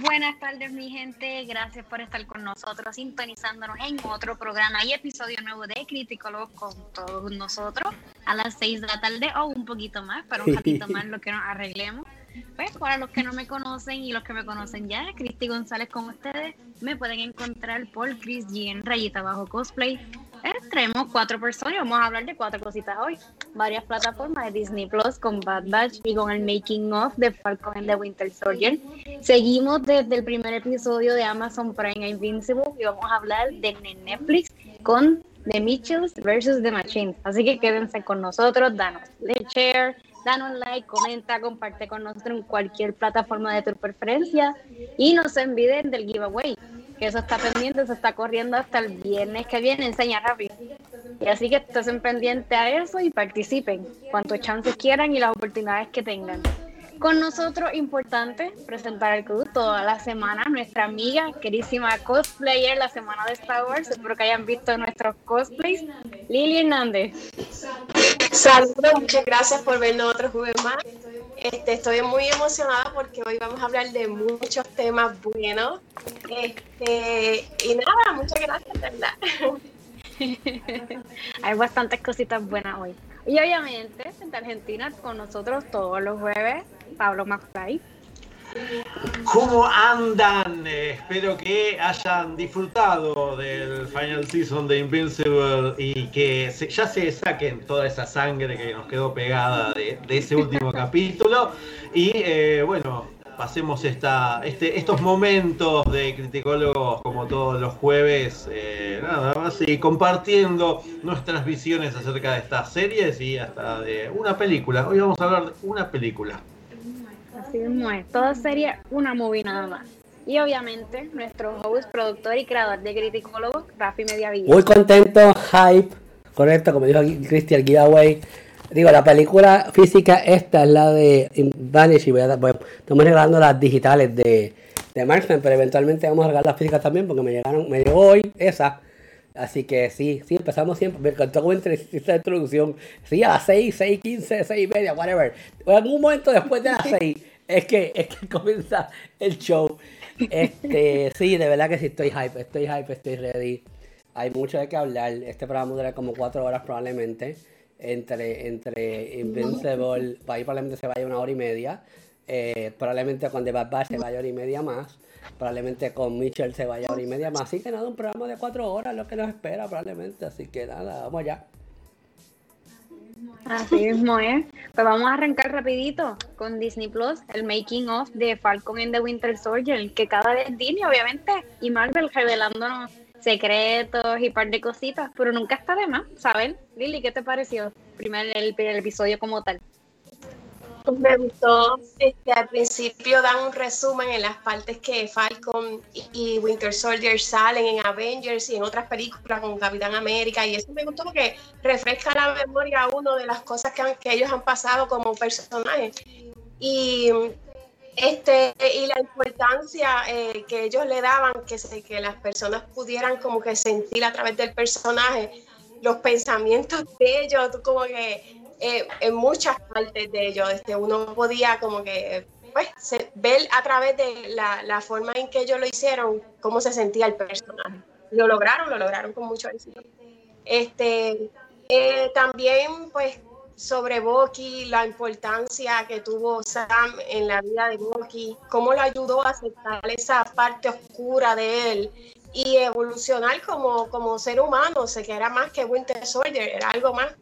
Buenas tardes, mi gente. Gracias por estar con nosotros, sintonizándonos en otro programa y episodio nuevo de Criticólogos con todos nosotros a las 6 de la tarde o un poquito más, para un ratito más lo que nos arreglemos. Pues para los que no me conocen y los que me conocen ya, Cristi González con ustedes, me pueden encontrar por Chris G en rayita bajo cosplay. Traemos cuatro personas vamos a hablar de cuatro cositas hoy. Varias plataformas de Disney Plus con Bad Batch y con el making of de Falcon and the Winter Soldier. Seguimos desde el primer episodio de Amazon Prime Invincible y vamos a hablar de Netflix con The Mitchells versus The Machines. Así que quédense con nosotros, danos share, danos like, comenta, comparte con nosotros en cualquier plataforma de tu preferencia y no se olviden del giveaway, que eso está pendiente, se está corriendo hasta el viernes que viene, enseña rápido. Y así que estén pendientes a eso y participen, cuantos chances quieran y las oportunidades que tengan. Con nosotros, importante, presentar el club toda la semana, nuestra amiga, querísima cosplayer, la semana de Star Wars. Espero que hayan visto nuestros cosplays. Lili Hernández. Saludos, muchas gracias por vernos otro jueves más. Este, estoy muy emocionada porque hoy vamos a hablar de muchos temas buenos. Este, y nada, muchas gracias, ¿verdad? Hay bastantes cositas buenas hoy. Y obviamente, en Argentina, con nosotros todos los jueves, Pablo McFly. ¿Cómo andan? espero que hayan disfrutado del final season de Invincible y que ya se saquen toda esa sangre que nos quedó pegada de, ese último capítulo. Y eh, bueno, pasemos esta, este, estos momentos de criticólogos como todos los jueves, eh, nada más y compartiendo nuestras visiones acerca de estas series y hasta de una película. Hoy vamos a hablar de una película. Así mismo es, toda serie, una movie nada más. Y obviamente, nuestro host, productor y creador de Criticólogos, Rafi Mediavilla. Muy contento, hype, correcto, como dijo Cristian Giveaway. Digo, la película física, esta es la de Vanish y voy a, estamos regalando las digitales de, de Marksman, pero eventualmente vamos a regalar las físicas también porque me llegaron, me llegó hoy esa. Así que sí, sí, empezamos siempre. Me encantó como esta introducción. Sí, a las 6, 6, 15, 6 y media, whatever. En un momento después de las 6 es que, es que comienza el show. Este, sí, de verdad que sí estoy hype, estoy hype, estoy ready. Hay mucho de qué hablar. Este programa dura como 4 horas probablemente entre, entre Invincible, ahí probablemente se vaya una hora y media, eh, probablemente con The Bad Batch se vaya hora y media más, probablemente con Mitchell se vaya hora y media más, así que nada, un programa de cuatro horas lo que nos espera probablemente, así que nada, vamos allá. Así mismo es. Pues vamos a arrancar rapidito con Disney Plus, el making of de Falcon and the Winter Soldier, que cada vez Disney obviamente y Marvel revelándonos secretos y par de cositas, pero nunca está de más saber. Lili, ¿qué te pareció primer el, episodio como tal? Me gustó, este, al principio dan un resumen en las partes que Falcon y Winter Soldier salen en Avengers y en otras películas con Capitán América y eso me gustó porque refresca la memoria uno de las cosas que, ellos han pasado como personajes. Y este, y la importancia eh, que ellos le daban, que, que las personas pudieran como que sentir a través del personaje los pensamientos de ellos, como que eh, en muchas partes de ellos, este, uno podía como que pues, ver a través de la, la, forma en que ellos lo hicieron, cómo se sentía el personaje. Lo lograron, lo lograron con mucho éxito. Este, eh, también, pues, sobre Bucky, la importancia que tuvo Sam en la vida de Bucky, cómo lo ayudó a aceptar esa parte oscura de él y evolucionar como, como ser humano, sé que era más que Winter Soldier, era algo más.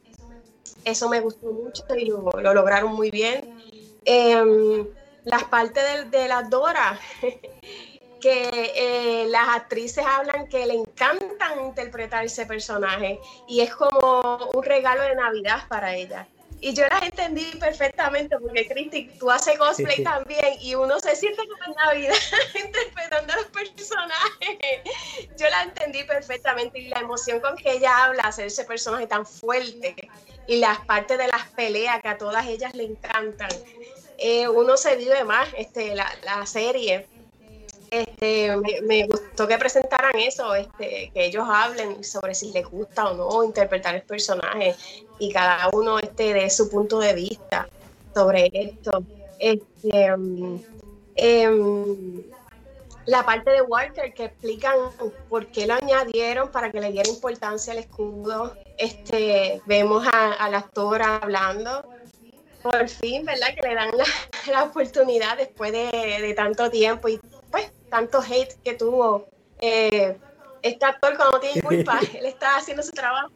Eso me gustó mucho y lo, lograron muy bien. Em, las partes de, de las Dora, que eh, las actrices hablan que le encantan interpretar ese personaje y es como un regalo de Navidad para ellas. Y yo las entendí perfectamente porque, Cristi, tú haces cosplay también y uno se siente como en Navidad interpretando a los personajes. Yo la entendí perfectamente y la emoción con que ella habla, hacer ese personaje tan fuerte y las partes de las peleas que a todas ellas le encantan. Eh, uno se vive más este, la, la serie este, me, gustó que presentaran eso, este, que ellos hablen sobre si les gusta o no interpretar el personaje y cada uno este, de su punto de vista sobre esto. Este, em, em, la parte de Walker que explican por qué lo añadieron para que le diera importancia al escudo. Este, vemos al actor hablando. Por fin, ¿verdad? Que le dan la, oportunidad después de, tanto tiempo y pues tanto hate que tuvo. Eh, este actor cuando tiene culpa, él está haciendo su trabajo.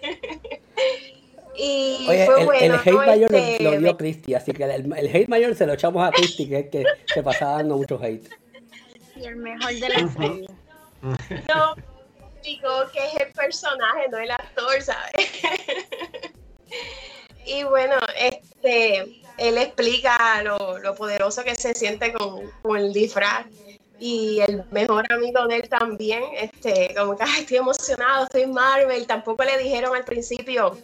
y fue el, bueno, el hate mayor este, lo, dio Christy, así que el, hate mayor se lo echamos a Christy, que es que se pasaba dando mucho hate y el mejor de la serie. No, digo que es el personaje, no el actor, ¿sabes? y bueno, este, él explica lo, lo poderoso que se siente con, con, el disfraz. Y el mejor amigo de él también, este, como que estoy emocionado, estoy Marvel. Tampoco le dijeron al principio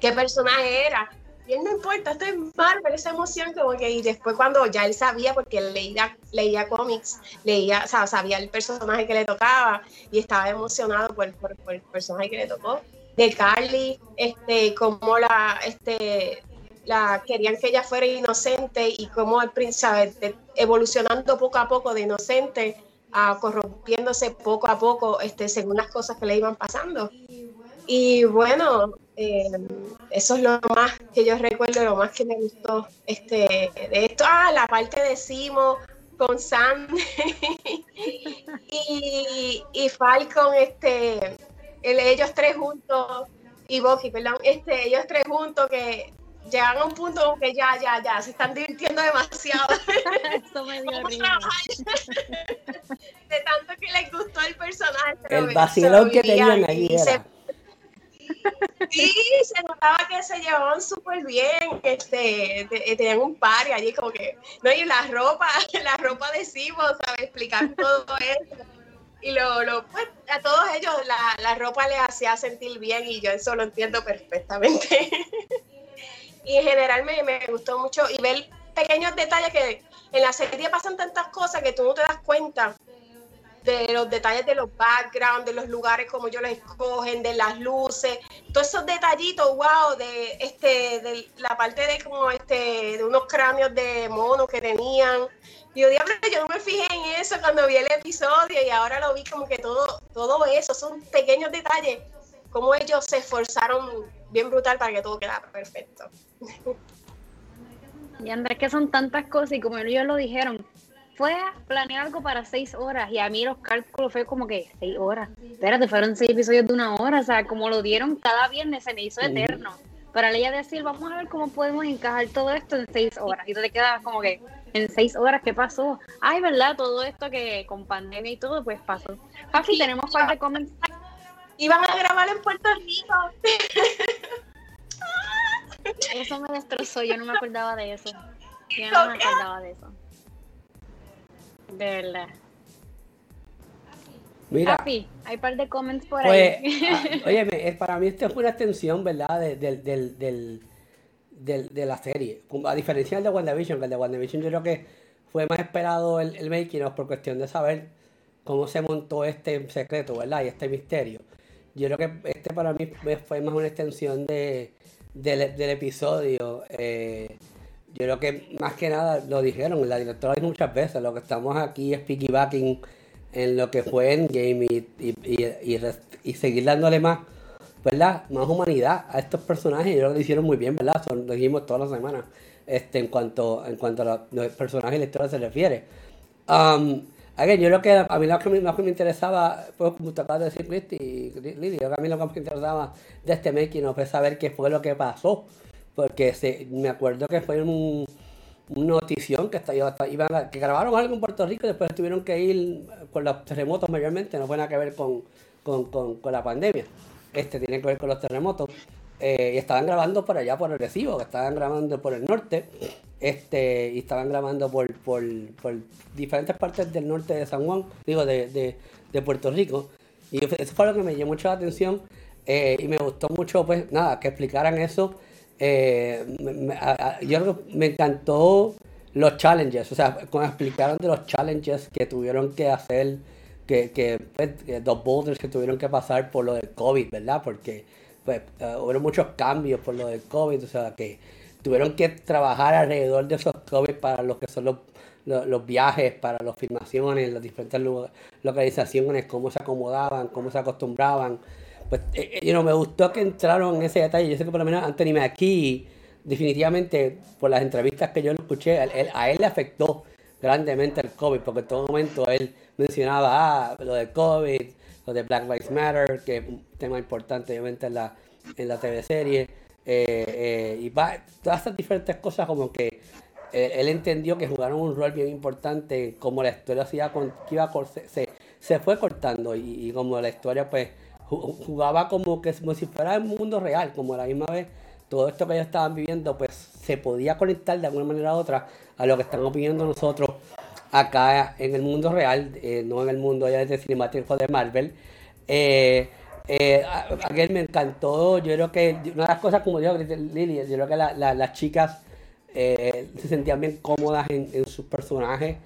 qué personaje era él no importa, esto es Marvel, esa emoción como que, y después cuando ya él sabía, porque él leía, leía cómics, leía, o sea, sabía el personaje que le tocaba y estaba emocionado por, por, el personaje que le tocó. De Carly, este, como la, este, la querían que ella fuera inocente y como el príncipe evolucionando poco a poco de inocente a corrompiéndose poco a poco este, según las cosas que le iban pasando. Y bueno, eh, eso es lo más que yo recuerdo, lo más que me gustó este, de esto. Ah, la parte de Simo con Sam y, y Falcon, este, ellos tres juntos, y Bucky, perdón, este, ellos tres juntos que llegan a un punto que ya, ya, ya, se están divirtiendo demasiado. Esto me dio de tanto que les gustó el personaje. El vacilón que tenían ahí Sí, se notaba que se llevaban súper bien, este, tenían un par y allí como que, no, y la ropa, la ropa de Simo, ¿sabes? Explicar todo eso. Y lo, lo, pues, a todos ellos la, la ropa les hacía sentir bien y yo eso lo entiendo perfectamente. y en general me, me gustó mucho y ver pequeños detalles que en la serie pasan tantas cosas que tú no te das cuenta de los detalles de los backgrounds, de los lugares como ellos los escogen, de las luces, todos esos detallitos, wow, de este, de la parte de como este, de unos cráneos de monos que tenían. Yo diablo, yo no me fijé en eso cuando vi el episodio y ahora lo vi como que todo, todo eso, son pequeños detalles, como ellos se esforzaron bien brutal para que todo quedara perfecto. Y Andrés, que son tantas cosas y como ellos lo dijeron, fue a planear algo para seis horas y a mí los cálculos fue como que seis horas. Espérate, fueron seis episodios de una hora, o sea, como lo dieron cada viernes se me hizo eterno. Para ella decir, vamos a ver cómo podemos encajar todo esto en seis horas. Y tú te quedas como que, en seis horas, ¿qué pasó? Ay, ¿verdad? Todo esto que con pandemia y todo, pues pasó. Papi, tenemos un par de comentarios. Iban a grabar en Puerto Rico. Eso me destrozó, yo no me acordaba de eso. Yo no me acordaba de eso. De verdad. Mira. hay un par de comments por pues, ahí. Ah, para mí esto fue una extensión, ¿verdad? del, de la serie. A diferencia del de WandaVision, que el de WandaVision yo creo que fue más esperado el, el making of por cuestión de saber cómo se montó este secreto, ¿verdad? Y este misterio. Yo creo que este para mí fue más una extensión de, del, episodio. Eh, yo creo que más que nada lo dijeron, la directora muchas veces, lo que estamos aquí es piggybacking en lo que fue Endgame y, y, y, seguir dándole más, ¿verdad? Más humanidad a estos personajes. Yo creo que lo hicieron muy bien, ¿verdad? lo dijimos todas las semanas este, en cuanto, en cuanto a los, personajes y la historia se refiere. Um, yo creo que a mí lo que, más me interesaba, pues, como te acabas de decir, Cristi, Lidia, a mí lo que más me interesaba de este making fue saber qué fue lo que pasó porque se, me acuerdo que fue un, una notición que, está, iban que grabaron algo en Puerto Rico y después tuvieron que ir con los terremotos mayormente, no fue nada que ver con, la pandemia. Este tiene que ver con los terremotos. Eh, y estaban grabando por allá por el Recibo, que estaban grabando por el norte, este, y estaban grabando por, por, diferentes partes del norte de San Juan, digo, de, Puerto Rico. Y eso fue lo que me llamó mucho la atención eh, y me gustó mucho, pues, nada, que explicaran eso eh, me, yo me encantó los challenges, o sea, cuando explicaron de los challenges que tuvieron que hacer, que, que pues, los boulders que tuvieron que pasar por lo del COVID, ¿verdad? Porque pues, uh, hubo muchos cambios por lo del COVID, o sea, que tuvieron que trabajar alrededor de esos COVID para lo que son los, los viajes, para las filmaciones, las diferentes localizaciones, cómo se acomodaban, cómo se acostumbraban. Pues, eh, eh me gustó que entraron en ese detalle. Yo sé que por lo menos Anthony Mackie, definitivamente, por las entrevistas que yo escuché, a él, le afectó grandemente el COVID, porque en todo momento él mencionaba ah, lo del COVID, lo de Black Lives Matter, que es un tema importante obviamente en la, en la TV serie, eh, eh, y va, todas estas diferentes cosas como que él, entendió que jugaron un rol bien importante, como la historia se iba, se, se, fue cortando y, como la historia pues jugaba como que como si fuera el mundo real, como a la misma vez todo esto que ellos estaban viviendo pues se podía conectar de alguna manera u otra a lo que estamos viviendo nosotros acá en el mundo real, eh, no en el mundo ya de cinemático de Marvel. Eh, eh, me encantó, yo creo que una de las cosas como dijo Lili, yo creo que las chicas eh, se sentían bien cómodas en, sus personajes.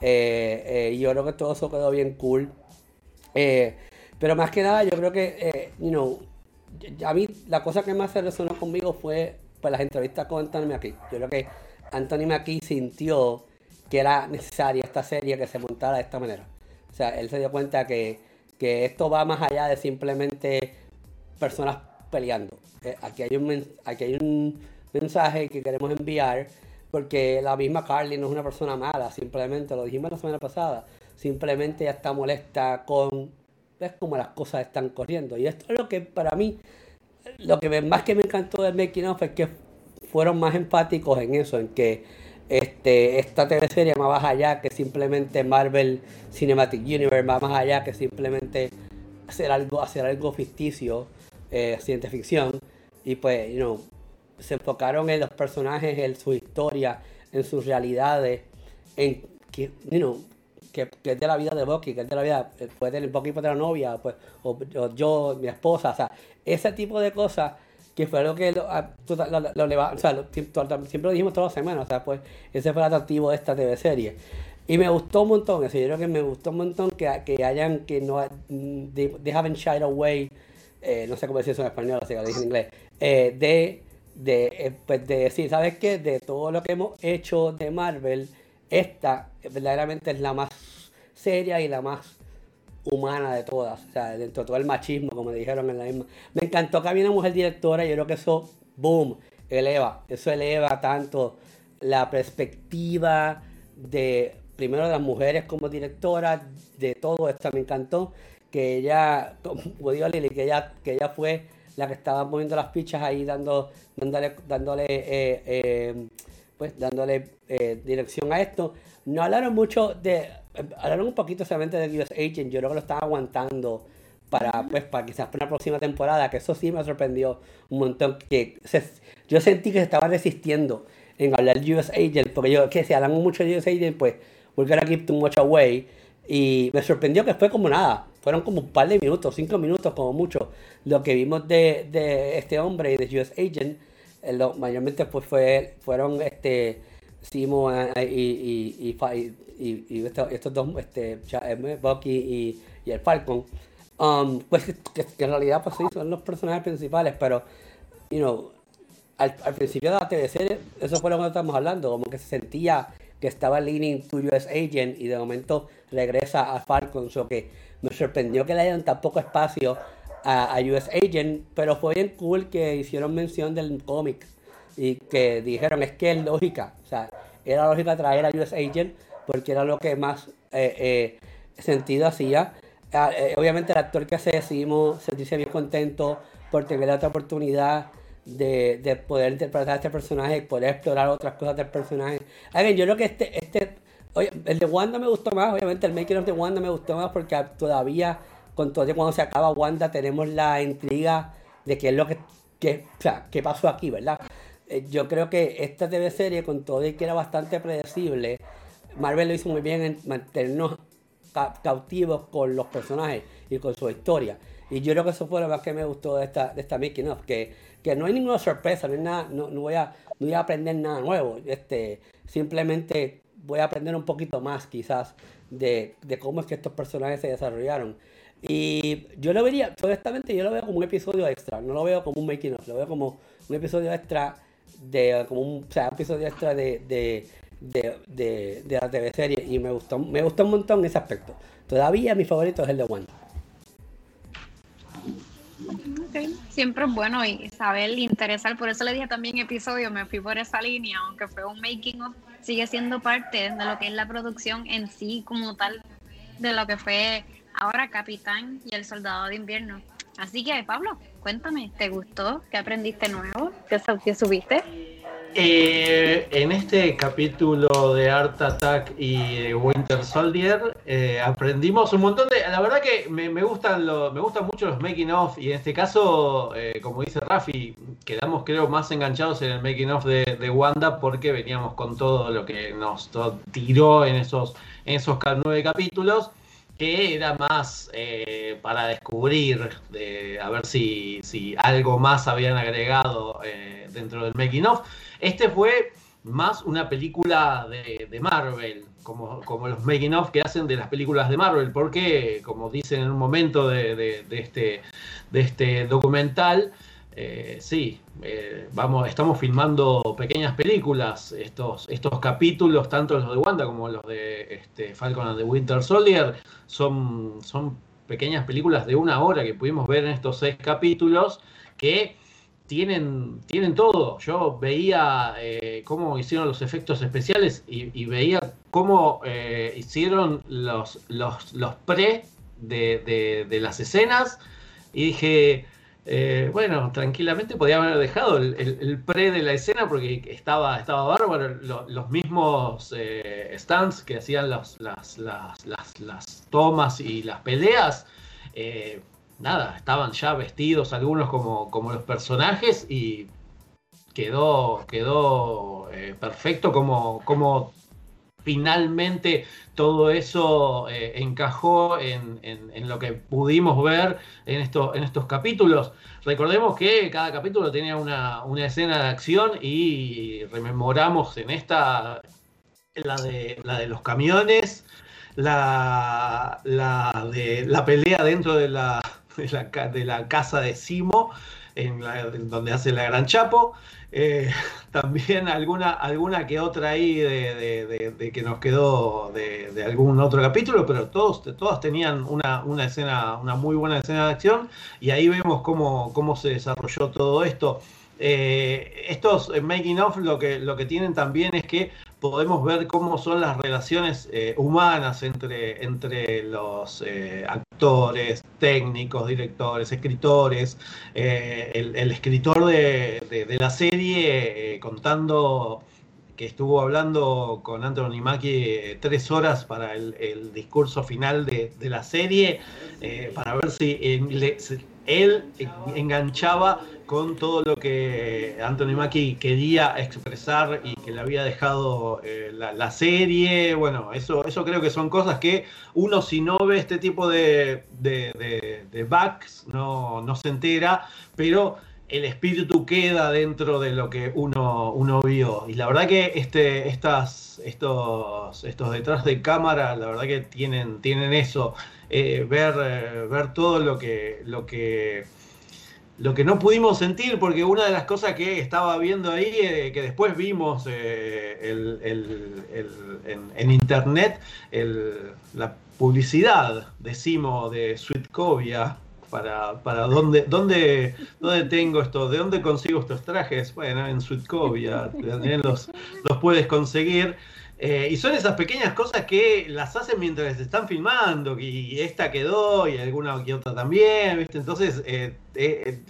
Eh, y yo creo que todo eso quedó bien cool. Pero más que nada, yo creo que, you know, a mí la cosa que más se resonó conmigo fue pues, las entrevistas con Anthony Mackie. Yo creo que Anthony Mackie sintió que era necesaria esta serie que se montara de esta manera. O sea, él se dio cuenta que, que esto va más allá de simplemente personas peleando. Eh, aquí, hay un, aquí hay un mensaje que queremos enviar porque la misma Carly no es una persona mala, simplemente, lo dijimos la semana pasada, simplemente ella está molesta con ves cómo las cosas están corriendo. Y esto es lo que para mí, lo que más que me encantó del making of es que fueron más empáticos en eso, en que este, esta TV serie va más allá que simplemente Marvel Cinematic Universe, va más allá que simplemente hacer algo, hacer algo ficticio, eh, ciencia ficción. Y pues, you know, se enfocaron en los personajes, en su historia, en sus realidades, en que, you know, que, es de la vida de Bucky, que es de la vida, eh, puede tener Bucky puede tener novia, pues, o, yo, mi esposa, o sea, ese tipo de cosas que fue lo que lo, ah, o sea, siempre lo dijimos todas las semanas, o sea, pues ese fue el atractivo de esta TV serie. Y me gustó un montón, eso, yo creo que me gustó un montón que, que hayan, que no, they, haven't shied away, eh, no sé cómo decir eso en español, así que lo dije en inglés, eh, de, de, eh, pues de decir, ¿sabes qué? De todo lo que hemos hecho de Marvel, esta verdaderamente es la más seria y la más humana de todas, o sea, dentro de todo el machismo, como dijeron en la misma. Me encantó que había una mujer directora, yo creo que eso, boom, eleva, eso eleva tanto la perspectiva de, primero de las mujeres como directoras, de todo esto, me encantó que ella, como digo Lili, que ella, que ella fue la que estaba moviendo las fichas ahí, dando, dándole, dándole, eh, eh, pues, dándole eh, dirección a esto. No hablaron mucho de hablaron un poquito solamente de US Agent, yo creo que lo estaba aguantando para, pues, para quizás para una próxima temporada, que eso sí me sorprendió un montón, que yo sentí que se estaba resistiendo en hablar US Agent, porque yo, que si hablan mucho de US Agent, pues, we're gonna give too much away, y me sorprendió que fue como nada, fueron como un par de minutos, cinco minutos como mucho, lo que vimos de, de este hombre, de US Agent, lo, mayormente pues fue, fueron, este, Simo eh, y, y, y, y estos, dos, este, eh, Bucky y, el Falcon, um, pues que, en realidad pues sí, son los personajes principales, pero, you know, al, al principio de la TV serie, eso fue lo que estamos hablando, como que se sentía que estaba leaning to US Agent y de momento regresa a Falcon, so que me sorprendió que le hayan tan poco espacio a, a US Agent, pero fue bien cool que hicieron mención del cómic y que dijeron es que es lógica, o sea, era lógica traer a US Agent porque era lo que más eh, eh, sentido hacía. Ah, eh, obviamente el actor que hace decidimos sentirse bien contento por tener la otra oportunidad de, de, poder interpretar a este personaje y poder explorar otras cosas del personaje. ver, yo creo que este, este, oye, el de Wanda me gustó más, obviamente el making of de Wanda me gustó más porque todavía, con todo cuando se acaba Wanda, tenemos la intriga de qué es lo que, que o qué pasó aquí, ¿verdad? yo creo que esta TV serie, con todo y que era bastante predecible, Marvel lo hizo muy bien en mantenernos cautivos con los personajes y con su historia. Y yo creo que eso fue lo más que me gustó de esta, de esta making of, que, que no hay ninguna sorpresa, no, hay nada, no, no, voy a, no voy a aprender nada nuevo. Este, simplemente voy a aprender un poquito más quizás de, de cómo es que estos personajes se desarrollaron. Y yo lo vería, honestamente, yo lo veo como un episodio extra, no lo veo como un making of, lo veo como un episodio extra de como un, o sea, episodio extra de, de, de, de la TV serie y me gustó, me gustó un montón ese aspecto. Todavía mi favorito es el de Wanda. Siempre es bueno y saber interesar, por eso le dije también episodio, me fui por esa línea, aunque fue un making of, sigue siendo parte de lo que es la producción en sí como tal, de lo que fue ahora Capitán y el Soldado de Invierno. Así que Pablo, cuéntame, ¿te gustó? ¿Qué aprendiste nuevo? ¿Qué, subiste? Eh, en este capítulo de Art Attack y Winter Soldier eh, aprendimos un montón de. La verdad que me, gustan me gustan mucho los making of y en este caso, eh, como dice Rafi, quedamos creo más enganchados en el making of de, Wanda porque veníamos con todo lo que nos tiró en esos, en esos nueve capítulos que era más para descubrir, de, a ver si, si algo más habían agregado dentro del making of. Este fue más una película de, Marvel, como, como los making of que hacen de las películas de Marvel, porque, como dicen en un momento de, este, de este documental, eh, sí, eh, vamos, estamos filmando pequeñas películas, estos, estos capítulos, tanto los de Wanda como los de este, Falcon and the Winter Soldier, son, son pequeñas películas de una hora que pudimos ver en estos seis capítulos que tienen, tienen todo. Yo veía eh, cómo hicieron los efectos especiales y, veía cómo hicieron los, los, los pre de, las escenas y dije, eh, bueno, tranquilamente podía haber dejado el, pre de la escena porque estaba, estaba bárbaro. Los, mismos stands que hacían las, las, las, tomas y las peleas nada, estaban ya vestidos algunos como, como los personajes y quedó, quedó eh, perfecto como, como finalmente todo eso eh, encajó en, lo que pudimos ver en, en estos capítulos. Recordemos que cada capítulo tenía una, escena de acción y rememoramos en esta la de, la de los camiones, la, la de la pelea dentro de la, de la, casa de Simo, en, donde hace la Gran Chapo. Eh, también alguna, alguna que otra ahí de, que nos quedó de, algún otro capítulo, pero todos, todas tenían una, una, escena, una muy buena escena de acción, y ahí vemos cómo, cómo se desarrolló todo esto. Eh, estos making of lo que, lo que tienen también es que podemos ver cómo son las relaciones eh, humanas entre, entre los eh, actores, técnicos, directores, escritores. Eh, el, escritor de, la serie contando que estuvo hablando con Anthony Mackie tres horas para el, discurso final de, la serie, para ver si él enganchaba con todo lo que Anthony Mackie quería expresar y que le había dejado eh, la, serie. Bueno, eso, eso creo que son cosas que uno si no ve este tipo de, de, backs no, no se entera, pero el espíritu queda dentro de lo que uno, uno vio. Y la verdad que este, estas, estos, estos detrás de cámara, la verdad que tienen, tienen eso, eh, ver, eh, ver todo lo que, lo que lo que no pudimos sentir, porque una de las cosas que estaba viendo ahí, eh, que después vimos eh, en, internet, la publicidad, decimos, de Sweetcovia, para, para dónde, dónde, dónde tengo esto, de dónde consigo estos trajes. Bueno, en Sweetcovia los, los puedes conseguir. Eh, y son esas pequeñas cosas que las hacen mientras están filmando, y esta quedó y alguna que otra también, ¿viste? Entonces, eh, eh,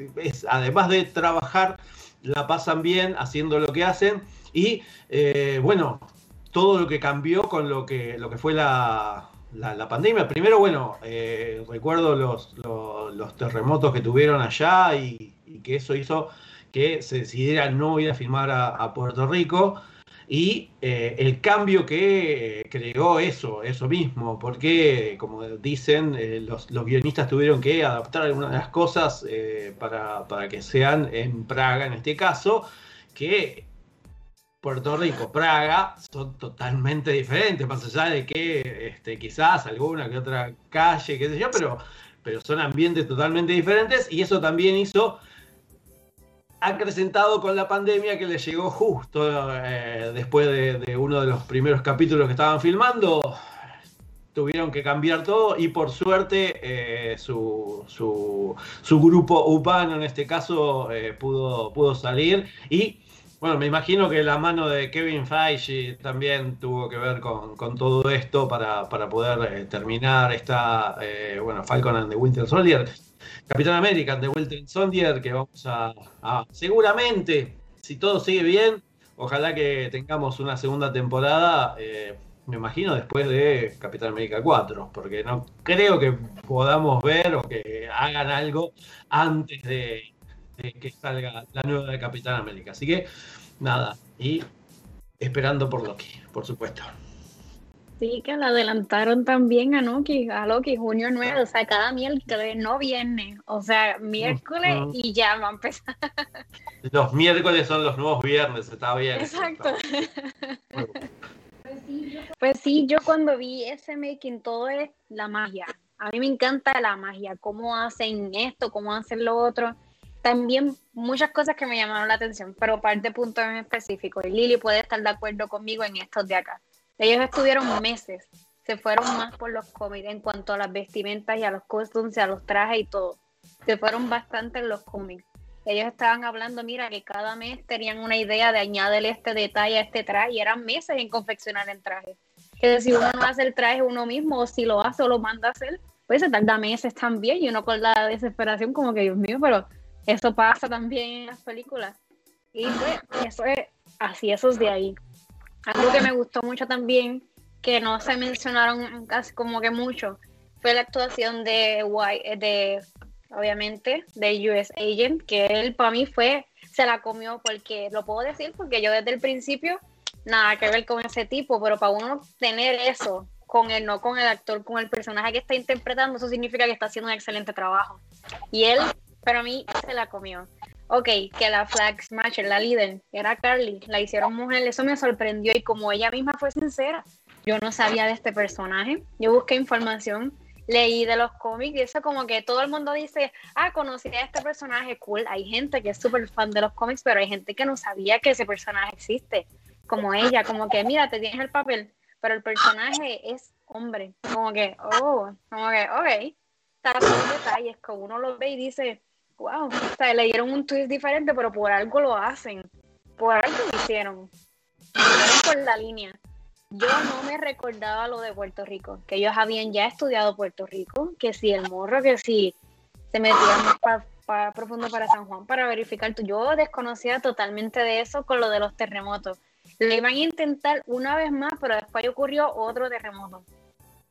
además de trabajar, la pasan bien haciendo lo que hacen y, bueno, todo lo que cambió con lo que, lo que fue la, la, pandemia. Primero, bueno, recuerdo los, los, terremotos que tuvieron allá y, que eso hizo que se decidiera no ir a filmar a Puerto Rico y eh, el cambio que creó eso, eso mismo, porque como dicen, eh, los, guionistas tuvieron que adaptar algunas de las cosas eh, para, que sean en Praga en este caso, que Puerto Rico, Praga son totalmente diferentes, más allá de que este, quizás alguna que otra calle, qué sé yo, pero, pero son ambientes totalmente diferentes y eso también hizo acrecentado con la pandemia que le llegó justo eh, después de, uno de los primeros capítulos que estaban filmando. Tuvieron que cambiar todo y por suerte eh, su, grupo urbano en este caso eh, pudo, pudo salir y bueno, me imagino que la mano de Kevin Feige también tuvo que ver con, todo esto para, poder terminar esta, bueno, Falcon and the Winter Soldier Capitán América de Walter Sondier, que vamos a, seguramente, si todo sigue bien, ojalá que tengamos una segunda temporada, eh, me imagino después de Capitán América 4, porque no creo que podamos ver o que hagan algo antes de, de que salga la nueva de Capitán América. Así que nada, y esperando por Loki, por supuesto. Sí, que la adelantaron también a Loki, a Loki, junio 9, o sea, cada miércoles, no viernes, o sea, miércoles y ya va a empezar. Los miércoles son los nuevos viernes, está bien. Exacto. Pues sí, yo cuando vi ese making, todo es la magia. A mí me encanta la magia, cómo hacen esto, cómo hacen lo otro. También muchas cosas que me llamaron la atención, pero parte puntos en específico. Y Lili puede estar de acuerdo conmigo en estos de acá ellos estuvieron meses, se fueron más por los cómics en cuanto a las vestimentas y a los costumes, a los trajes y todo. Se fueron bastante en los cómics. Ellos estaban hablando, mira, que cada mes tenían una idea de añadirle este detalle a este traje y eran meses en confeccionar el traje. Que si uno no hace el traje uno mismo o si lo hace o lo manda a hacer, pues se tarda meses también y uno con la desesperación como que, Dios mío, pero eso pasa también en las películas. Y pues eso es así, eso es de ahí. Algo que me gustó mucho también, que no se mencionaron casi como que mucho, fue la actuación de, de obviamente, de US Agent, que él para mí fue, se la comió porque, lo puedo decir, porque yo desde el principio, nada que ver con ese tipo, pero para uno tener eso con él, no con el actor, con el personaje que está interpretando, eso significa que está haciendo un excelente trabajo. Y él, para mí, se la comió ok, que la Flag Smasher, la líder, era Carly, la hicieron mujer, eso me sorprendió y como ella misma fue sincera, yo no sabía de este personaje, yo busqué información, leí de los cómics y eso como que todo el mundo dice, ah, conocí a este personaje, cool, hay gente que es súper fan de los cómics, pero hay gente que no sabía que ese personaje existe, como ella, como que mira, te tienes el papel, pero el personaje es hombre, como que, oh, como que, ok, está detalles, que uno los ve y dice, wow, o sea, le dieron un twist diferente, pero por algo lo hacen, por algo lo hicieron, por la línea. Yo no me recordaba lo de Puerto Rico, que ellos habían ya estudiado Puerto Rico, que si el morro, que si se metían más profundo para San Juan para verificar. Yo desconocía totalmente de eso con lo de los terremotos. Lo iban a intentar una vez más, pero después ocurrió otro terremoto.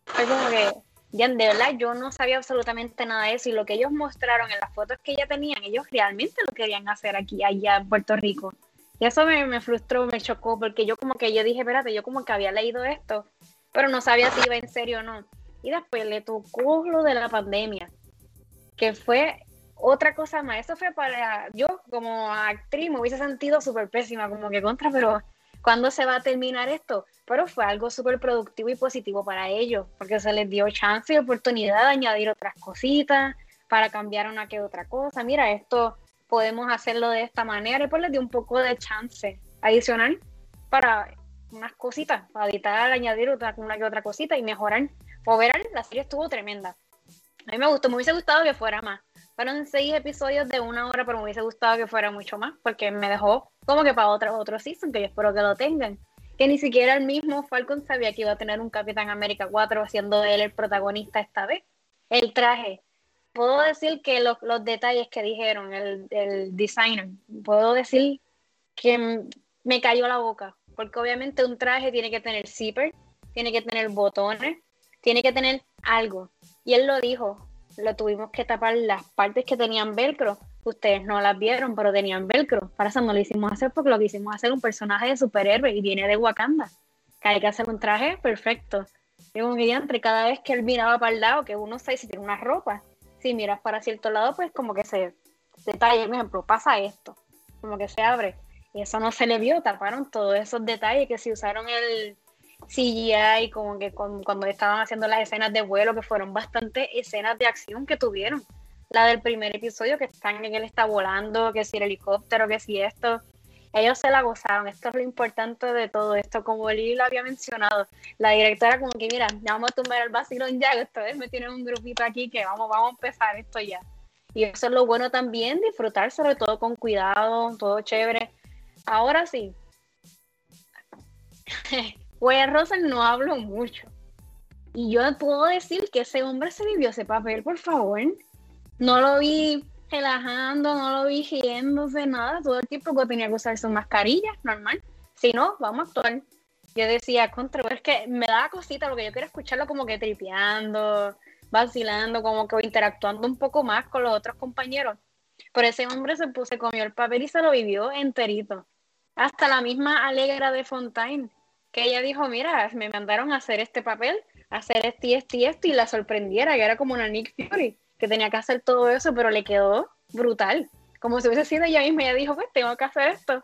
Fue como que de verdad, yo no sabía absolutamente nada de eso y lo que ellos mostraron en las fotos que ya tenían, ellos realmente lo querían hacer aquí, allá en Puerto Rico. Y eso me, me frustró, me chocó, porque yo como que yo dije, espérate, yo como que había leído esto, pero no sabía si iba en serio o no. Y después le tocó lo de la pandemia, que fue otra cosa más. Eso fue para yo como actriz me hubiese sentido súper pésima, como que contra, pero ¿cuándo se va a terminar esto? pero fue algo súper productivo y positivo para ellos, porque se les dio chance y oportunidad de añadir otras cositas, para cambiar una que otra cosa. Mira, esto podemos hacerlo de esta manera y pues les dio un poco de chance adicional para unas cositas, para editar, añadir otra, una que otra cosita y mejorar. Overall, la serie estuvo tremenda. A mí me gustó, me hubiese gustado que fuera más. Fueron seis episodios de una hora, pero me hubiese gustado que fuera mucho más, porque me dejó como que para otro, otro season, que yo espero que lo tengan que ni siquiera el mismo Falcon sabía que iba a tener un Capitán América 4 siendo él el protagonista esta vez. El traje. Puedo decir que los, detalles que dijeron, el, el, designer, puedo decir que me cayó la boca, porque obviamente un traje tiene que tener zipper, tiene que tener botones, tiene que tener algo. Y él lo dijo, lo tuvimos que tapar las partes que tenían velcro ustedes no las vieron, pero tenían velcro. Para eso no lo hicimos hacer porque lo que hicimos hacer un personaje de superhéroe y viene de Wakanda. Que hay que hacer un traje perfecto. Y un entre cada vez que él miraba para el lado, que uno sabe si tiene una ropa. Si miras para cierto lado, pues como que se detalle, por ejemplo, pasa esto, como que se abre. Y eso no se le vio, taparon todos esos detalles que se usaron el CGI, como que cuando estaban haciendo las escenas de vuelo, que fueron bastante escenas de acción que tuvieron la del primer episodio, que están en él está volando, que si el helicóptero, que si esto. Ellos se la gozaron, esto es lo importante de todo esto, como Lili lo había mencionado, la directora como que mira, ya vamos a tumbar el vacilón ya, ustedes me tienen un grupito aquí que vamos, vamos a empezar esto ya. Y eso es lo bueno también, disfrutar sobre todo con cuidado, todo chévere. Ahora sí, Wayne Russell no hablo mucho. Y yo puedo decir que ese hombre se vivió ese papel, por favor. No lo vi relajando, no lo vi riéndose, nada. Todo el tiempo que tenía que usar su mascarilla, normal. Si no, vamos a actuar. Yo decía, contra, es que me da cosita porque yo quiero escucharlo como que tripeando, vacilando, como que interactuando un poco más con los otros compañeros. Pero ese hombre se, puso, comió el papel y se lo vivió enterito. Hasta la misma Alegra de Fontaine, que ella dijo, mira, me mandaron a hacer este papel, hacer este y este y esto, y la sorprendiera, que era como una Nick Fury que tenía que hacer todo eso, pero le quedó brutal. Como si hubiese sido ella misma, ella dijo, pues tengo que hacer esto.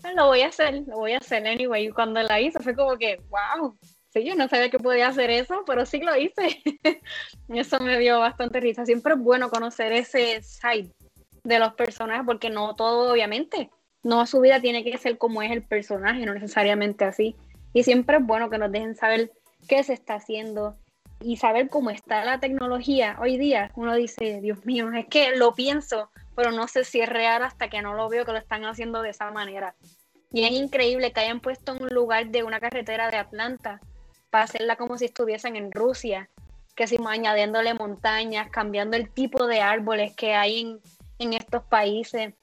Pues lo voy a hacer, lo voy a hacer anyway. Y cuando la hizo fue como que, wow, sí, yo no sabía que podía hacer eso, pero sí lo hice. eso me dio bastante risa. Siempre es bueno conocer ese side de los personajes, porque no todo, obviamente, no su vida tiene que ser como es el personaje, no necesariamente así. Y siempre es bueno que nos dejen saber qué se está haciendo, y saber cómo está la tecnología hoy día, uno dice, Dios mío, es que lo pienso, pero no sé si es real hasta que no lo veo que lo están haciendo de esa manera. Y es increíble que hayan puesto un lugar de una carretera de Atlanta para hacerla como si estuviesen en Rusia, que si añadiéndole montañas, cambiando el tipo de árboles que hay en, en estos países.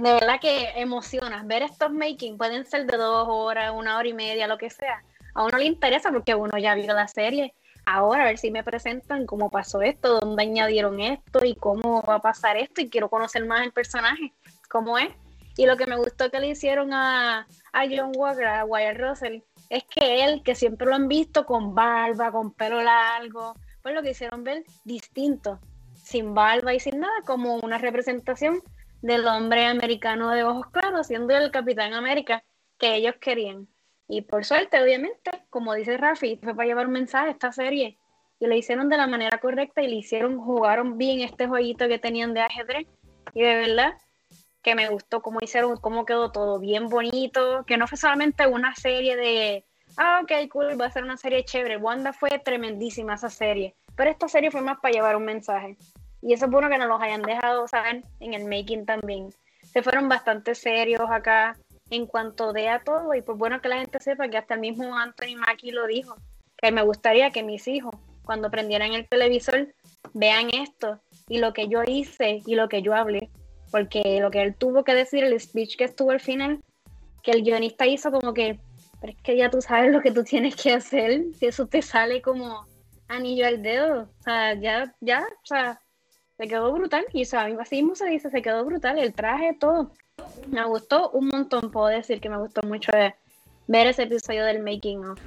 De verdad que emociona. Ver estos making pueden ser de dos horas, una hora y media, lo que sea. A uno le interesa porque uno ya vio la serie ahora a ver si me presentan cómo pasó esto, dónde añadieron esto y cómo va a pasar esto y quiero conocer más el personaje, cómo es. Y lo que me gustó que le hicieron a, a John Walker, a Wyatt Russell, es que él, que siempre lo han visto con barba, con pelo largo, pues lo que hicieron ver distinto, sin barba y sin nada, como una representación del hombre americano de ojos claros, siendo el Capitán América que ellos querían. Y por suerte, obviamente, como dice Rafi, fue para llevar un mensaje a esta serie. Y lo hicieron de la manera correcta y le hicieron, jugaron bien este jueguito que tenían de ajedrez. Y de verdad que me gustó cómo hicieron, cómo quedó todo bien bonito. Que no fue solamente una serie de, ah, ok, cool, va a ser una serie chévere. Wanda fue tremendísima esa serie. Pero esta serie fue más para llevar un mensaje. Y eso es bueno que nos los hayan dejado saber en el making también. Se fueron bastante serios acá en cuanto de a todo. Y pues bueno que la gente sepa que hasta el mismo Anthony Mackie lo dijo, que me gustaría que mis hijos, cuando prendieran el televisor, vean esto y lo que yo hice y lo que yo hablé. Porque lo que él tuvo que decir, el speech que estuvo al final, que el guionista hizo como que, pero es que ya tú sabes lo que tú tienes que hacer, si eso te sale como anillo al dedo, o sea, ya, ya, o sea, se quedó brutal, y eso, así mismo se dice, se quedó brutal, el traje, todo. Me gustó un montón, puedo decir que me gustó mucho ver ese episodio del Making of.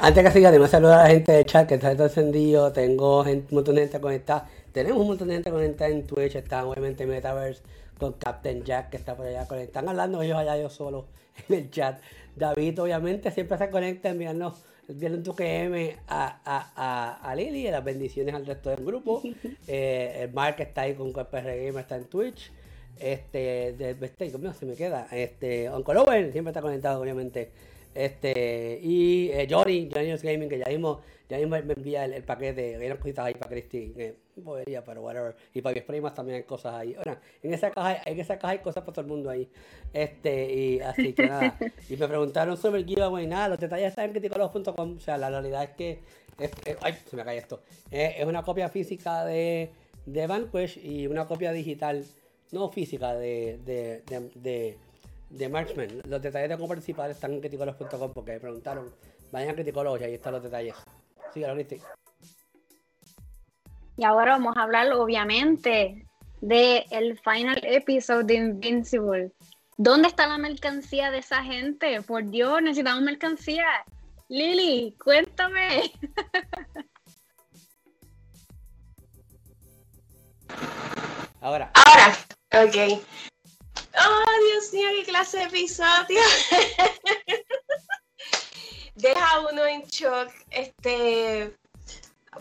antes que siga, además saludar a la gente de chat que está encendido. Tengo un montón de gente conectada. Tenemos un montón de gente conectada en Twitch. Están obviamente Metaverse con Captain Jack que está por allá conectado. Están hablando ellos allá yo solo en el chat. David obviamente siempre se conecta enviando, enviando un QM a, a, a, a Lili y las bendiciones al resto del grupo. eh, el Mark está ahí con QPR Gamer, está en Twitch. Este, de, este, ¿cómo se me queda? Este, Oncolover siempre está conectado, obviamente. Este, y eh, Johnny, Johnny Gaming, que ya mismo, ya mismo me envía el, paquete, hay unas cositas ahí para Cristi, que podría, pero whatever. Y para mis primas también hay cosas ahí. Bueno, en esa caja, en esa caja hay cosas para todo el mundo ahí. Este, y así que nada. Y me preguntaron sobre el giveaway, nada, los detalles están en criticolos.com. O sea, la realidad es que, es, ay, se me cae esto. es una copia física de, de Vanquish y una copia digital no física de, de, de, de, Marksman. Los detalles de cómo participar están en criticolos.com porque me preguntaron. Vayan a criticolos y ahí están los detalles. Y ahora vamos a hablar, obviamente, de el final episode de Invincible. ¿Dónde está la mercancía de esa gente? Por Dios, necesitamos mercancía. Lili, cuéntame. Ahora. Ahora. Ok. Oh, Dios mío, qué clase de episodio. Deja uno en shock. Este.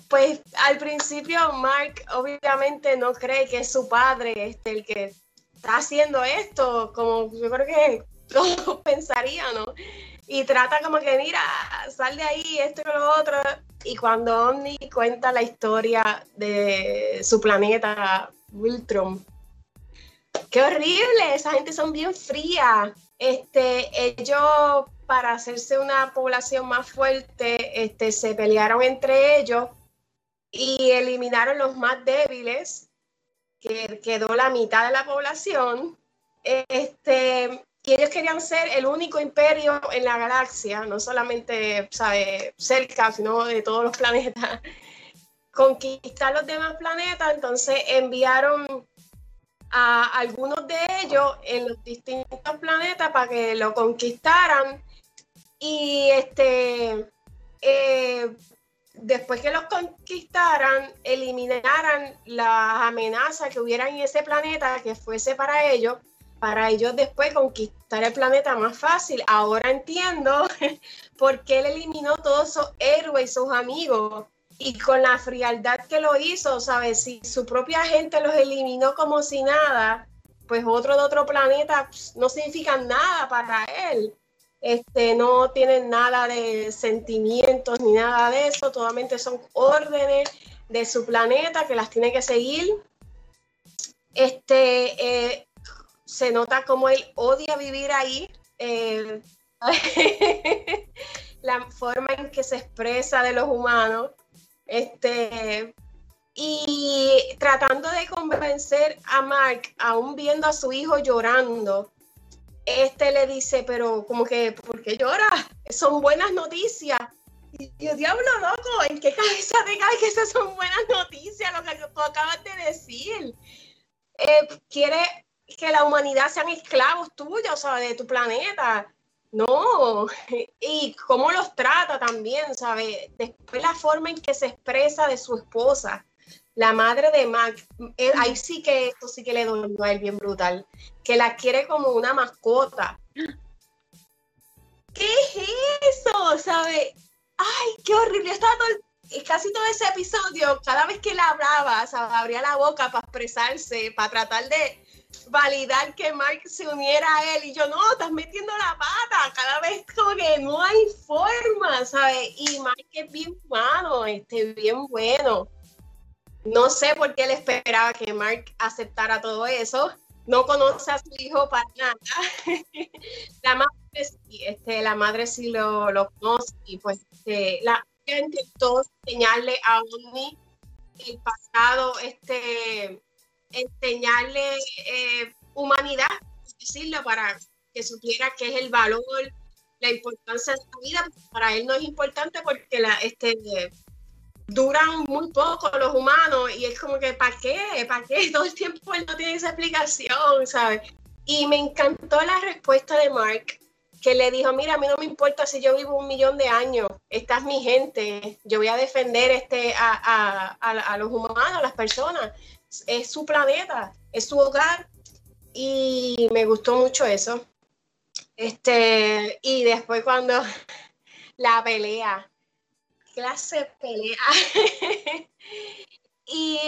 pues al principio Mark obviamente no cree que es su padre este, el que está haciendo esto, como yo creo que todos pensarían, ¿no? Y trata como que, mira, sal de ahí, esto y lo otro. Y cuando Omni cuenta la historia de su planeta, Wiltron, qué horrible, esa gente son bien fría. Este, ellos, para hacerse una población más fuerte, este, se pelearon entre ellos y eliminaron los más débiles, que quedó la mitad de la población. Este, y ellos querían ser el único imperio en la galaxia, no solamente ¿sabe? cerca, sino de todos los planetas, conquistar los demás planetas, entonces enviaron a algunos de ellos en los distintos planetas para que lo conquistaran y este eh, después que los conquistaran eliminaran las amenazas que hubieran en ese planeta que fuese para ellos para ellos después conquistar el planeta más fácil. Ahora entiendo por qué él eliminó todos esos héroes y sus amigos y con la frialdad que lo hizo, ¿sabes? Si su propia gente los eliminó como si nada, pues otro de otro planeta pues, no significan nada para él. Este, no tienen nada de sentimientos ni nada de eso, totalmente son órdenes de su planeta que las tiene que seguir. Este, eh, se nota como él odia vivir ahí. Eh, la forma en que se expresa de los humanos. Este, y tratando de convencer a Mark, aún viendo a su hijo llorando, este le dice, pero como que, ¿por qué llora? Son buenas noticias. Y yo, diablo loco, ¿en qué cabeza te cae que esas son buenas noticias? Lo que tú acabas de decir. Eh, que la humanidad sean esclavos tuyos, o sea, de tu planeta. No, y cómo los trata también, ¿sabes? Después la forma en que se expresa de su esposa, la madre de Mac, eh, ahí sí que esto sí que le dolió a él bien brutal, que la quiere como una mascota. ¿Qué es eso? ¿Sabe? Ay, qué horrible. Estaba todo, casi todo ese episodio, cada vez que él hablaba, ¿sabe? abría la boca para expresarse, para tratar de, validar que Mark se uniera a él y yo, no, estás metiendo la pata, cada vez como que no hay forma, ¿sabes? Y Mark es bien humano, este, bien bueno. No sé por qué él esperaba que Mark aceptara todo eso. No conoce a su hijo para nada. la madre sí, este, la madre sí lo, lo conoce y pues este, la intentó enseñarle a Omni el pasado, este, enseñarle eh, humanidad, decirlo, para que supiera qué es el valor, la importancia de la vida. Para él no es importante porque la, este, duran muy poco los humanos y es como que, ¿para qué? ¿Para qué? Todo el tiempo él no tiene esa explicación, ¿sabes? Y me encantó la respuesta de Mark, que le dijo, mira, a mí no me importa si yo vivo un millón de años, esta es mi gente, yo voy a defender este, a, a, los humanos, a las personas es su planeta, es su hogar y me gustó mucho eso. Este, y después cuando la pelea, clase pelea. y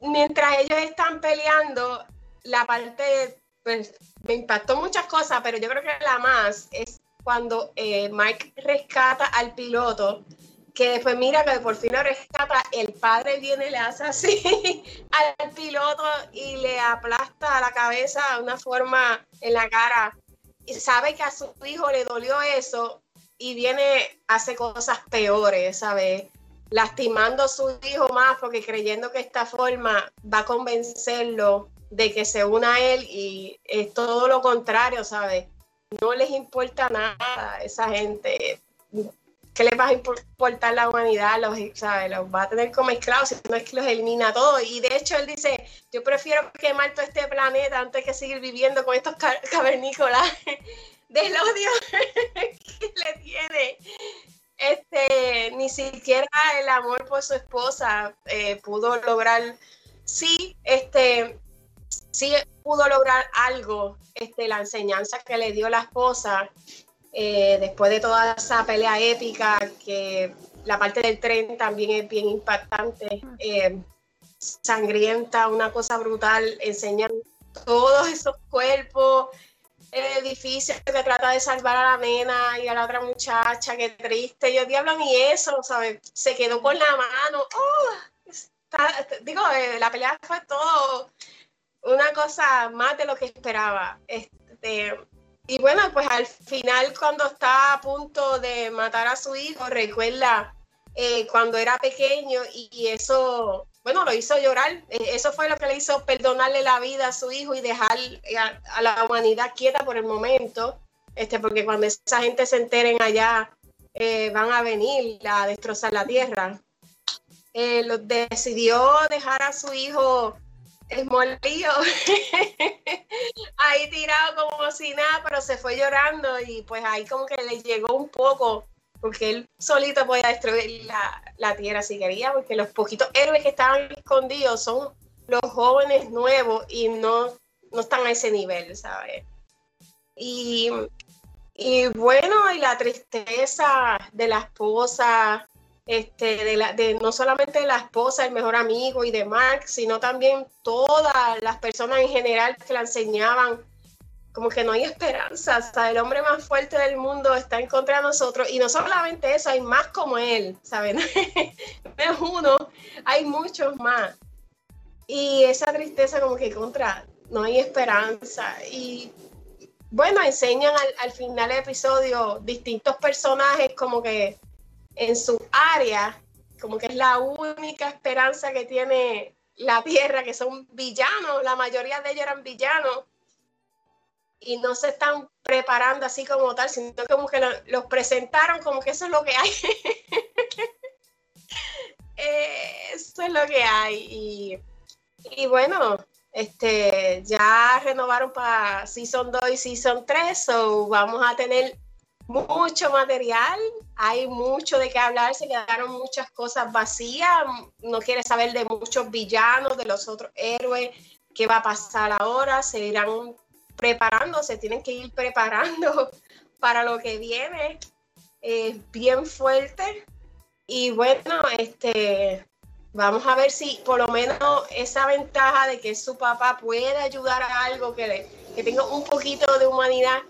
mientras ellos están peleando, la parte, pues me impactó muchas cosas, pero yo creo que la más es cuando eh, Mike rescata al piloto que después mira que por fin lo rescata, el padre viene le hace así al piloto y le aplasta la cabeza de una forma en la cara y sabe que a su hijo le dolió eso y viene, hace cosas peores, ¿sabes? Lastimando a su hijo más porque creyendo que esta forma va a convencerlo de que se una a él y es todo lo contrario, ¿sabes? No les importa nada a esa gente ¿qué les va a importar la humanidad? Los, ¿sabe? los va a tener como esclavos, si no es que los elimina todos. Y de hecho él dice, yo prefiero quemar todo este planeta antes que seguir viviendo con estos cavernícolas del odio que le tiene. Este, ni siquiera el amor por su esposa eh, pudo lograr, sí, este, sí pudo lograr algo, este, la enseñanza que le dio la esposa, eh, después de toda esa pelea épica que la parte del tren también es bien impactante, eh, sangrienta, una cosa brutal, enseñan todos esos cuerpos, el edificio que trata de salvar a la nena y a la otra muchacha, qué triste, yo diablo ni eso, ¿sabes? Se quedó con la mano, oh, digo, eh, la pelea fue todo una cosa más de lo que esperaba. Este, y bueno, pues al final cuando está a punto de matar a su hijo, recuerda eh, cuando era pequeño y, eso, bueno, lo hizo llorar. E, eso fue lo que le hizo perdonarle la vida a su hijo y dejar eh, a, la humanidad quieta por el momento, este, porque cuando esa gente se enteren allá, eh, van a venir a destrozar la tierra. lo, decidió dejar a su hijo esmolío, ahí tirado como si nada, pero se fue llorando y pues ahí como que le llegó un poco, porque él solito podía destruir la, tierra si quería, porque los poquitos héroes que estaban escondidos son los jóvenes nuevos y no, no están a ese nivel, ¿sabes? Y, y bueno, y la tristeza de la esposa, este, de, la, de no solamente de la esposa, el mejor amigo y de Mark, sino también todas las personas en general que la enseñaban, como que no hay esperanza, hasta el hombre más fuerte del mundo está en contra de nosotros, y no solamente eso, hay más como él, ¿saben? no es uno, hay muchos más. Y esa tristeza como que contra, no hay esperanza. Y bueno, enseñan al, al final del episodio distintos personajes como que en su área, como que es la única esperanza que tiene la Tierra, que son villanos, la mayoría de ellos eran villanos, y no se están preparando así como tal, sino como que los presentaron como que eso es lo que hay. eso es lo que hay. Y, bueno, este, ya renovaron para Season 2 y Season 3, so vamos a tener mucho material, hay mucho de qué hablar, se quedaron muchas cosas vacías, no quiere saber de muchos villanos, de los otros héroes, qué va a pasar ahora, se irán preparando, se tienen que ir preparando para lo que viene, es bien fuerte y bueno, este, vamos a ver si por lo menos esa ventaja de que su papá puede ayudar a algo que, que tenga un poquito de humanidad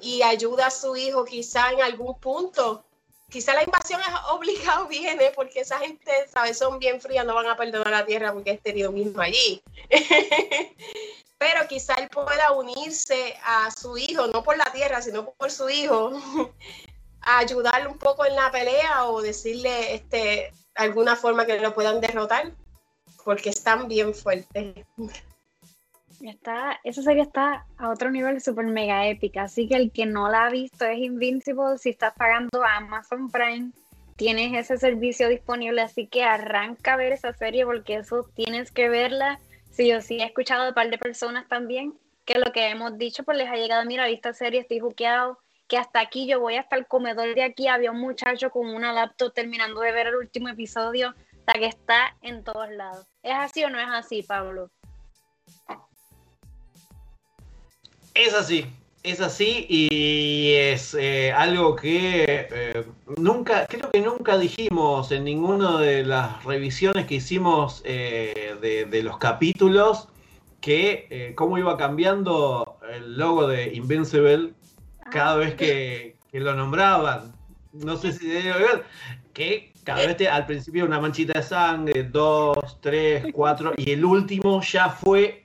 y ayuda a su hijo quizá en algún punto. Quizá la invasión es obligado viene porque esa gente, ¿sabes? Son bien frías, no van a perdonar la tierra porque es tenido mismo allí. Pero quizá él pueda unirse a su hijo, no por la tierra, sino por su hijo, a ayudarle un poco en la pelea o decirle este, alguna forma que lo puedan derrotar, porque están bien fuertes. Está, esa serie está a otro nivel super mega épica, así que el que no la ha visto es Invincible, si estás pagando Amazon Prime, tienes ese servicio disponible, así que arranca a ver esa serie porque eso tienes que verla. Sí, yo sí he escuchado de un par de personas también que lo que hemos dicho pues les ha llegado, mira, esta serie estoy juqueado, que hasta aquí yo voy hasta el comedor de aquí, había un muchacho con una laptop terminando de ver el último episodio, sea que está en todos lados. ¿Es así o no es así, Pablo? Es así, es así y es eh, algo que eh, nunca, creo que nunca dijimos en ninguna de las revisiones que hicimos eh, de, los capítulos que cómo iba cambiando el logo de Invincible cada vez que, lo nombraban. No sé si debe ver que cada vez al principio una manchita de sangre, dos, tres, cuatro, y el último ya fue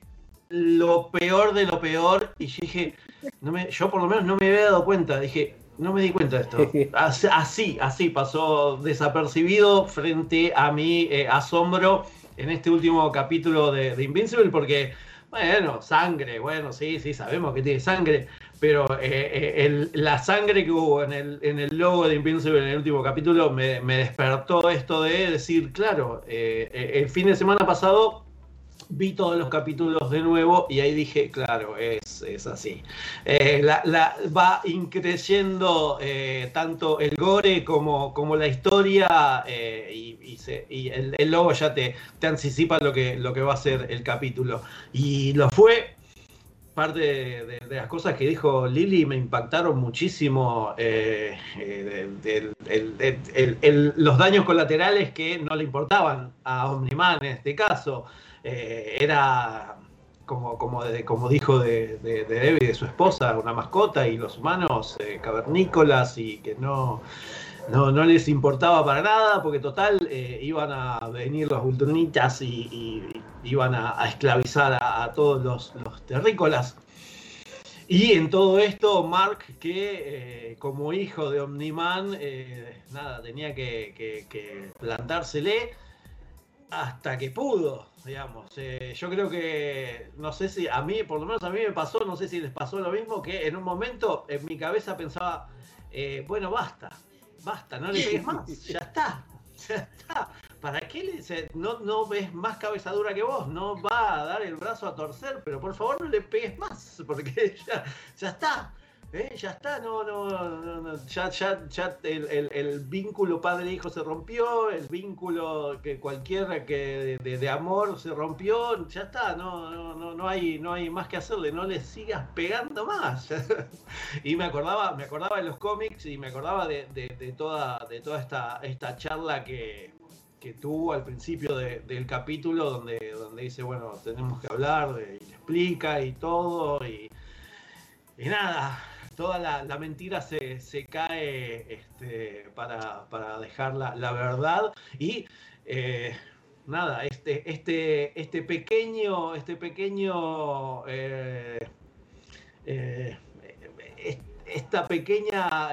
lo peor de lo peor y dije, no me, yo por lo menos no me había dado cuenta, dije, no me di cuenta de esto. Así, así pasó desapercibido frente a mi eh, asombro en este último capítulo de, Invincible porque, bueno, sangre, bueno, sí, sí, sabemos que tiene sangre, pero eh, eh, la sangre que hubo en el, en el logo de Invincible en el último capítulo me, me despertó esto de decir, claro, el fin de semana pasado vi todos los capítulos de nuevo y ahí dije, claro, es, así. Eh, la, va increyendo eh, tanto el gore como, como la historia eh, y, el, logo ya te, te anticipa lo que, lo que va a ser el capítulo. Y lo fue parte de, las cosas que dijo Lili me impactaron muchísimo los daños colaterales que no le importaban a Omniman en este caso. Eh, era como, como, dijo de, de, Debbie, de su esposa, una mascota y los humanos cavernícolas y que no, no, les importaba para nada porque total iban a venir los ultronitas y, iban a, esclavizar a, todos los, terrícolas. Y en todo esto, Mark, que eh, como hijo de Omniman, eh, nada, tenía que, plantársele hasta que pudo, digamos. Eh, yo creo que, no sé si a mí, por lo menos a mí me pasó, no sé si les pasó lo mismo, que en un momento en mi cabeza pensaba, bueno, basta, basta, no le pegues más, ya está, ya está. ¿Para qué le? No, no ves más cabezadura que vos, no va a dar el brazo a torcer, pero por favor no le pegues más, porque ya, ya está. ¿Eh? Ya está, no, no, no, ya, ya, ya el, vínculo padre-hijo se rompió, el vínculo que cualquiera que de, amor se rompió, ya está, no, no, no, hay, no hay más que hacerle, no le sigas pegando más. y me acordaba, me acordaba de los cómics y me acordaba de, toda, de toda esta, esta charla que, que tuvo al principio del capítulo donde, donde dice, bueno, tenemos que hablar, de, y le explica y todo, y, y nada, toda la, mentira se, cae este, para, dejar la, verdad y eh, nada, este, este, este pequeño, este pequeño eh, eh, esta pequeña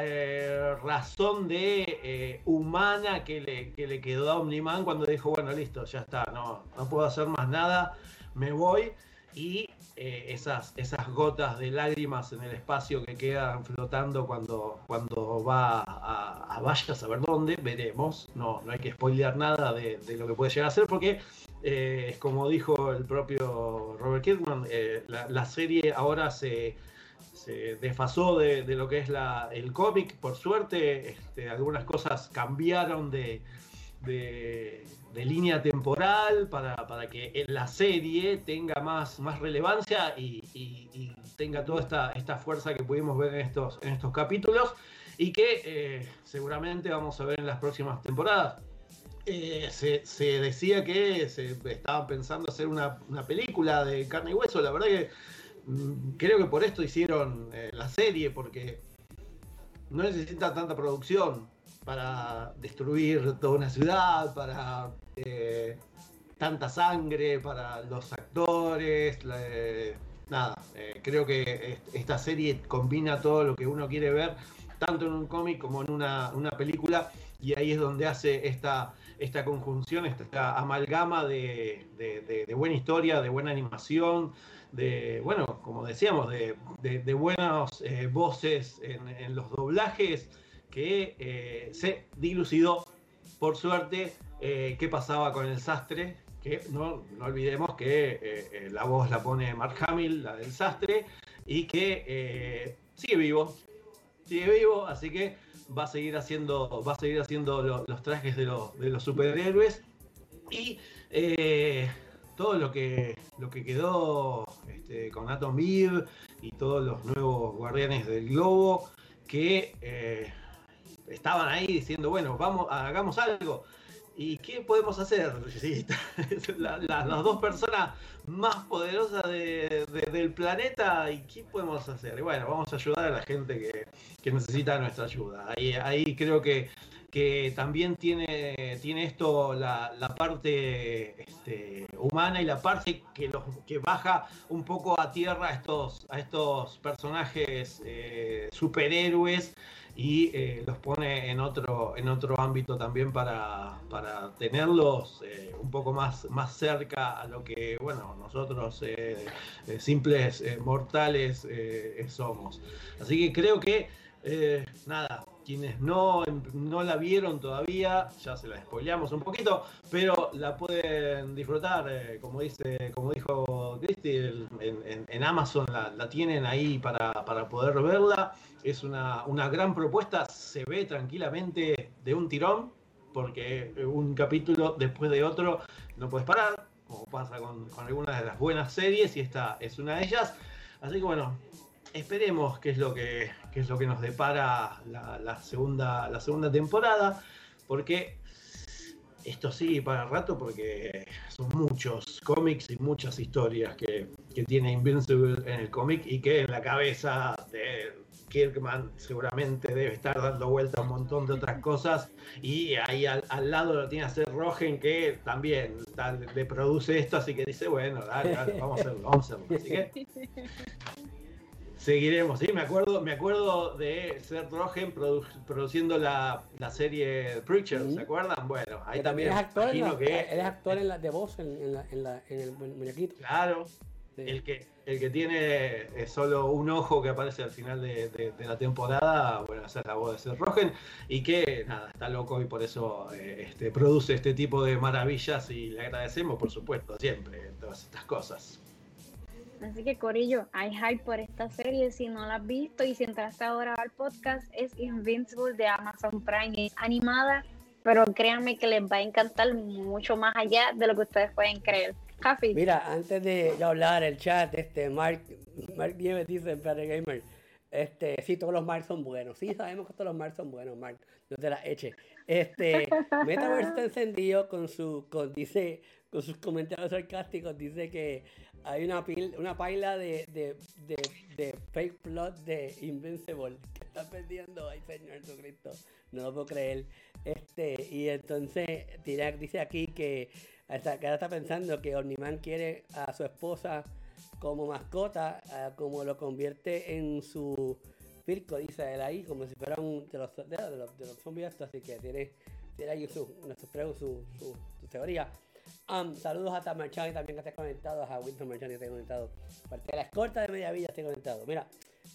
razón de humana que le, que le, quedó a Omniman cuando dijo, bueno, listo, ya está, no, no puedo hacer más nada, me voy. Y eh, esas, esas gotas de lágrimas en el espacio que quedan flotando cuando, cuando va a, vaya a saber dónde, veremos. No, no hay que spoilear nada de, lo que puede llegar a ser porque, es como dijo el propio Robert Kirkman, la, la serie ahora se se desfasó de, lo que es la, el cómic, por suerte, este, algunas cosas cambiaron de, de, línea temporal para, que la serie tenga más, más relevancia y, tenga toda esta, esta fuerza que pudimos ver en estos, en estos capítulos y que eh, seguramente vamos a ver en las próximas temporadas. Eh, se, decía que se estaba pensando hacer una, una película de carne y hueso, la verdad que Mm, creo que por esto hicieron eh, la serie, porque no necesita tanta producción para destruir toda una ciudad, para eh, tanta sangre, para los actores. Eh, nada, creo que esta serie combina todo lo que uno quiere ver, tanto en un cómic como en una, película, y ahí es donde hace esta, esta conjunción, esta amalgama de, buena historia, de buena animación, de, bueno, como decíamos, de, buenas eh, voces en, los doblajes que eh, se dilucidó, por suerte, eh, qué pasaba con el sastre, que no, no olvidemos que la voz la pone Mark Hamill, la del sastre, y que sigue vivo, sigue vivo, así que va a seguir haciendo, va a seguir haciendo los trajes de, de los superhéroes. Y todo lo que, lo que quedó este, con Atom Eve y todos los nuevos guardianes del globo que eh, estaban ahí diciendo, bueno, vamos, hagamos algo. ¿Y qué podemos hacer? las dos personas más poderosas del planeta, ¿y qué podemos hacer? Y bueno, vamos a ayudar a la gente que, que necesita nuestra ayuda. Ahí, ahí creo que que también tiene, tiene esto la, parte este, humana y la parte que, los, que baja un poco a tierra a estos, a estos personajes eh, superhéroes y eh, los pone en otro, en otro ámbito también para, tenerlos eh, un poco más, más cerca a lo que bueno, nosotros simples mortales somos. Así que creo que nada, quienes no, no la vieron todavía, ya se la spoileamos un poquito, pero la pueden disfrutar, eh, como dice, como dijo Cristi, en, Amazon la, tienen ahí para, poder verla. Es una, gran propuesta, se ve tranquilamente de un tirón, porque un capítulo después de otro no puedes parar, como pasa con, con algunas de las buenas series, y esta es una de ellas. Así que bueno, esperemos qué es lo que, qué es lo que nos depara la, segunda, la segunda temporada, porque esto sigue para rato porque son muchos cómics y muchas historias que, que tiene Invincible en el cómic y que en la cabeza de Kirkman seguramente debe estar dando vuelta a un montón de otras cosas y ahí al, lado lo tiene a hacer Rogen que también le produce esto, así que dice, bueno, dale, vamos a hacerlo, vamos. Así que seguiremos, sí, me acuerdo, me acuerdo de Seth Rogen produ produciendo la, la, serie Preacher, ¿se acuerdan? Bueno, ahí también, es actor, en la, que es actor en la, de voz en, en, la, en, la, en el muñequito. Claro. Sí. El, que, el que tiene solo un ojo que aparece al final de, de, de la temporada, bueno, esa es la voz de Seth Rogen, y que nada, está loco y por eso eh, este, produce este tipo de maravillas y le agradecemos, por supuesto, siempre todas estas cosas. Así que Corillo, hay hype por esta serie, si no la has visto y si entraste ahora al podcast, es Invincible de Amazon Prime, es animada, pero créanme que les va a encantar mucho más allá de lo que ustedes pueden creer. Jafi. Mira, antes de hablar el chat, este Mark, Mark Nieves dice en Gamer, este, sí, todos los Mark son buenos. Sí, sabemos que todos los Mark son buenos, Mark. No te la eche. Este, Metaverse está encendido con su, con, dice, con sus comentarios sarcásticos. Dice que hay una pil, una paila de, fake plot de Invincible que está perdiendo. Ay, Señor Jesucristo. No lo puedo creer. Este, y entonces, Tirac dice aquí que, hasta, ahora está pensando que Omniman quiere a su esposa como mascota, como lo convierte en su circo, dice él ahí, como si fuera un de los, de, los, zombies así que tiene, tiene ahí su, su, su, su teoría. Um, saludos a Tamarchani también que esté conectado, a Winston Marchani que esté conectado. Parte de la escorta de Media Villa esté conectado. Mira,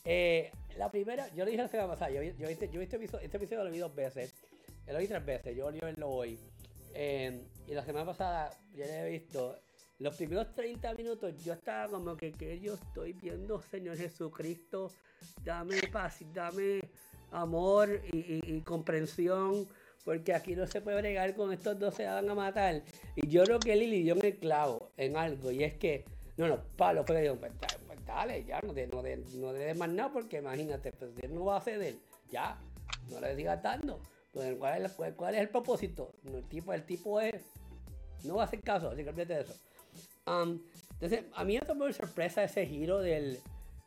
eh, la primera, yo lo dije la semana pasada, yo, yo, este, yo este, episodio, este episodio lo vi dos veces, lo vi tres veces, yo volví a verlo hoy. Eh, y la semana pasada ya lo he visto los primeros 30 minutos yo estaba como que, que yo estoy viendo, Señor Jesucristo, dame paz, dame amor y, y, y, comprensión, porque aquí no se puede bregar con estos dos se van a matar. Y yo creo que Lili dio en el clavo en algo, y es que, no, no, Pablo fue que dijo, pues, pues dale, ya, no de, no, más nada, porque imagínate, pues él no va a ceder, ya, no le sigas dando. Pues, ¿cuál, es, ¿Cuál es el propósito? El tipo, el tipo es, no va a hacer caso, así que olvídate de eso. Um, entonces, a mí me tomó sorpresa ese giro del,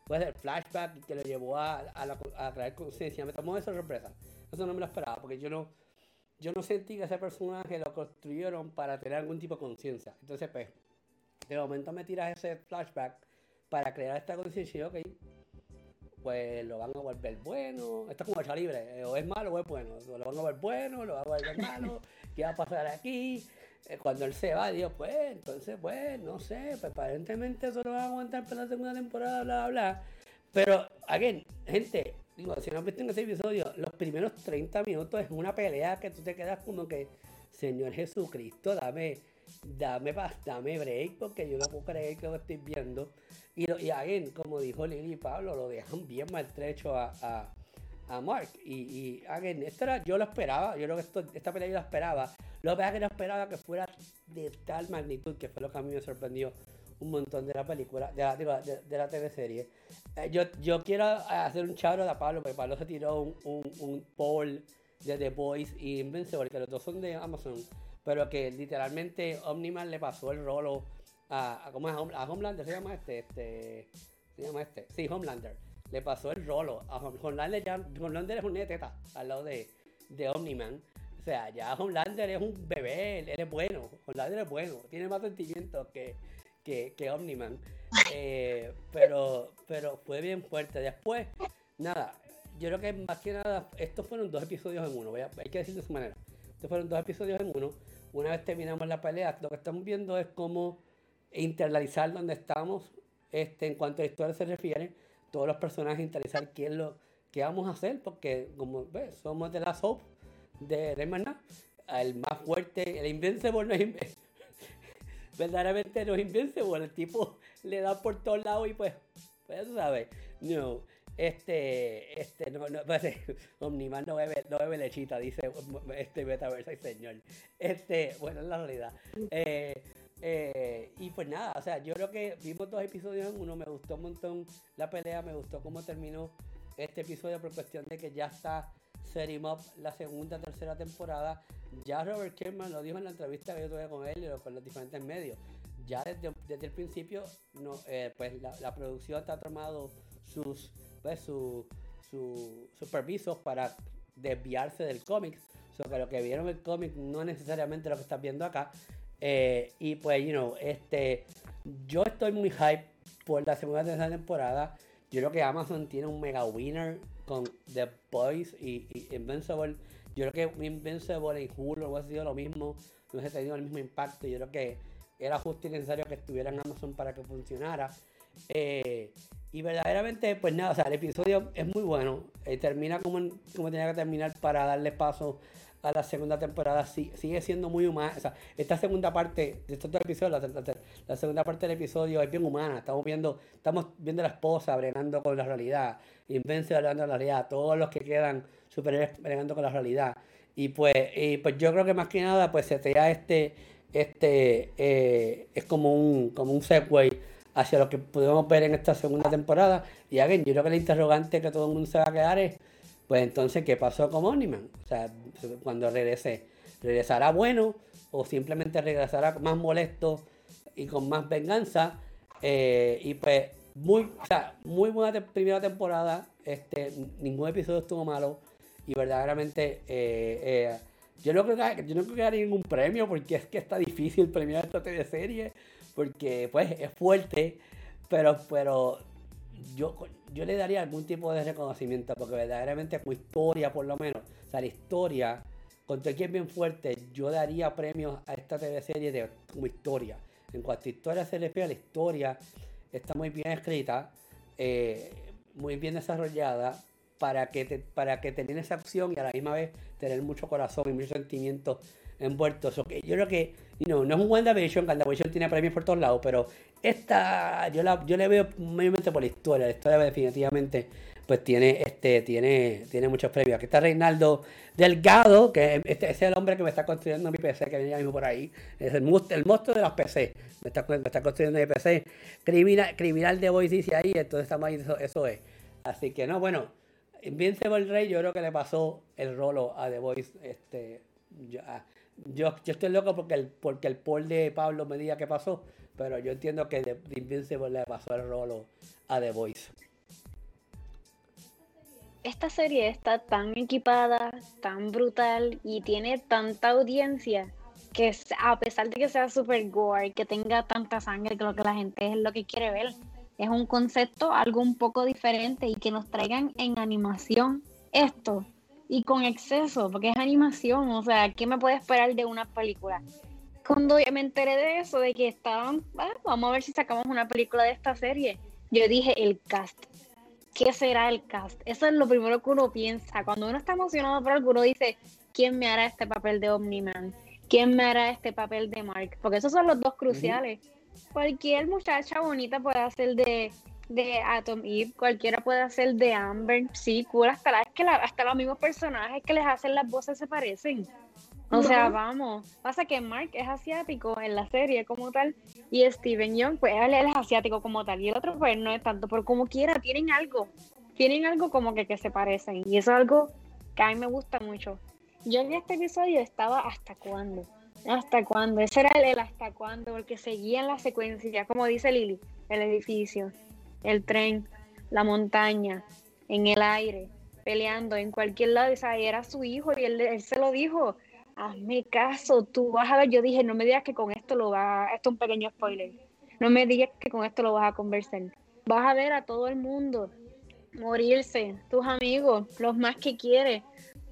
pues, del flashback que lo llevó a, a, la, a traer conciencia. Me tomó de sorpresa. Eso no me lo esperaba, porque yo no, yo no sentí que ese personaje lo construyeron para tener algún tipo de conciencia. Entonces, pues, de momento me tiras ese flashback para crear esta conciencia, ok, pues lo van a volver bueno. Esto es como lucha libre, o es malo o es bueno. Lo van a volver bueno, lo van a volver malo. ¿Qué va a pasar aquí? Cuando él se va, digo, pues, entonces, pues, no sé, pues aparentemente eso lo va a aguantar para la segunda temporada, bla, bla, bla. Pero, again, gente, si no han visto en ese episodio, los primeros 30 minutos es una pelea que tú te quedas como que, Señor Jesucristo, dame, dame dame break, porque yo no puedo creer que lo estoy viendo. Y, lo, again, como dijo Lili y Pablo, lo dejan bien maltrecho a, a, a Mark. Y, y again, esto era, yo lo esperaba, yo creo que esto, esta pelea yo la esperaba. Lo que que no esperaba que fuera de tal magnitud, que fue lo que a mí me sorprendió un montón de la película, de la, de, la. Eh, yo, yo quiero hacer un chabro de Pablo, porque Pablo se tiró un, un, un poll de The Boys y Invincible, que los dos son de Amazon, pero que literalmente Omniman le pasó el rolo a, a, ¿cómo es? a Homelander, se llama este, este, se llama este, sí, Homelander. Le pasó el rolo a Homelander, ya, Homelander es un teta al lado de Omniman. O sea, ya Homelander es un bebé, él es bueno, Homelander es bueno, tiene más sentimientos que, que, que Omniman. Eh, pero, pero fue bien fuerte. Después, nada, yo creo que más que nada, estos fueron dos episodios en uno, hay que decirlo de esa manera. Estos fueron dos episodios en uno. Una vez terminamos la pelea, lo que estamos viendo es cómo internalizar donde estamos este, en cuanto a historia se refiere, todos los personajes, internalizar qué es lo que vamos a hacer, porque como ves, somos de la soap de Rayman, el más fuerte, el Invincible no es. Verdaderamente no es Invincible, el tipo le da por todos lados y pues, pues tú sabes, no, este, este, no, no, pues, Omniman no bebe, no bebe lechita, dice este Metaverse, señor. Este, bueno, es la realidad. Eh, Eh, y pues nada, o sea, yo creo que vimos dos episodios en uno, me gustó un montón la pelea, me gustó cómo terminó este episodio por cuestión de que ya está setting up la segunda, tercera temporada. Ya Robert Kirkman lo dijo en la entrevista que yo tuve con él y con los diferentes medios. Ya desde, desde el principio, eh, pues la, la, producción está tomado sus, pues, su, su, sus permisos para desviarse del cómic. O sea, que lo que vieron el cómic no necesariamente lo que estás viendo acá. Eh, y pues, you know, este, yo estoy muy hype por la segunda tercera temporada. Yo creo que Amazon tiene un mega winner con The Boys y, y Invincible. Yo creo que Invincible y Hulu ha sido lo mismo, no se ha tenido el mismo impacto. Yo creo que era justo y necesario que estuviera en Amazon para que funcionara. Eh, y verdaderamente, pues nada, o sea, el episodio es muy bueno. Eh, termina como, como tenía que terminar para darle paso a la segunda temporada. Sí, sigue siendo muy humana. O sea, esta segunda parte de estos dos episodios, la, la, la, segunda parte del episodio es bien humana. Estamos viendo, estamos viendo a la esposa bregando con la realidad. Invencia bregando con la realidad. Todos los que quedan superhéroes bregando con la realidad. Y pues, y pues yo creo que más que nada, pues se te da este, este, eh, es como un, como un segue hacia lo que podemos ver en esta segunda temporada. Y again, yo creo que el interrogante que todo el mundo se va a quedar es, pues entonces, ¿qué pasó con Omniman? O sea, cuando regrese, ¿regresará bueno o simplemente regresará más molesto y con más venganza? Eh, y pues, muy, o sea, muy buena primera temporada, este, ningún episodio estuvo malo y verdaderamente... Eh, eh, yo no, creo que, yo no creo que haya ningún premio porque es que está difícil premiar esta teleserie porque pues es fuerte, pero, pero yo, yo le daría algún tipo de reconocimiento porque verdaderamente como historia por lo menos, o sea, la historia, con todo que es bien fuerte, yo daría premios a esta teleserie de, como historia. En cuanto a historia se refiere, la historia está muy bien escrita, eh, muy bien desarrollada, para que, te, para que tenga esa acción y a la misma vez tener mucho corazón y muchos sentimientos envueltos. Okay, yo creo que you no es un WandaVision, WandaVision tiene premios por todos lados, pero esta yo la yo le veo mayormente por la historia. La historia definitivamente pues tiene este tiene tiene muchos premios. Aquí está Reinaldo Delgado, que este, es el hombre que me está construyendo mi PC, que venía mismo por ahí. Es el, el monstruo de los PC. Me está, me está construyendo mi PC. Criminal, criminal de Voice dice ahí, entonces estamos ahí, eso, es. Así que no, bueno, Invincible Rey yo creo que le pasó el rolo a The Voice. Este, yo, yo, estoy loco porque el, porque el poll de Pablo me diga qué pasó, pero yo entiendo que de Invincible le pasó el rolo a The Voice. Esta serie está tan equipada, tan brutal y tiene tanta audiencia que a pesar de que sea super gore, que tenga tanta sangre, que lo que la gente es lo que quiere ver, es un concepto algo un poco diferente y que nos traigan en animación esto y con exceso, porque es animación, o sea, ¿qué me puede esperar de una película? Cuando me enteré de eso, de que estaban, vamos a ver si sacamos una película de esta serie, yo dije el cast. ¿Qué será el cast? Eso es lo primero que uno piensa. Cuando uno está emocionado por algo, uno dice, ¿quién me hará este papel de Omni-Man? ¿Quién me hará este papel de Mark? Porque esos son los dos cruciales. Cualquier muchacha bonita puede hacer de, de Atom Eve, cualquiera puede hacer de Amber, sí, cool, hasta, la, que la, hasta los mismos personajes que les hacen las voces se parecen. O sea, vamos. Pasa que Mark es asiático en la serie como tal y Steven Young, pues él, él, es asiático como tal y el otro pues no es tanto, pero como quiera, tienen algo. Tienen algo como que, que se parecen y eso es algo que a mí me gusta mucho. Yo en este episodio estaba hasta cuándo. ¿Hasta cuándo? Ese era el, el hasta cuándo, porque seguían la secuencia, como dice Lili, el edificio, el tren, la montaña, en el aire, peleando en cualquier lado. O sea, era su hijo y él, él, se lo dijo, hazme caso, tú vas a ver. Yo dije, no me digas que con esto lo va, esto es un pequeño spoiler, no me digas que con esto lo vas a conversar. Vas a ver a todo el mundo morirse, tus amigos, los más que quieres,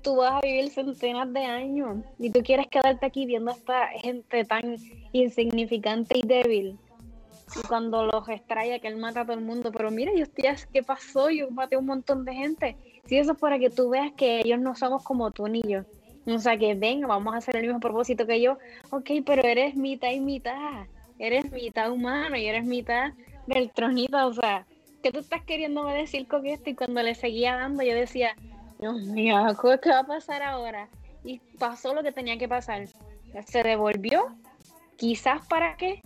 tú vas a vivir centenas de años y tú quieres quedarte aquí viendo a esta gente tan insignificante y débil. Y cuando los extrae que él mata a todo el mundo, pero mira, yo estoy, ¿qué pasó? Yo maté a un montón de gente. Si eso es para que tú veas que ellos no somos como tú ni yo. O sea, que venga, vamos a hacer el mismo propósito que yo. Ok, pero eres mitad y mitad. Eres mitad humano y eres mitad del tronito. O sea, ¿qué tú estás queriéndome decir con esto? Y cuando le seguía dando, yo decía, Dios mío, ¿qué va a pasar ahora? Y pasó lo que tenía que pasar. Se devolvió Quizás para qué,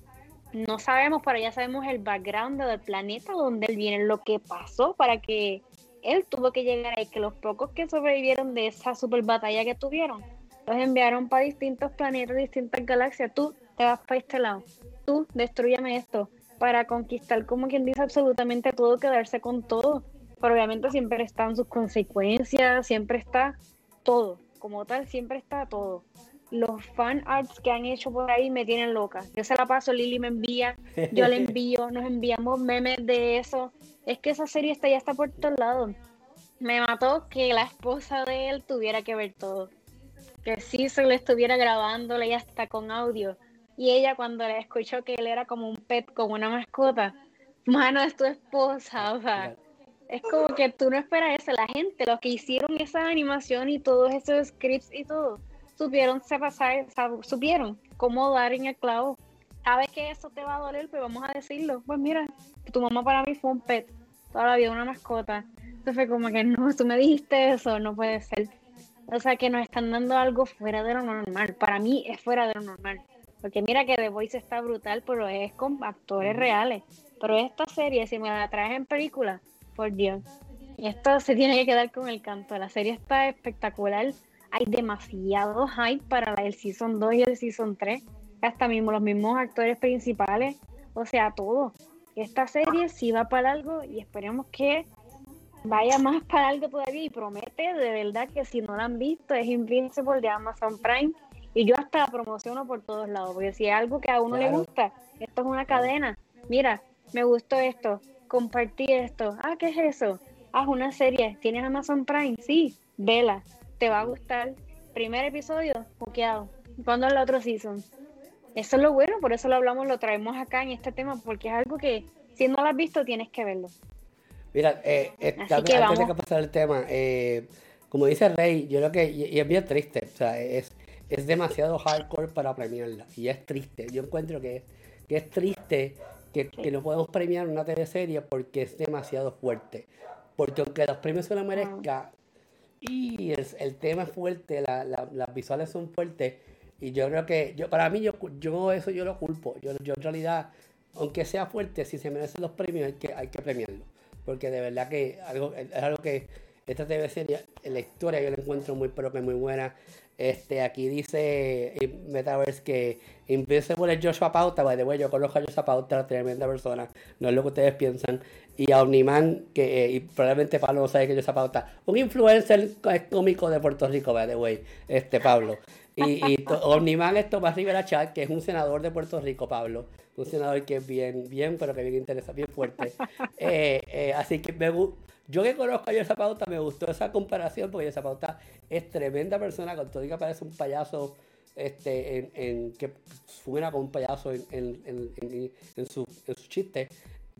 no sabemos, pero ya sabemos el background del planeta donde él viene, lo que pasó para que él tuvo que llegar ahí, que los pocos que sobrevivieron de esa super batalla que tuvieron, los enviaron para distintos planetas, distintas galaxias. Tú te vas para este lado, tú destruyame esto, para conquistar, como quien dice, absolutamente todo, quedarse con todo. Pero obviamente siempre están sus consecuencias, siempre está todo, como tal, siempre está todo los fan arts que han hecho por ahí me tienen loca. Yo se la paso, Lili me envía, yo le envío, nos enviamos memes de eso. Es que esa serie está ya está por todos lados. Me mató que la esposa de él tuviera que ver todo. Que sí se le estuviera grabándole y hasta con audio. Y ella cuando le escuchó que él era como un pet, como una mascota, mano es tu esposa, o sea, es como que tú no esperas eso. La gente, los que hicieron esa animación y todos esos scripts y todo, supieron se pasar, supieron cómo dar en el clavo. Sabes que eso te va a doler, pero vamos a decirlo. Pues mira, tu mamá para mí fue un pet, todavía una mascota. Entonces fue como que no, tú me dijiste eso, no puede ser. O sea que nos están dando algo fuera de lo normal. Para mí es fuera de lo normal. Porque mira que The Voice está brutal, pero es con actores reales. Pero esta serie, si me la traes en película, por Dios. Y esto se tiene que quedar con el canto. La serie está espectacular hay demasiado hype para el Season 2 y el Season 3. Hasta mismo los mismos actores principales. O sea, todo. Esta serie sí va para algo y esperemos que vaya más para algo todavía y promete de verdad que si no la han visto es Invincible de Amazon Prime. Y yo hasta la promociono por todos lados porque si es algo que a uno le gusta esto es una cadena. Mira me gustó esto compartí esto. Ah qué es eso ah una serie tienes Amazon Prime sí vela te va a gustar. Primer episodio, buqueado. ¿Cuándo es el otro season? Eso es lo bueno, por eso lo hablamos, lo traemos acá en este tema, porque es algo que si no lo has visto tienes que verlo. Mira, eh, eh antes de que pasar el tema, eh, como dice Rey, yo creo que, y, es bien triste, o sea, es, es demasiado hardcore para premiarla, y es triste, yo encuentro que, que es triste que, que, no podemos premiar una teleserie porque es demasiado fuerte, porque aunque los premios se lo merezca, y el, el tema es fuerte, la, la, las visuales son fuertes. Y yo creo que, yo para mí, yo, yo eso yo lo culpo. Yo, yo en realidad, aunque sea fuerte, si se merecen los premios, hay que, hay que premiarlo. Porque de verdad que algo, es algo que esta TV serie, la historia yo la encuentro muy, que muy buena. Este, aquí dice Metaverse que Invincible es Joshua Pauta, by the yo conozco a Joshua Pauta, tremenda persona, no es lo que ustedes piensan. Y a Omniman, que y probablemente Pablo no sabe que Joshua Pauta, un influencer cómico de Puerto Rico, by the way, este Pablo. Y, y Omniman es Tomás Rivera Chat, que es un senador de Puerto Rico, Pablo. Un senador que es bien, bien, pero que bien interesa, bien fuerte. Eh, eh, así que me, yo que conozco a esa Pauta me gustó esa comparación porque esa Pauta es tremenda persona, con todo y que parece un payaso este, en, en que fuera con un payaso en, en, en su, en su chiste.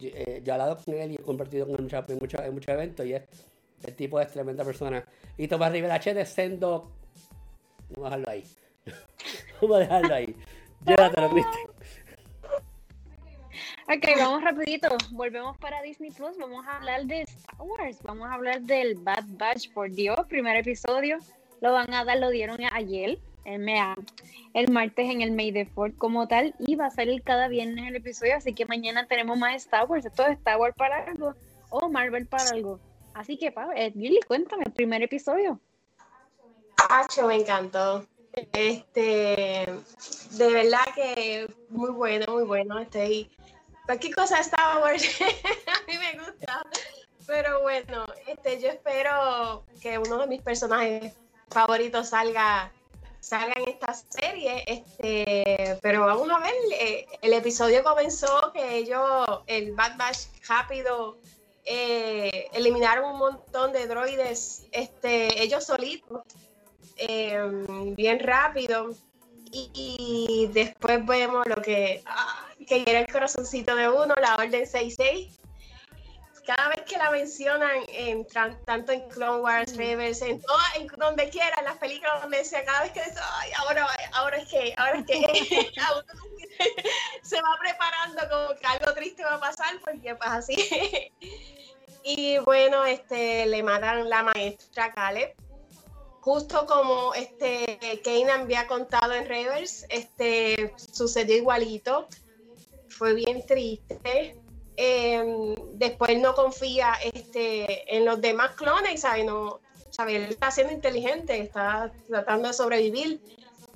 Eh, yo, he hablado con él y he compartido con él en muchos en muchos eventos y es el tipo es tremenda persona. Y Tomás Rivera de Sendo. Vamos a dejarlo ahí. Vamos a dejarlo ahí. Llévatelo, Cristian. Ok, vamos rapidito. Volvemos para Disney Plus. Vamos a hablar de Star Wars. Vamos a hablar del Bad Batch, por Dios. Primer episodio. Lo van a dar, lo dieron ayer, el, el martes en el May the Ford como tal. Y va a salir cada viernes el episodio. Así que mañana tenemos más Star Wars. Esto es Star Wars para algo o Marvel para algo. Así que, pa, eh, cuéntame, el primer episodio. Hacho, me encantó. Este, de verdad que muy bueno, muy bueno. Estoy cualquier cosa Star a mí me gusta. Pero bueno, este, yo espero que uno de mis personajes favoritos salga, salga en esta serie. Este, pero vamos a ver, eh, el episodio comenzó que ellos, el Bad Batch rápido, eh, eliminaron un montón de droides, este, ellos solitos, eh, bien rápido. Y, después vemos lo que, que era el corazoncito de uno, la Orden 66. Cada vez que la mencionan, en, tanto en Clone Wars, Rebels, en, en donde quiera, en las películas donde sea, cada vez que dice, ay, ahora, ahora es que, ahora es que se va preparando como que algo triste va a pasar, porque pues así. y bueno, este, le matan la maestra Caleb justo como este Kanan había contado en Reverse, este sucedió igualito. Fue bien triste. Em, después no confía este, en los demás clones, ¿sabes? No, ¿sabe? Él está siendo inteligente, está tratando de sobrevivir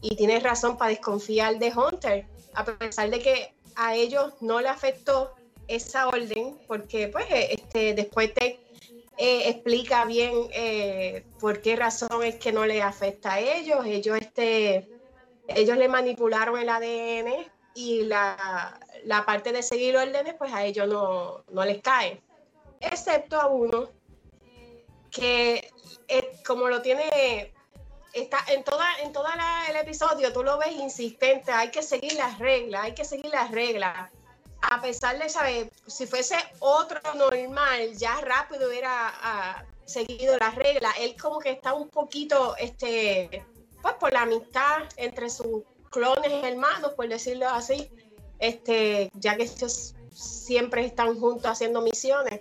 y tiene razón para desconfiar de Hunter, a pesar de que a ellos no le afectó esa orden, porque pues este, después te eh, explica bien eh, por qué razón es que no le afecta a ellos. Ellos, este, ellos le manipularon el ADN y la, parte de seguir órdenes, pues a ellos no, no les cae. Excepto a uno que como lo tiene está en toda en toda el episodio tú lo ves insistente hay que seguir las reglas hay que seguir las reglas a pesar de saber, si fuese otro normal, ya rápido hubiera ah, seguido las reglas. Él como que está un poquito, este, pues por la amistad entre sus clones hermanos, por decirlo así, este, ya que ellos siempre están juntos haciendo misiones.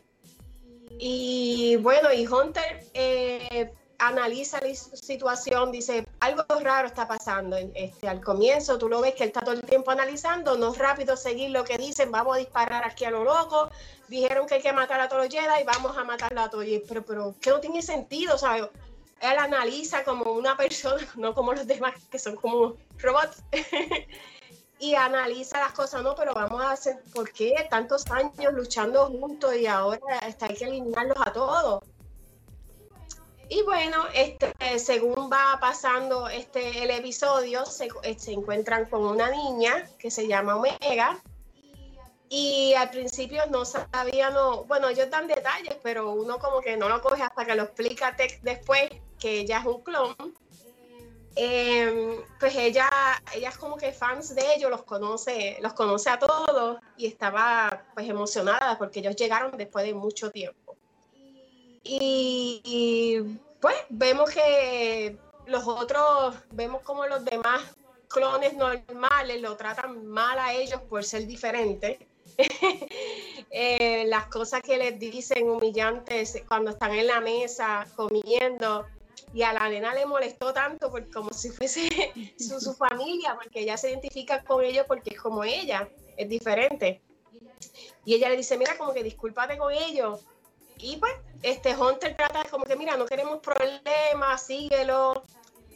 Y bueno, y Hunter eh, analiza la situación, dice, algo raro está pasando. Este, al comienzo tú lo ves que él está todo el tiempo analizando, no es rápido seguir lo que dicen, vamos a disparar aquí a lo loco, dijeron que hay que matar a todos los y vamos a matarlo a todos. Pero, pero, que no tiene sentido, ¿sabes? Él analiza como una persona, no como los demás que son como robots. y analiza las cosas, no, pero vamos a hacer, ¿por qué tantos años luchando juntos y ahora está, hay que eliminarlos a todos? Y bueno, este, según va pasando este, el episodio, se, eh, se, encuentran con una niña que se llama Omega. Y al principio no sabía, no, bueno, ellos dan detalles, pero uno como que no lo coge hasta que lo explica después que ella es un clon. Em, pues ella, ella es como que fans de ellos, los conoce, los conoce a todos y estaba pues emocionada porque ellos llegaron después de mucho tiempo. Y, pues vemos que los otros, vemos como los demás clones normales lo tratan mal a ellos por ser diferentes. Eh, las cosas que les dicen humillantes cuando están en la mesa comiendo y a la nena le molestó tanto porque como si fuese su, su, familia, porque ella se identifica con ellos porque es como ella, es diferente. Y ella le dice, mira, como que discúlpate con ellos, y pues, este Hunter trata de como que, mira, no queremos problemas, síguelo.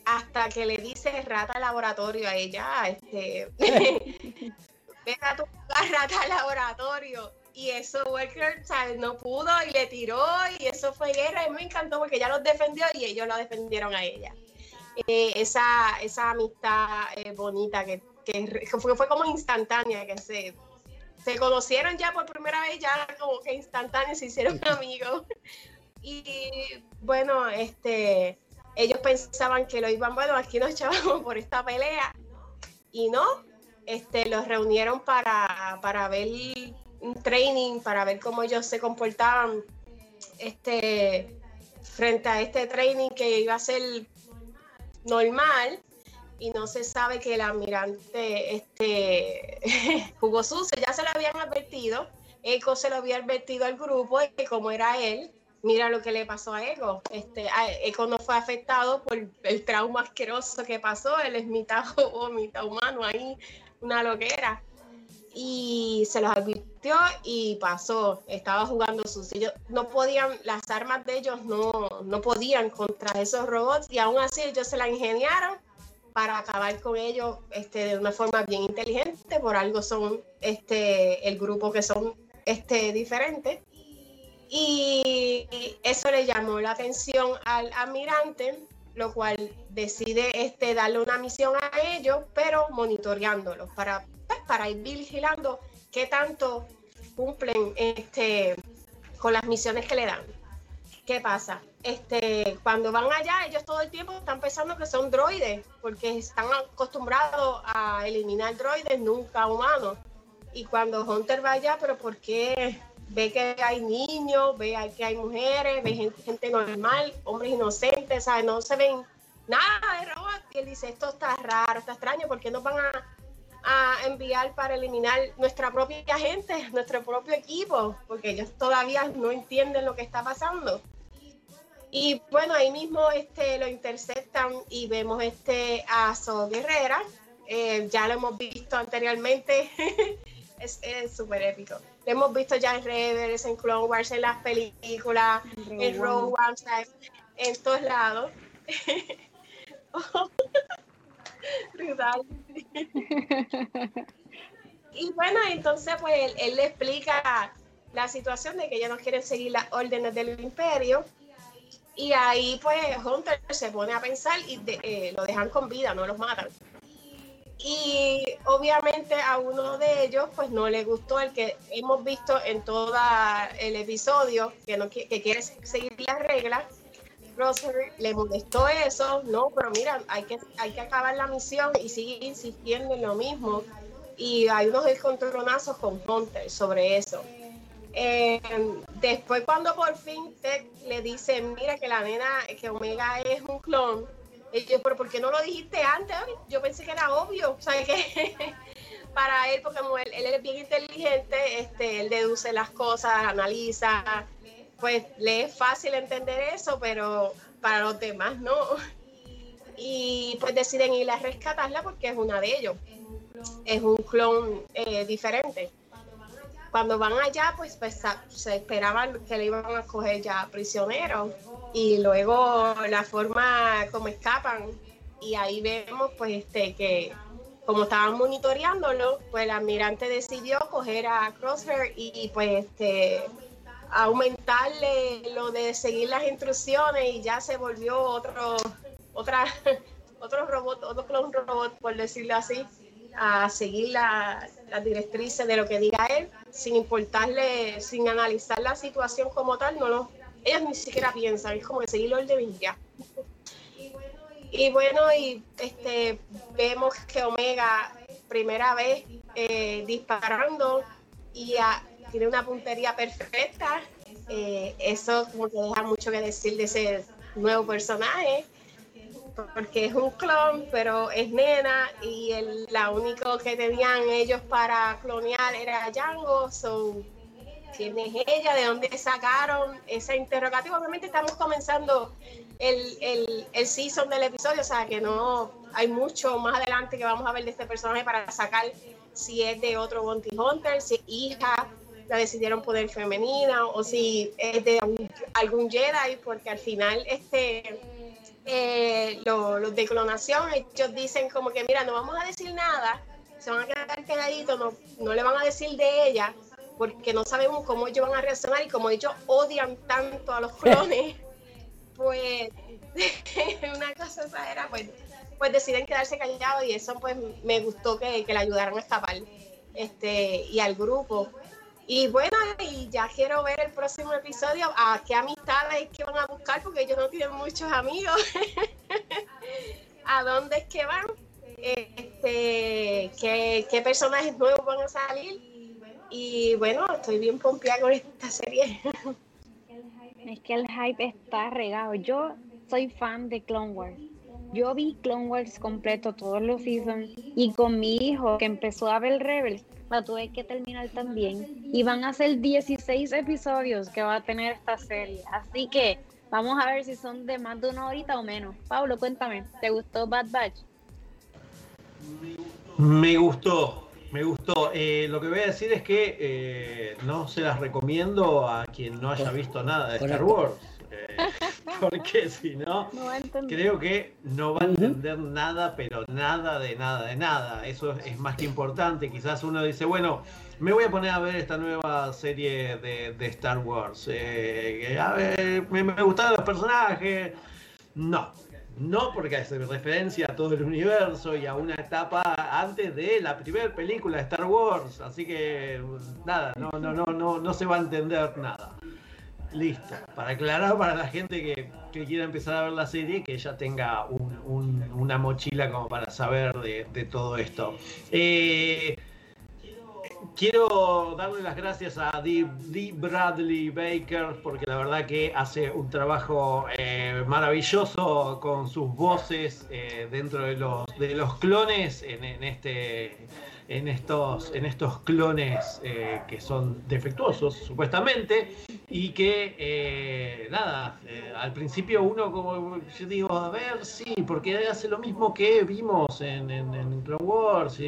Hasta que le dice rata laboratorio a ella, este, vete a tu rata laboratorio. Y eso Walker no pudo y le tiró y eso fue guerra. Y me encantó porque ella los defendió y ellos la defendieron a ella. Eh, esa, esa amistad eh, bonita que, que fue, fue como instantánea, que se se conocieron ya por primera vez, ya como que instantáneos se hicieron amigos. Y bueno, este, ellos pensaban que lo iban, bueno, aquí nos echábamos por esta pelea. Y no, este, los reunieron para, para ver un training, para ver cómo ellos se comportaban este, frente a este training que iba a ser normal y no se sabe que el almirante este, jugó sucio, ya se lo habían advertido, Eco se lo había advertido al grupo y como era él, mira lo que le pasó a Eco. Este, Eco no fue afectado por el trauma asqueroso que pasó, él es mitad o mitad humano ahí, una loquera. Y se los advirtió y pasó, estaba jugando sucio. no podían, las armas de ellos no, no podían contra esos robots y aún así ellos se la ingeniaron para acabar con ellos este, de una forma bien inteligente, por algo son este, el grupo que son este, diferentes. Y eso le llamó la atención al almirante, lo cual decide este, darle una misión a ellos, pero monitoreándolos para, pues, para ir vigilando qué tanto cumplen este, con las misiones que le dan. ¿Qué pasa? Este, cuando van allá, ellos todo el tiempo están pensando que son droides, porque están acostumbrados a eliminar droides, nunca humanos. Y cuando Hunter va allá, pero ¿por qué ve que hay niños, ve que hay mujeres, ve gente, normal, hombres inocentes, ¿sabes? No se ven nada de robots. Y él dice, esto está raro, está extraño, ¿por qué nos van a, a enviar para eliminar nuestra propia gente, nuestro propio equipo? Porque ellos todavía no entienden lo que está pasando. Y bueno, ahí mismo este, lo interceptan y vemos este a So Guerrera. Eh, ya lo hemos visto anteriormente. es súper épico. Lo hemos visto ya en Rebels, en Clone Wars, en las películas, en Rogue One, en todos lados. y bueno, entonces pues él, le explica la situación de que ellos no quieren seguir las órdenes del imperio. Y ahí pues Hunter se pone a pensar y eh, lo dejan con vida, no los matan. Y obviamente a uno de ellos pues no le gustó el que hemos visto en todo el episodio, que, no, que quiere seguir las reglas le molestó eso, no, pero mira, hay que, hay que acabar la misión y sigue insistiendo en lo mismo. Y hay unos descontrolazos con Hunter sobre eso. Eh, después cuando por fin te, le dice, mira que la nena, que Omega es un clon, y yo, pero ¿por qué no lo dijiste antes? Yo pensé que era obvio, o sea, que para él, porque él, él, es bien inteligente, este, él deduce las cosas, analiza, pues le es fácil entender eso, pero para los demás no. Y pues deciden ir a rescatarla porque es una de ellos. Es un clon eh, diferente. Cuando van allá, pues, pues se esperaban que le iban a coger ya prisionero. Y luego la forma como escapan. Y ahí vemos pues este que como estaban monitoreándolo, pues el almirante decidió coger a Crosshair y pues este aumentarle lo de seguir las instrucciones y ya se volvió otro, otra, otro robot, otro clon robot, por decirlo así, a seguir las directrices de lo que diga él, sin importarle, sin analizar la situación como tal, no lo, ellos ni siquiera piensan, es como seguir el orden y ya. Y bueno, y este vemos que Omega, primera vez eh, disparando y a, tiene una puntería perfecta. Eh, eso como que deja mucho que decir de ese nuevo personaje, porque es un clon, pero es nena y el, la único que tenían ellos para clonear era Django. So, ¿Quién es ella? ¿De dónde sacaron ese interrogativo? Obviamente estamos comenzando el, el, el season del episodio, o sea que no hay mucho más adelante que vamos a ver de este personaje para sacar si es de otro Bounty Hunter, si es hija la decidieron poner femenina o si es de algún Jedi, porque al final este eh, los de clonación, ellos dicen como que mira, no vamos a decir nada, se van a quedar quedaditos, no, no le van a decir de ella, porque no sabemos cómo ellos van a reaccionar y como ellos odian tanto a los clones, pues una cosa esa pues, pues deciden quedarse callados y eso pues me gustó que, que le ayudaran a escapar este, y al grupo. Y bueno, y ya quiero ver el próximo episodio, a qué amistades que van a buscar, porque ellos no tienen muchos amigos. ¿A dónde es que van? Este, ¿qué, ¿Qué personajes nuevos van a salir? Y bueno, estoy bien pompeada con esta serie. Es que el hype está regado. Yo soy fan de Clone Wars. Yo vi Clone Wars completo todos los seasons y con mi hijo que empezó a ver Rebels la tuve que terminar también. Y van a ser 16 episodios que va a tener esta serie. Así que vamos a ver si son de más de una horita o menos. Pablo, cuéntame, ¿te gustó Bad Batch? Me gustó, me gustó. Eh, lo que voy a decir es que eh, no se las recomiendo a quien no haya visto nada de Star Wars. Eh, porque si no, creo que no va a entender nada, pero nada de nada de nada. Eso es más que importante. Quizás uno dice, bueno, me voy a poner a ver esta nueva serie de, Star Wars. Eh, a ver, me, me gustaron los personajes. No, no porque hace referencia a todo el universo y a una etapa antes de la primera película de Star Wars. Así que nada, no, no, no, no, no se va a entender nada. Listo. Para aclarar para la gente que, quiera empezar a ver la serie, que ya tenga una mochila como para saber de, todo esto. Eh, quiero darle las gracias a Dee, Bradley Baker porque la verdad que hace un trabajo eh, maravilloso con sus voces eh, dentro de los, de los clones en, este en estos, en estos clones eh, que son defectuosos, supuestamente, y que, eh, nada, eh, al principio uno, como yo digo, a ver, sí, porque hace lo mismo que vimos en, en, Clone Wars,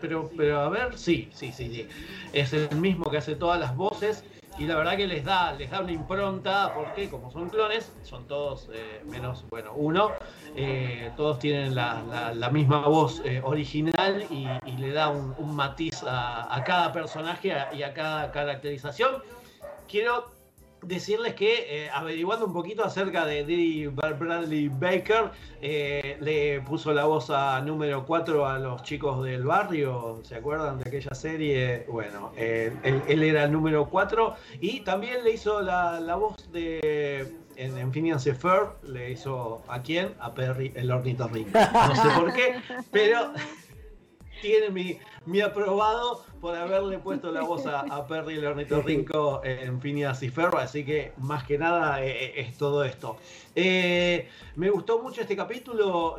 pero, pero a ver, sí, sí, sí, sí, es el mismo que hace todas las voces y la verdad que les da, les da una impronta, porque como son clones, son todos eh, menos, bueno, uno, eh, todos tienen la, misma voz eh, original y, le da un, matiz a, cada personaje y a cada caracterización. Quiero decirles que eh, averiguando un poquito acerca de Diddy Bradley Baker, eh, le puso la voz a número 4 a los chicos del barrio, ¿se acuerdan de aquella serie? Bueno, él, era el número 4 y también le hizo la, voz de... En, en Phineas le hizo a quién? A Perry el ornitorrinco. No sé por qué, pero tiene mi, mi aprobado por haberle puesto la voz a, Perry el ornitorrinco en Phineas y Ferro, así que más que nada eh, eh, es todo esto. Eh, me gustó mucho este capítulo,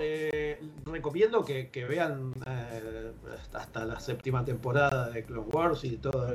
recomiendo que, vean hasta la séptima temporada de Clone Wars y todo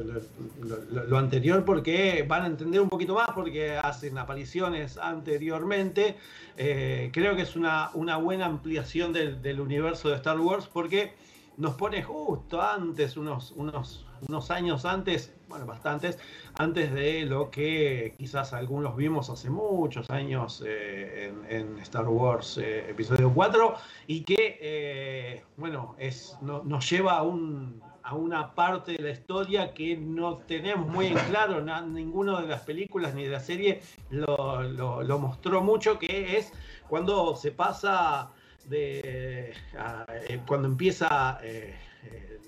lo, anterior porque van a entender un poquito más porque hacen apariciones anteriormente. creo que es una, buena ampliación del universo de Star Wars porque nos pone justo antes, unos, unos, unos años antes, bueno, bastantes, antes de lo que quizás algunos vimos hace muchos años eh, en, Star Wars eh, Episodio 4, y que, eh, bueno, es, nos lleva a, un, a una parte de la historia que no tenemos muy en claro, ninguna de las películas ni de la serie lo, lo mostró mucho, que es cuando se pasa eh, cuando empieza eh, eh,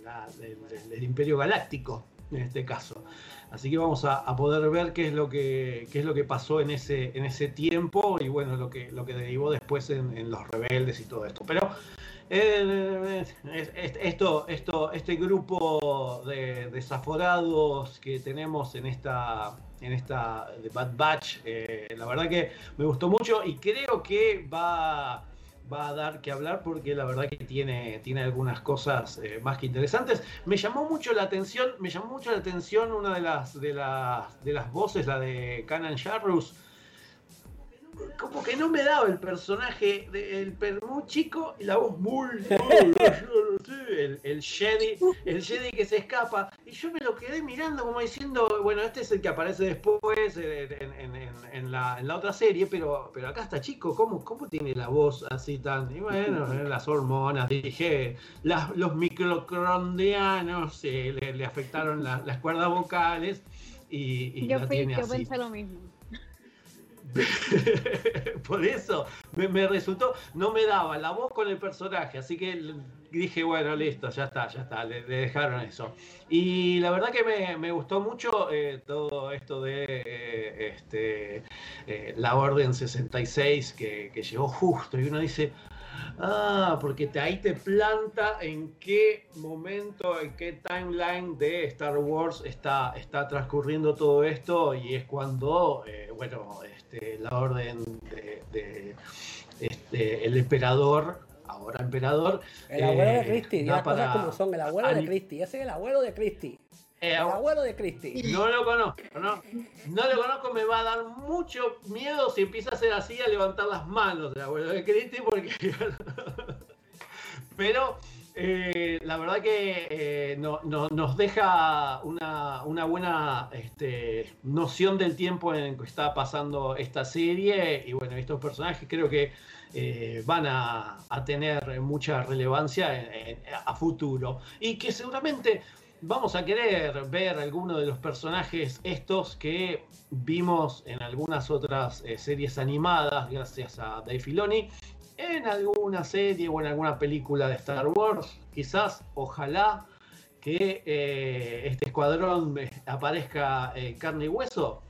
el, Imperio Galáctico en este caso. Así que vamos a, poder ver qué es lo que qué es lo que pasó en ese en ese tiempo y bueno lo que lo que derivó después en, los rebeldes y todo esto. Pero esto, esto, este grupo de desaforados que tenemos en esta en esta Bad Batch, la verdad que me gustó mucho y creo que va va a dar que hablar porque la verdad que tiene, tiene algunas cosas eh, más que interesantes. Me llamó mucho la atención, me llamó mucho la atención una de las de las de las voces, la de Canan Sharrus, como que no me daba el personaje del muy chico y la voz muy, el, el Jedi, el Jedi que se escapa. Y yo me lo quedé mirando como diciendo, bueno, este es el que aparece después en, la, otra serie, pero, pero acá está chico, ¿cómo, ¿cómo tiene la voz así tan? Y bueno, las hormonas, dije, los microcrondianos eh, le, afectaron las cuerdas vocales. Y, yo, yo pensé lo mismo. Por eso me, resultó, no me daba la voz con el personaje, así que dije, bueno, listo, ya está, ya está, le, dejaron eso. Y la verdad que me, gustó mucho eh, todo esto de eh, este, eh, la Orden 66 que, que llegó justo y uno dice, Ah, porque ahí te planta en qué momento, en qué timeline de Star Wars está, está transcurriendo todo esto y es cuando, bueno, este, la orden de, este, el emperador ahora emperador. El abuelo de eh, Christie, las cosas como son, el abuelo de Christie, ese es el abuelo de Christie. Eh, el abuelo de Christie. No lo conozco, no, no lo conozco, me va a dar mucho miedo si empieza a ser así a levantar las manos del abuelo de Christie, porque. Pero eh, la verdad que eh, no, nos deja una, buena este, noción del tiempo en que está pasando esta serie. Y bueno, estos personajes creo que van a, tener mucha relevancia a futuro. Y que seguramente vamos a querer ver algunos de los personajes estos que vimos en algunas otras eh, series animadas gracias a Dave Filoni en alguna serie o en alguna película de Star Wars quizás ojalá que eh, este escuadrón aparezca en carne y hueso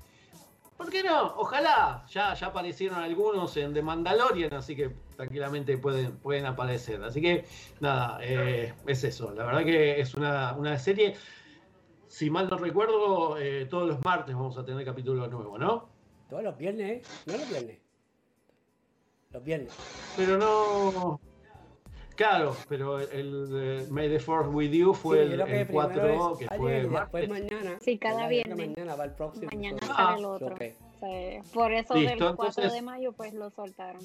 ¿Por qué no? Ojalá. Ya, ya aparecieron algunos en The Mandalorian, así que tranquilamente pueden, pueden aparecer. Así que nada, eh, es eso. La verdad que es una, serie. Si mal no recuerdo, eh, todos los martes vamos a tener capítulo nuevo, ¿no? Todos los viernes, ¿eh? No los viernes. Los viernes. Pero no. Claro, pero el, May the Force with You fue Sí, el, creo que el 4 primero que fue ayer y martes. después mañana. Sí, cada viernes. Mañana va el próximo. Mañana sale el otro. por eso Listo, del 4 entonces- de mayo pues lo soltaron.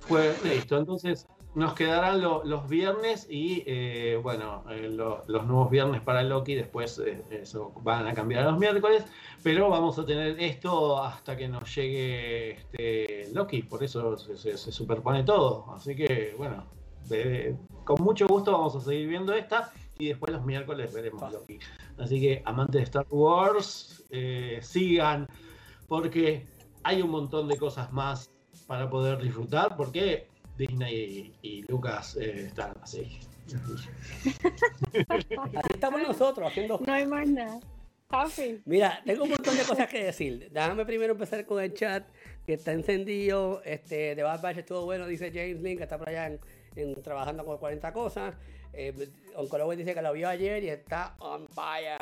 Fue listo. Entonces nos quedarán lo- los viernes y eh, bueno, eh, lo- los nuevos viernes para Loki. Después eh, eso van a cambiar a los miércoles. Pero vamos a tener esto hasta que nos llegue este Loki. Por eso se, se- se superpone todo. Así que bueno, de- con mucho gusto vamos a seguir viendo esta. Y después los miércoles veremos Loki. Así que amantes de Star Wars, sigan. Porque hay un montón de cosas más para poder disfrutar, porque Disney y, y Lucas eh, están así. Así estamos nosotros haciendo. No hay más nada. Happy. Mira, tengo un montón de cosas que decir. Déjame primero empezar con el chat que está encendido. Este, de Bad Batch estuvo bueno, dice James Link, que está por allá en, en- trabajando con 40 cosas. Eh, Oncology dice que lo vio ayer y está on fire.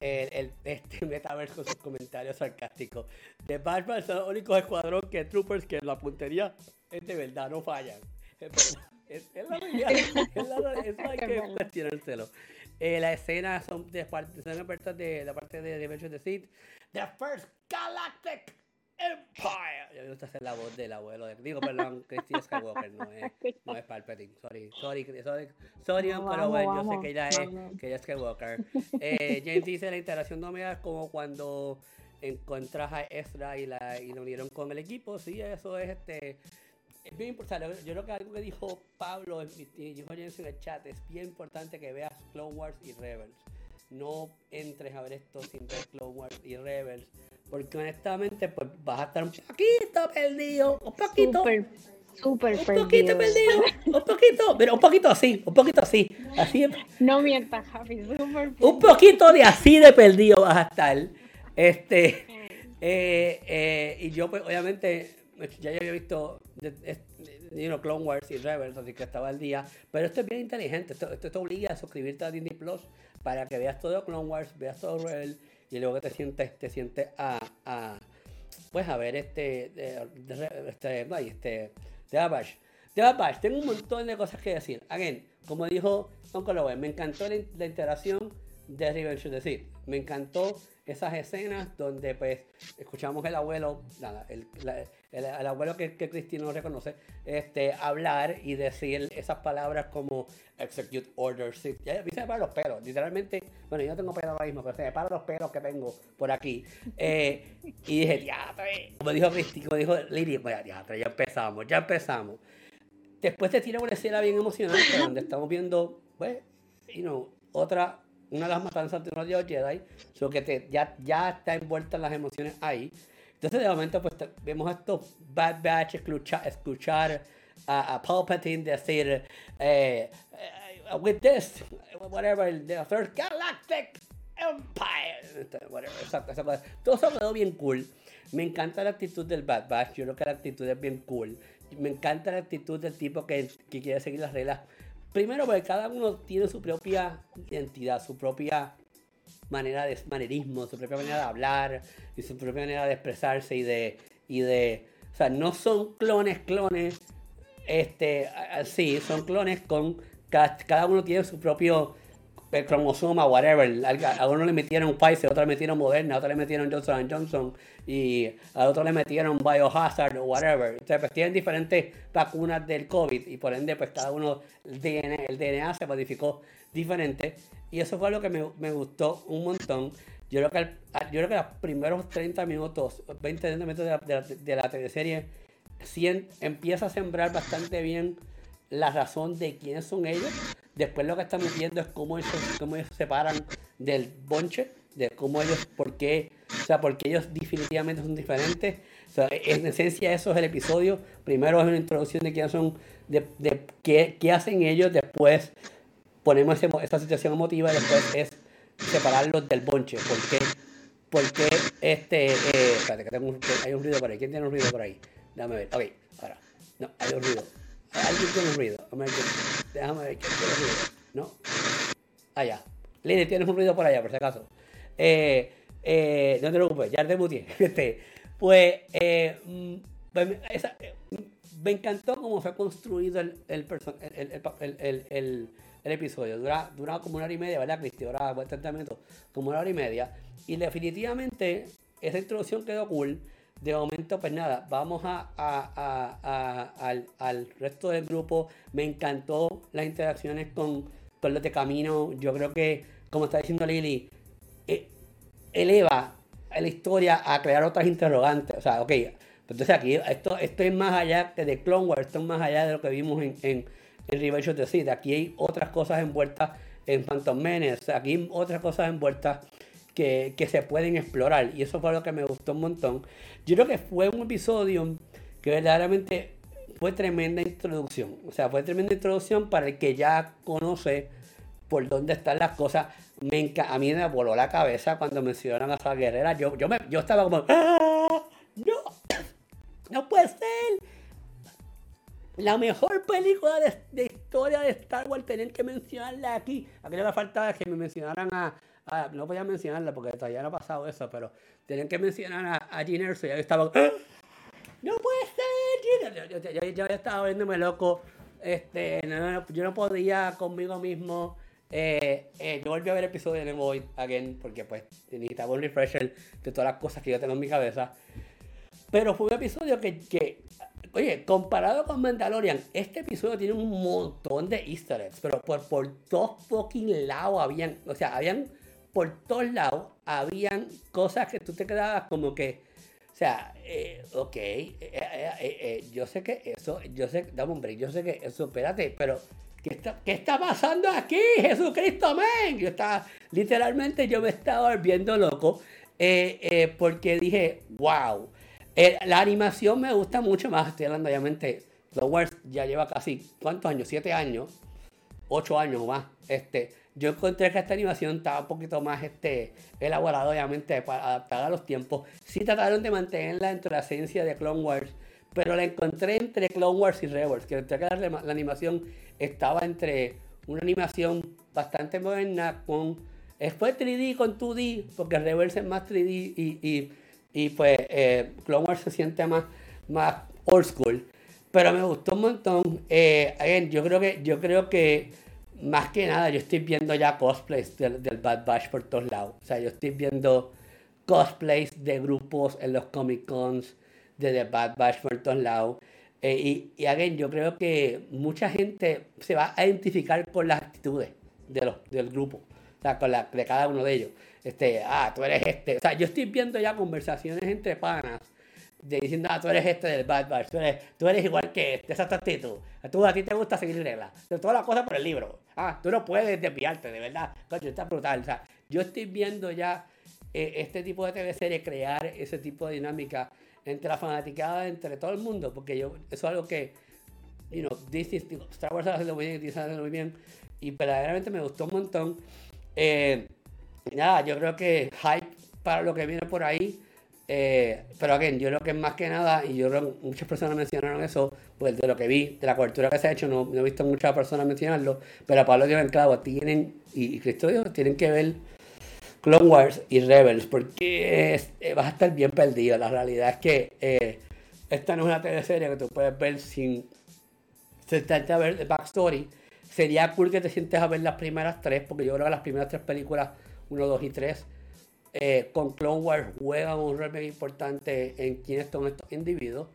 El, el- este metaverse con sus comentarios sarcásticos. De Bad Batch son los únicos escuadrón que Troopers que la puntería es de verdad, no fallan. Es. Es, es la realidad. Es la, eso hay Es que cuestionárselo. Eh, las escenas son de parte, son apertas de la parte de of the Sith. The First Galactic Empire. Yo me gusta hacer la voz del abuelo. De, digo, perdón, Christian Skywalker, no es, no es Palpatine. Sorry, sorry, sorry, sorry, No, pero vamos, bueno, yo sé que ella es, que ella es Skywalker. Eh, James dice la interacción de Omega es como cuando encuentras a Ezra y la, y lo unieron con el equipo. Sí, eso es este. Es bien importante. Yo creo que algo que dijo Pablo dijo James en el chat es bien importante que veas Clone Wars y Rebels. No entres a ver esto sin ver Clone Wars y Rebels. Porque honestamente pues, vas a estar un poquito perdido. Un poquito. Súper, súper un poquito perdido. perdido. Un poquito. Pero un poquito así. Un poquito así. Así No mientas. Súper perdido. un poquito de así de perdido vas a estar. Este, eh, eh, y yo, pues, obviamente, ya yo había visto you know, Clone Wars y Rebels, así que estaba al día. Pero esto es bien inteligente. Esto, esto te obliga a suscribirte a Disney Plus para que veas todo Clone Wars, veas todo Rebels y luego te sientes, te sientes a, a pues a ver este, este, este, Bad Batch. De Bad Batch, tengo un montón de cosas que decir. Again, como dijo Uncle Owen, me encantó la, la interacción de Revenge of the Sith. Me encantó esas escenas donde pues escuchamos el abuelo, nada, el, la- el- el abuelo que, que Cristina no reconoce, este, hablar y decir esas palabras como execute order 6. Ya, a mí se me paran los pelos, literalmente, bueno, yo no tengo pelos ahora mismo, pero se me paran los pelos que tengo por aquí. Eh, y dije, diatre, como dijo Cristina, como dijo Lili, pues diatre, ya empezamos, ya empezamos. Después te tira una escena bien emocionante donde estamos viendo, pues, you know, otra, una de las matanzas de dios Jedi, so que te, ya, ya está envuelta en las emociones ahí. Entonces, de momento, pues vemos a estos Bad Batch escuchar, a, a Palpatine decir, eh, eh, with this, whatever, the First Galactic Empire, este, whatever, esa cosa. Todo eso quedó bien cool. Me encanta la actitud del Bad Batch, yo creo que la actitud es bien cool. Me encanta la actitud del tipo que, que quiere seguir las reglas. Primero, porque cada uno tiene su propia identidad, su propia manera de manerismo, su propia manera de hablar y su propia manera de expresarse y de y de, o sea, no son clones clones, este, a- a- sí, son clones con cada, cada uno tiene su propio eh, cromosoma, whatever. A uno le metieron Pfizer, a otro le metieron Moderna, a otro le metieron Johnson Johnson y al otro le metieron Biohazard o whatever. Entonces, pues tienen diferentes vacunas del COVID y por ende, pues cada uno, el DNA, el DNA se modificó diferente. Y eso fue lo que me, me gustó un montón. Yo creo que, a- yo creo que los primeros 30 minutos, 20 30 minutos de la, de teleserie, empieza a sembrar bastante bien la razón de quiénes son ellos. Después lo que estamos viendo es cómo ellos, cómo ellos se separan del bonche, de cómo ellos, por qué, o sea, porque ellos definitivamente son diferentes. O sea, en esencia eso es el episodio. Primero es una introducción de quiénes son, de, de qué, qué hacen ellos, después ponemos esa situación emotiva y después es separarlos del bonche. ¿Por qué? Porque este. Eh, espérate, que tengo un, hay un ruido por ahí. ¿Quién tiene un ruido por ahí? Déjame ver. Ok, ahora. No, hay un ruido. Alguien tiene un ruido. Déjame ver, quién- tiene ruido. ¿No? Allá. Lili, tienes un ruido por allá, por si acaso. Eh, eh, no te preocupes, ya te mutié. Este, pues, eh, mm, pues, esa- me encantó cómo fue construido el, el, el, el- el- episodio. Dura, dura como una hora y media, ¿verdad, Cristi? Ahora 30 minutos, como una hora y media. Y definitivamente esa introducción quedó cool. De momento, pues nada, vamos a, a- a- al, al resto del grupo. Me encantó las interacciones con, con los de camino. Yo creo que, como está diciendo Lili, eh, eleva la historia a crear otras interrogantes. O sea, ok, entonces aquí esto, esto es más allá que de Clone Wars, esto es más allá de lo que vimos en, en Revenge of the. Aquí hay otras cosas envueltas en Phantom Menace, aquí hay otras cosas envueltas que, que se pueden explorar. Y eso fue lo que me gustó un montón. Yo creo que fue un episodio que verdaderamente fue tremenda introducción. O sea, fue tremenda introducción para el que ya conoce por dónde están las cosas. Me a mí me voló la cabeza cuando mencionaron a esa guerrera. Yo, yo, me, yo estaba como, ¡Ah! ¡No! ¡No puede ser! La mejor película de, de historia de Star Wars, tener que mencionarla aquí. Aquí lo que faltaba que me mencionaran a, a- No podía mencionarla porque todavía no ha pasado eso, pero tenían que mencionar a, a Gina Erso. Y yo estaba. ¡Ah! ¡No puede ser! Gina! Yo, yo, yo- estaba viéndome loco. Este, no, no, no, yo no podía conmigo mismo. Eh, eh, yo volví a ver el episodio de Void again porque pues necesitaba un refresher de todas las cosas que yo tengo en mi cabeza. Pero fue un episodio que, oye, comparado con Mandalorian, este episodio tiene un montón de easter eggs, pero por, por todos fucking lados habían, o sea, habían, por todos lados, habían cosas que tú te quedabas como que, o sea, eh, ok, eh, eh, eh, yo sé que eso, yo sé, dame un break, yo sé que eso, espérate, pero ¿qué está, qué está pasando aquí? Jesucristo, men. Yo estaba, literalmente yo me estaba volviendo loco porque dije, wow. Eh, la animación me gusta mucho más, estoy hablando obviamente, Clone Wars ya lleva casi, ¿cuántos años? ¿Siete años? ocho años más. Este, yo encontré que esta animación estaba un poquito más este, elaborada, obviamente, para adaptar a los tiempos. Sí trataron de mantenerla dentro de la esencia de Clone Wars, pero la encontré entre Clone Wars y Rebels, que encontré que la, la animación estaba entre una animación bastante moderna con... Fue 3D con 2D, porque Rebels es más 3D y, y, y, pues eh, Clone Wars se siente más, más old school. Pero me gustó un montón. Eh, again, yo creo que, yo creo que más que nada yo estoy viendo ya cosplays del, Bad Batch por todos lados. O sea, yo estoy viendo cosplays de grupos en los Comic Cons de The Bad Batch por todos lados. Eh, y, y again, yo creo que mucha gente se va a identificar con las actitudes de los, del grupo. O sea, con la, de cada uno de ellos. Este, ah, tú eres este. O sea, yo estoy viendo ya conversaciones entre panas de diciendo, ah, tú eres este del Bad Batch, tú eres, tú eres igual que este, esa es tu actitud. Tú, a ti te gusta seguir reglas. Todas las cosas por el libro. Ah, tú no puedes desviarte, de verdad. Coño, está brutal. O sea, yo estoy viendo ya eh, este tipo de TV serie crear ese tipo de dinámica entre la fanaticada, entre todo el mundo, porque yo, eso es algo que, you know, Disney, Star Wars haciendo muy bien, Disney haciendo muy bien, y verdaderamente me gustó un montón. Eh, nada, yo creo que hype para lo que viene por ahí. Eh, pero again, yo creo que más que nada, y yo creo que muchas personas mencionaron eso, pues de lo que vi, de la cobertura que se ha hecho, no, he visto muchas personas mencionarlo, pero Pablo dio el clavo, tienen, y, Cristo dijo, tienen que ver Clone Wars y Rebels, porque eh, vas a estar bien perdido. La realidad es que eh, esta no es una teleserie que tú puedes ver sin sentarte a ver el backstory. Sería cool que te sientes a ver las primeras tres, porque yo creo que las primeras tres películas, 1, 2 y 3, eh, con Clone Wars juegan un rol muy importante en quiénes son estos individuos.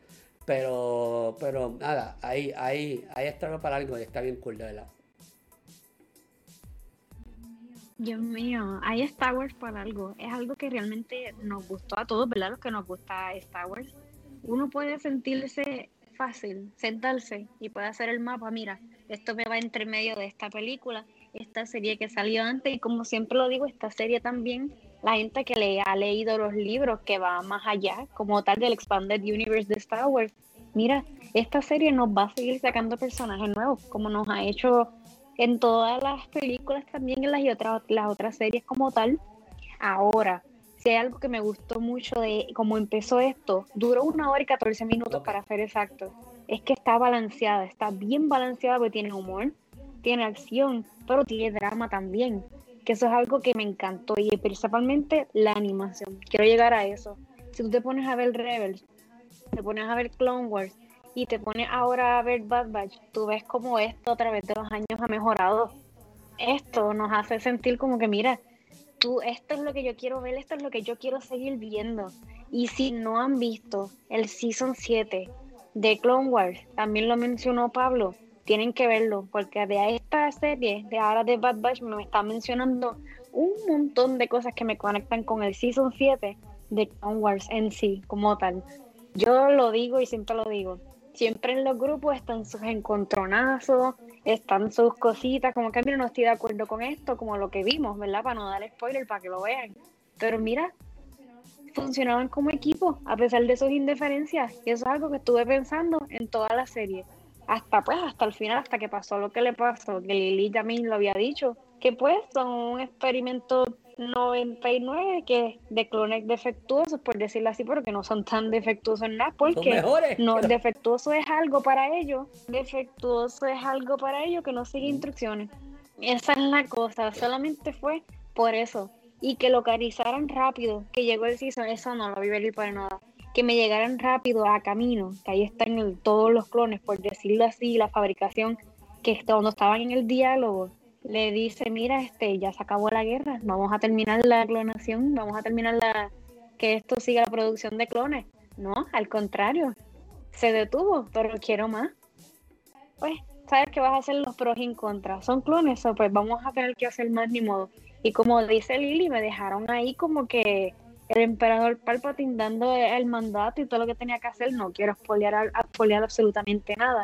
Pero, pero nada, ahí, ahí, ahí está para algo y está bien cool, de verdad. Dios mío, hay Star Wars para algo. Es algo que realmente nos gustó a todos, ¿verdad? Los que nos gusta Star Wars. Uno puede sentirse fácil, sentarse y puede hacer el mapa. Mira, esto me va entre medio de esta película, esta serie que salió antes. Y como siempre lo digo, esta serie también, la gente que le ha leído los libros que va más allá, como tal del Expanded Universe de Star Wars. Mira, esta serie nos va a seguir sacando personajes nuevos, como nos ha hecho en todas las películas también en las y otras las otras series como tal. Ahora, si hay algo que me gustó mucho de cómo empezó esto, duró una hora y 14 minutos para ser exacto. Es que está balanceada, está bien balanceada porque tiene humor, tiene acción, pero tiene drama también. Que eso es algo que me encantó y principalmente la animación. Quiero llegar a eso. Si tú te pones a ver Rebels, te pones a ver Clone Wars y te pones ahora a ver Bad Batch, tú ves como esto a través de los años ha mejorado. Esto nos hace sentir como que, mira, tú, esto es lo que yo quiero ver, esto es lo que yo quiero seguir viendo. Y si no han visto el Season 7 de Clone Wars, también lo mencionó Pablo, tienen que verlo, porque de esta serie, de ahora de Bad Batch, me está mencionando un montón de cosas que me conectan con el Season 7 de Clone Wars en sí, como tal. Yo lo digo y siempre lo digo. Siempre en los grupos están sus encontronazos, están sus cositas, como que mira, no estoy de acuerdo con esto, como lo que vimos, ¿verdad? Para no dar spoiler, para que lo vean. Pero mira, funcionaban como equipo, a pesar de sus indiferencias. Y eso es algo que estuve pensando en toda la serie. Hasta pues, hasta el final, hasta que pasó lo que le pasó, que Lili también lo había dicho, que pues son un experimento 99 que de clones defectuosos, por decirlo así, porque no son tan defectuosos en nada, porque no, defectuoso es algo para ellos, defectuoso es algo para ellos que no sigue instrucciones. Esa es la cosa, solamente fue por eso. Y que localizaran rápido, que llegó el season, eso no lo vi venir para nada. Que me llegaran rápido a camino, que ahí están todos los clones, por decirlo así, la fabricación, que cuando estaban en el diálogo, le dice, mira, este, ya se acabó la guerra, vamos a terminar la clonación, vamos a terminar la que esto siga la producción de clones. No, al contrario, se detuvo, pero quiero más. Pues, sabes que vas a hacer los pros y en contra. Son clones, o pues vamos a tener que hacer más ni modo. Y como dice Lili, me dejaron ahí como que el emperador Palpatine dando el mandato y todo lo que tenía que hacer. No quiero spoilear, absolutamente nada.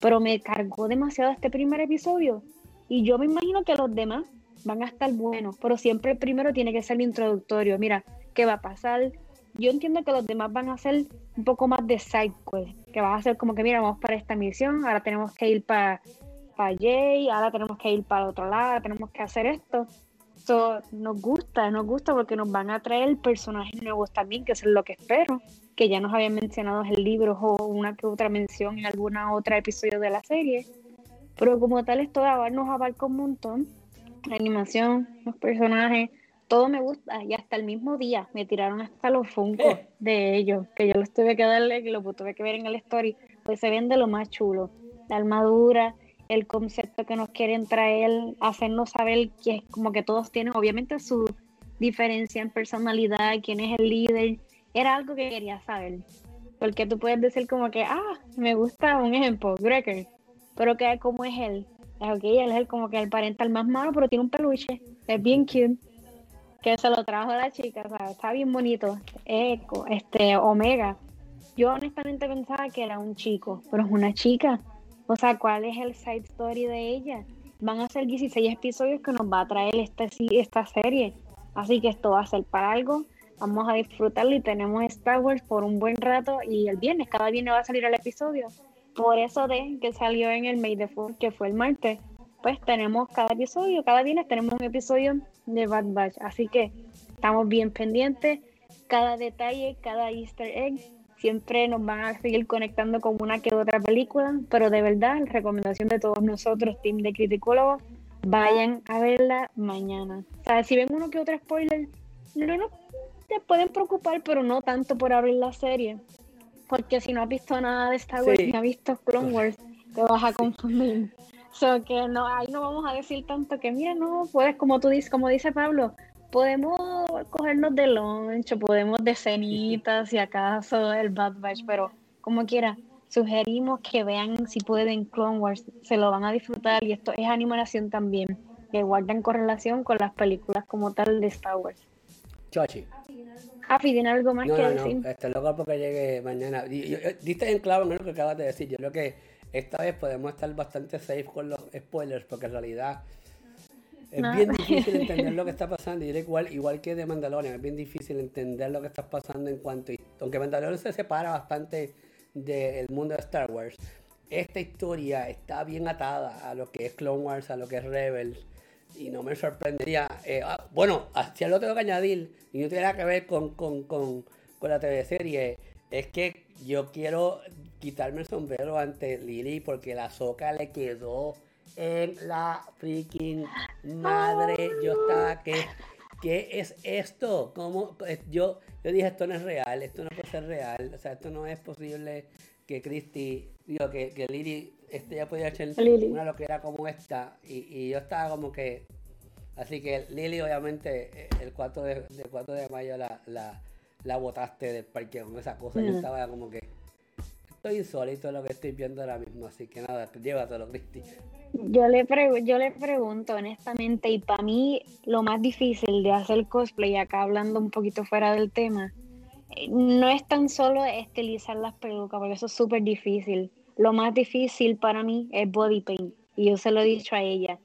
Pero me cargó demasiado este primer episodio y yo me imagino que los demás van a estar buenos, pero siempre el primero tiene que ser el introductorio. Mira, ¿qué va a pasar? Yo entiendo que los demás van a ser un poco más de side que va a ser como que, mira, vamos para esta misión, ahora tenemos que ir para, para Jay, ahora tenemos que ir para otro lado, tenemos que hacer esto. So, nos gusta, nos gusta porque nos van a traer personajes nuevos también, que es lo que espero, que ya nos habían mencionado en el libro o una que otra mención en alguna otra episodio de la serie. Pero como tal, esto nos abarca un montón. La animación, los personajes, todo me gusta. Y hasta el mismo día me tiraron hasta los funcos eh. de ellos, que yo los tuve que darle, que lo tuve que ver en el story. Pues se ven de lo más chulo. La armadura, el concepto que nos quieren traer, hacernos saber que como que todos tienen obviamente su diferencia en personalidad, quién es el líder. Era algo que quería saber. Porque tú puedes decir como que, ah, me gusta un ejemplo, Greker pero que como es él. Es él es el, como que el parental más malo, pero tiene un peluche. Es bien cute. Que se lo trajo la chica, está bien bonito. Eco, este, Omega. Yo honestamente pensaba que era un chico, pero es una chica. O sea, ¿cuál es el side story de ella? Van a ser 16 episodios que nos va a traer esta, esta serie. Así que esto va a ser para algo. Vamos a disfrutarlo y tenemos Star Wars por un buen rato. Y el viernes, cada viernes va a salir el episodio por eso de que salió en el May the Fourth, que fue el martes, pues tenemos cada episodio, cada viernes tenemos un episodio de Bad Batch. Así que estamos bien pendientes. Cada detalle, cada easter egg, siempre nos van a seguir conectando con una que otra película. Pero de verdad, recomendación de todos nosotros, team de criticólogos, vayan a verla mañana. O sea, si ven uno que otro spoiler, no, no, te pueden preocupar, pero no tanto por abrir la serie porque si no has visto nada de Star Wars ni has visto Clone Wars, te vas a confundir. So que no, ahí no vamos a decir tanto que mira, no, puedes, como tú dices, como dice Pablo, podemos cogernos de lunch, podemos de cenitas, si acaso el Bad Batch, pero como quiera, sugerimos que vean si pueden Clone Wars, se lo van a disfrutar y esto es animación también, que guardan correlación con las películas como tal de Star Wars. Chochi. ¿tiene algo más que decir? No, estoy loco porque llegue mañana. Diste en clavo en lo que acabas de decir. Yo creo que esta vez podemos estar bastante safe con los spoilers porque en realidad es bien difícil entender lo que está pasando. Y igual, igual que de Mandalorian, es bien difícil entender lo que está pasando en cuanto. Aunque Mandalorian se separa bastante del mundo de Star Wars, esta historia está bien atada a lo que es Clone Wars, a lo que es Rebels y no me sorprendería. Eh, ah, bueno, hacia lo tengo que añadir, y no tiene nada que ver con, con, con, con la TV serie, es que yo quiero quitarme el sombrero ante Lily porque la soca le quedó en la freaking madre. Yo estaba que ¿qué es esto? ¿Cómo? Eh, yo, yo dije, esto no es real, esto no puede ser real, o sea, esto no es posible que Christy, digo, que, que Lily este ya podía hacer Lily. una loquera como esta, y, y yo estaba como que, así que Lily obviamente eh, el 4 de, del 4 de mayo la, la, la botaste del parque con esa cosa, yo estaba como que, estoy insólito lo que estoy viendo ahora mismo, así que nada, llévatelo Christy. Yo le, yo le pregunto honestamente, y para mí lo más difícil de hacer cosplay, acá hablando un poquito fuera del tema, eh, no es tan solo estilizar las pelucas, porque eso es súper difícil. Lo más difícil para mí es body paint, y yo se lo he dicho a ella.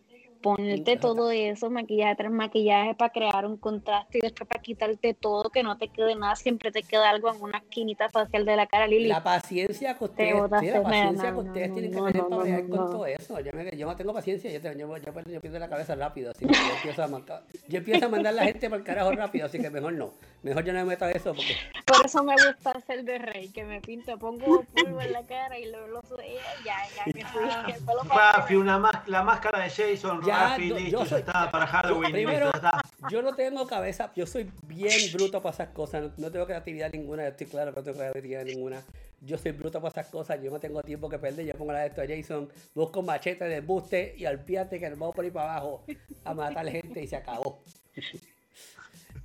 Ponerte todo eso, maquillaje tras maquillaje para crear un contraste y después para quitarte todo, que no te quede nada, siempre te queda algo en una esquinita facial de la cara, Lili. La paciencia que ustedes, sí, la paciencia no, que ustedes no, tienen que no, tener no, para bregar con no. todo eso. Yo, me- yo no tengo paciencia, yo, te- yo, yo, yo pierdo la cabeza rápido, así que yo empiezo, a marcar- yo empiezo a mandar a la gente por el carajo rápido, así que mejor no. Mejor yo no me meto a eso porque Por eso me gusta hacer de rey, que me pinto, pongo polvo en la cara y lo, lo suelto, ya, ya, que fui. para Rafi, una más, la máscara de Jason, Ya, Yo- listo, yo ya soy- está, para Halloween, Primero, está. yo no tengo cabeza, yo soy bien bruto para esas cosas, no, no tengo creatividad ninguna, yo estoy claro que no tengo creatividad ninguna. Yo soy bruto para esas cosas, yo no tengo tiempo que perder, yo pongo la de esto a Jason, busco un machete de buste y olvídate que nos vamos por ahí para abajo a matar gente y se acabó.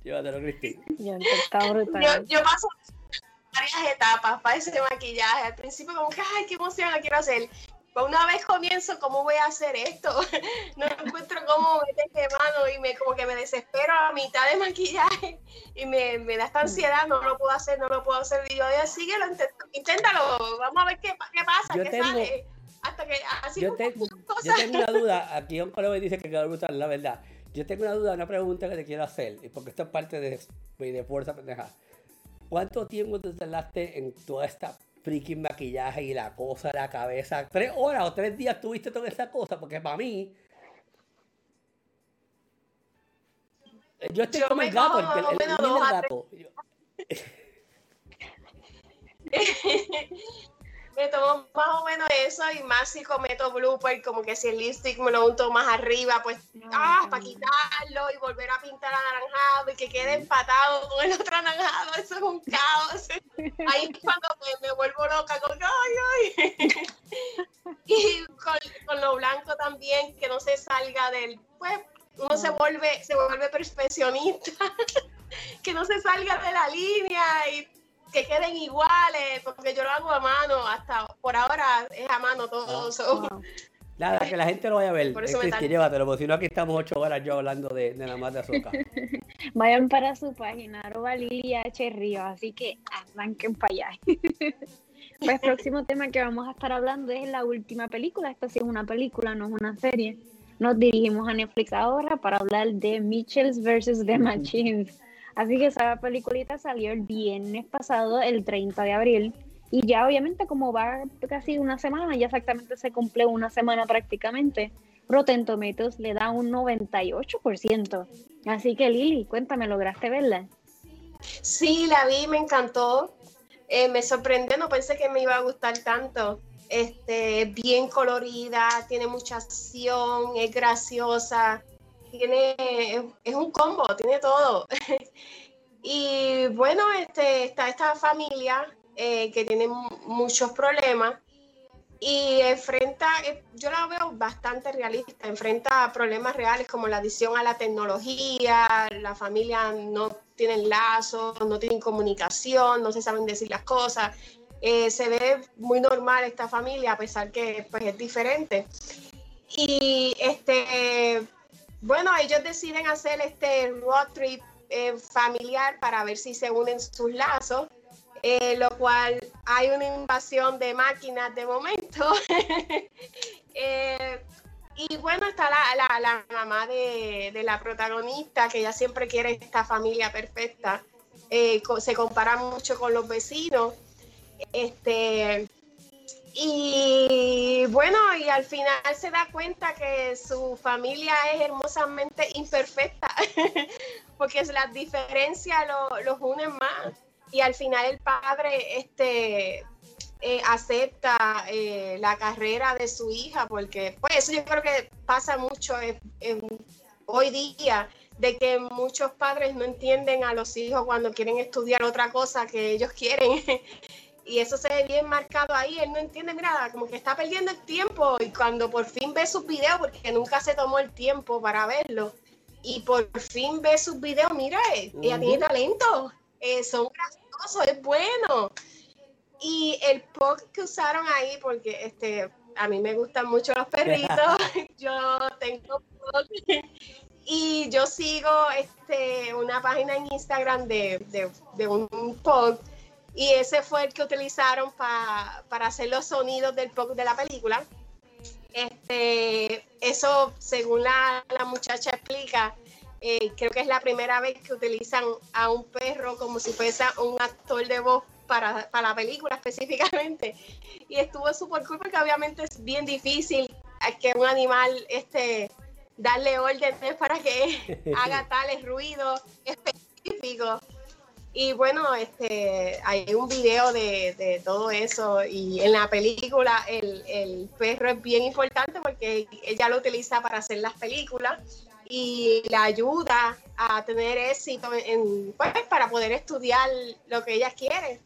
Llévatelo, Cristi. Yo, yo paso varias etapas para ese maquillaje. Al principio como que, ay, qué emoción, lo quiero hacer. Pero una vez comienzo, ¿cómo voy a hacer esto? No encuentro cómo meterle mano y me como que me desespero a mitad de maquillaje y me, me da esta ansiedad, no lo puedo hacer, no lo puedo hacer. Y yo, síguelo, inténtalo, vamos a ver qué, qué pasa, Yo qué tengo- sale. Hasta que así Yo, como te- muchas yo cosas. tengo una duda, aquí un colega dice que quedó brutal, la verdad. Yo tengo una duda, una pregunta que te quiero hacer, porque esto es parte de, de fuerza pendeja. ¿Cuánto tiempo te tardaste en toda esta freaking maquillaje y la cosa, la cabeza? ¿Tres horas o tres días tuviste toda esa cosa? Porque para mí. Yo estoy Yo como el gato, el, el, el, el gato. Yo- me tomo más o menos eso y más si cometo blooper, como que si el lipstick me lo unto más arriba, pues, ah, para quitarlo y volver a pintar anaranjado y que quede empatado con el otro anaranjado, eso es un caos. Ahí es cuando me, me vuelvo loca, con ay, ay. Y con, con lo blanco también, que no se salga del, pues, uno se vuelve, se vuelve perfeccionista, que no se salga de la línea y que queden iguales, porque yo lo hago a mano, hasta por ahora es a mano todo. Ah. so. Wow. Nada, que la gente lo vaya a ver. Por eso me Cristi, llévatelo, porque si no aquí estamos ocho horas yo hablando de, de nada más de azúcar. Vayan para su página, arroba Lili H. Ríos, así que arranquen para allá. Pues el próximo tema que vamos a estar hablando es la última película. Esta sí es una película, no es una serie. Nos dirigimos a Netflix ahora para hablar de Mitchells vs. The Machines. Así que esa peliculita salió el viernes pasado, el 30 de abril. Y ya obviamente como va casi una semana, ya exactamente se cumple una semana prácticamente, Rotten Tomatoes le da un 98%. Así que Lili, cuéntame, ¿lograste verla? Sí, la vi, me encantó. Eh, me sorprendió, no pensé que me iba a gustar tanto. Este, bien colorida, tiene mucha acción, es graciosa, tiene, es, un combo, tiene todo. y bueno, este, está esta familia eh, que tiene mu- muchos problemas y enfrenta, eh, yo la veo bastante realista, enfrenta problemas reales como la adicción a la tecnología, la familia no tienen lazos, no tienen comunicación, no se saben decir las cosas. Eh, se ve muy normal esta familia a pesar que pues, es diferente. Y este, bueno, ellos deciden hacer este road trip eh, familiar para ver si se unen sus lazos eh, lo cual hay una invasión de máquinas de momento. Eh, y bueno, está la, la, la mamá de, de, la protagonista, que ella siempre quiere esta familia perfecta. Se compara mucho con los vecinos. Este, y bueno, y al final se da cuenta que su familia es hermosamente imperfecta, porque las diferencias lo, los unen más y al final el padre este, eh, acepta eh, la carrera de su hija, porque pues eso yo creo que pasa mucho hoy día, de que muchos padres no entienden a los hijos cuando quieren estudiar otra cosa que ellos quieren. y eso se ve bien marcado ahí. Él no entiende, mira, como que está perdiendo el tiempo. Y cuando por fin ve sus videos, porque nunca se tomó el tiempo para verlo, y por fin ve sus videos, mira, ella tiene talento, eh, son graciosos, es bueno. Y el post que usaron ahí, porque este, a mí me gustan mucho los perritos, yo tengo y yo sigo este, una página en Instagram de, de, un pod y ese fue el que utilizaron para hacer los sonidos del de la película. Este, eso, según la, la muchacha explica, eh, creo que es la primera vez que utilizan a un perro como si fuese un actor de voz para, para la película específicamente. Y estuvo súper cool porque obviamente es bien difícil que un animal este, darle órdenes para que haga tales ruidos específicos. Y bueno, este, hay un video de, todo eso y en la película el, el, perro es bien importante porque ella lo utiliza para hacer las películas y la ayuda a tener éxito en, pues, para poder estudiar lo que ella quiere.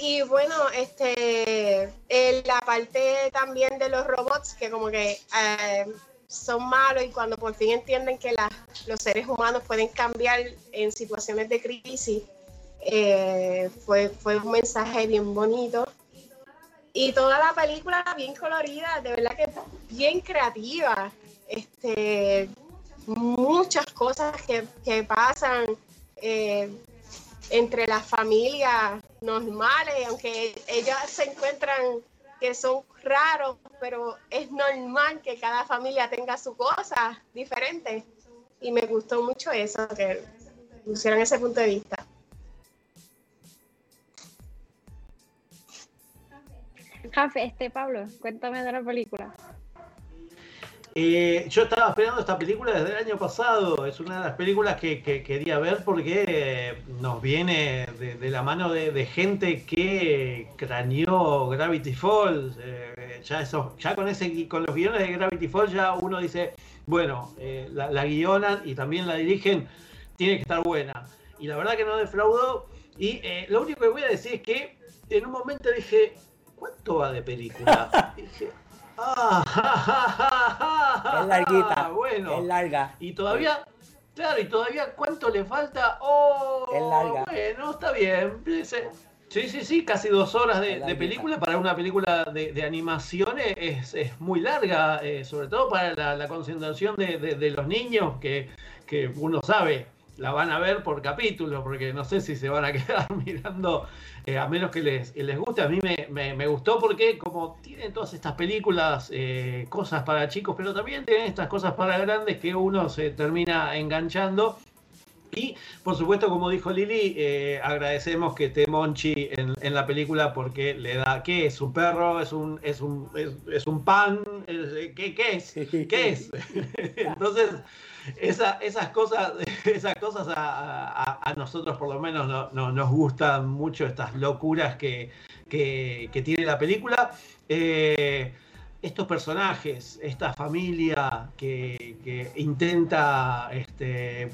Y bueno, este, en la parte también de los robots, que como que eh, son malos y cuando por fin entienden que los seres humanos pueden cambiar en situaciones de crisis, eh, fue, fue un mensaje bien bonito. Y toda la película bien colorida, de verdad que bien creativa. Este, muchas cosas que, pasan eh, entre las familias normales, aunque ellas se encuentran que son raros, pero es normal que cada familia tenga su cosa diferente. Y me gustó mucho eso, que pusieran ese punto de vista. Jafe, este Pablo, cuéntame de la película. Eh, yo estaba esperando esta película desde el año pasado. Es una de las películas que, quería ver porque eh, nos viene de, la mano de, gente que craneó Gravity Falls. Eh, ya, eso, ya con, ese, con los guiones de Gravity Falls ya uno dice, bueno, la, la, guionan y también la dirigen, tiene que estar buena. Y la verdad que no defraudó. Y lo único que voy a decir es que en un momento dije, ¿cuánto va de película? dije, Ah, es larguita. Bueno. Es larga. Y todavía, claro, y todavía cuánto le falta. Oh, es larga. Bueno, está bien. Sí, sí, sí, casi dos horas de, película. Para una película de, animación es, es, muy larga, eh, sobre todo para la, concentración de, los niños, que, que uno sabe la van a ver por capítulo, porque no sé si se van a quedar mirando, eh, a menos que les, les guste. A mí me, gustó porque como tienen todas estas películas, eh, cosas para chicos, pero también tienen estas cosas para grandes que uno se termina enganchando. Y por supuesto, como dijo Lili, eh, agradecemos que esté Monchi en, en, la película porque le da, ¿qué es? ¿Un perro? ¿Es un, es un, es, un pan? ¿Qué, ¿Qué es? ¿Qué es? Entonces, esas cosas, esas cosas a, nosotros por lo menos no, nos gustan mucho, estas locuras que, tiene la película. Eh, estos personajes, esta familia que, intenta este,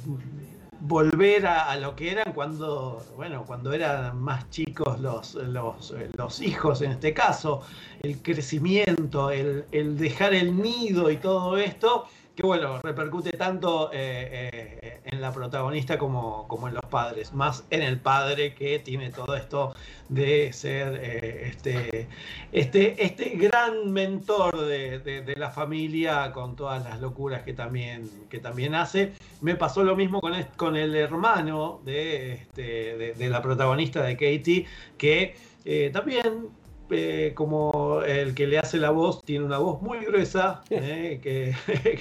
volver a, lo que eran cuando, bueno, cuando eran más chicos los, los, hijos en este caso, el crecimiento, el, el dejar el nido y todo esto que bueno, repercute tanto eh, eh, en la protagonista como, como, en los padres, más en el padre que tiene todo esto de ser eh, este, este, este gran mentor de, la familia con todas las locuras que también, que también hace. Me pasó lo mismo con, con el hermano de, este, de, la protagonista de Katie, que también eh, como el que le hace la voz, tiene una voz muy gruesa, eh, que,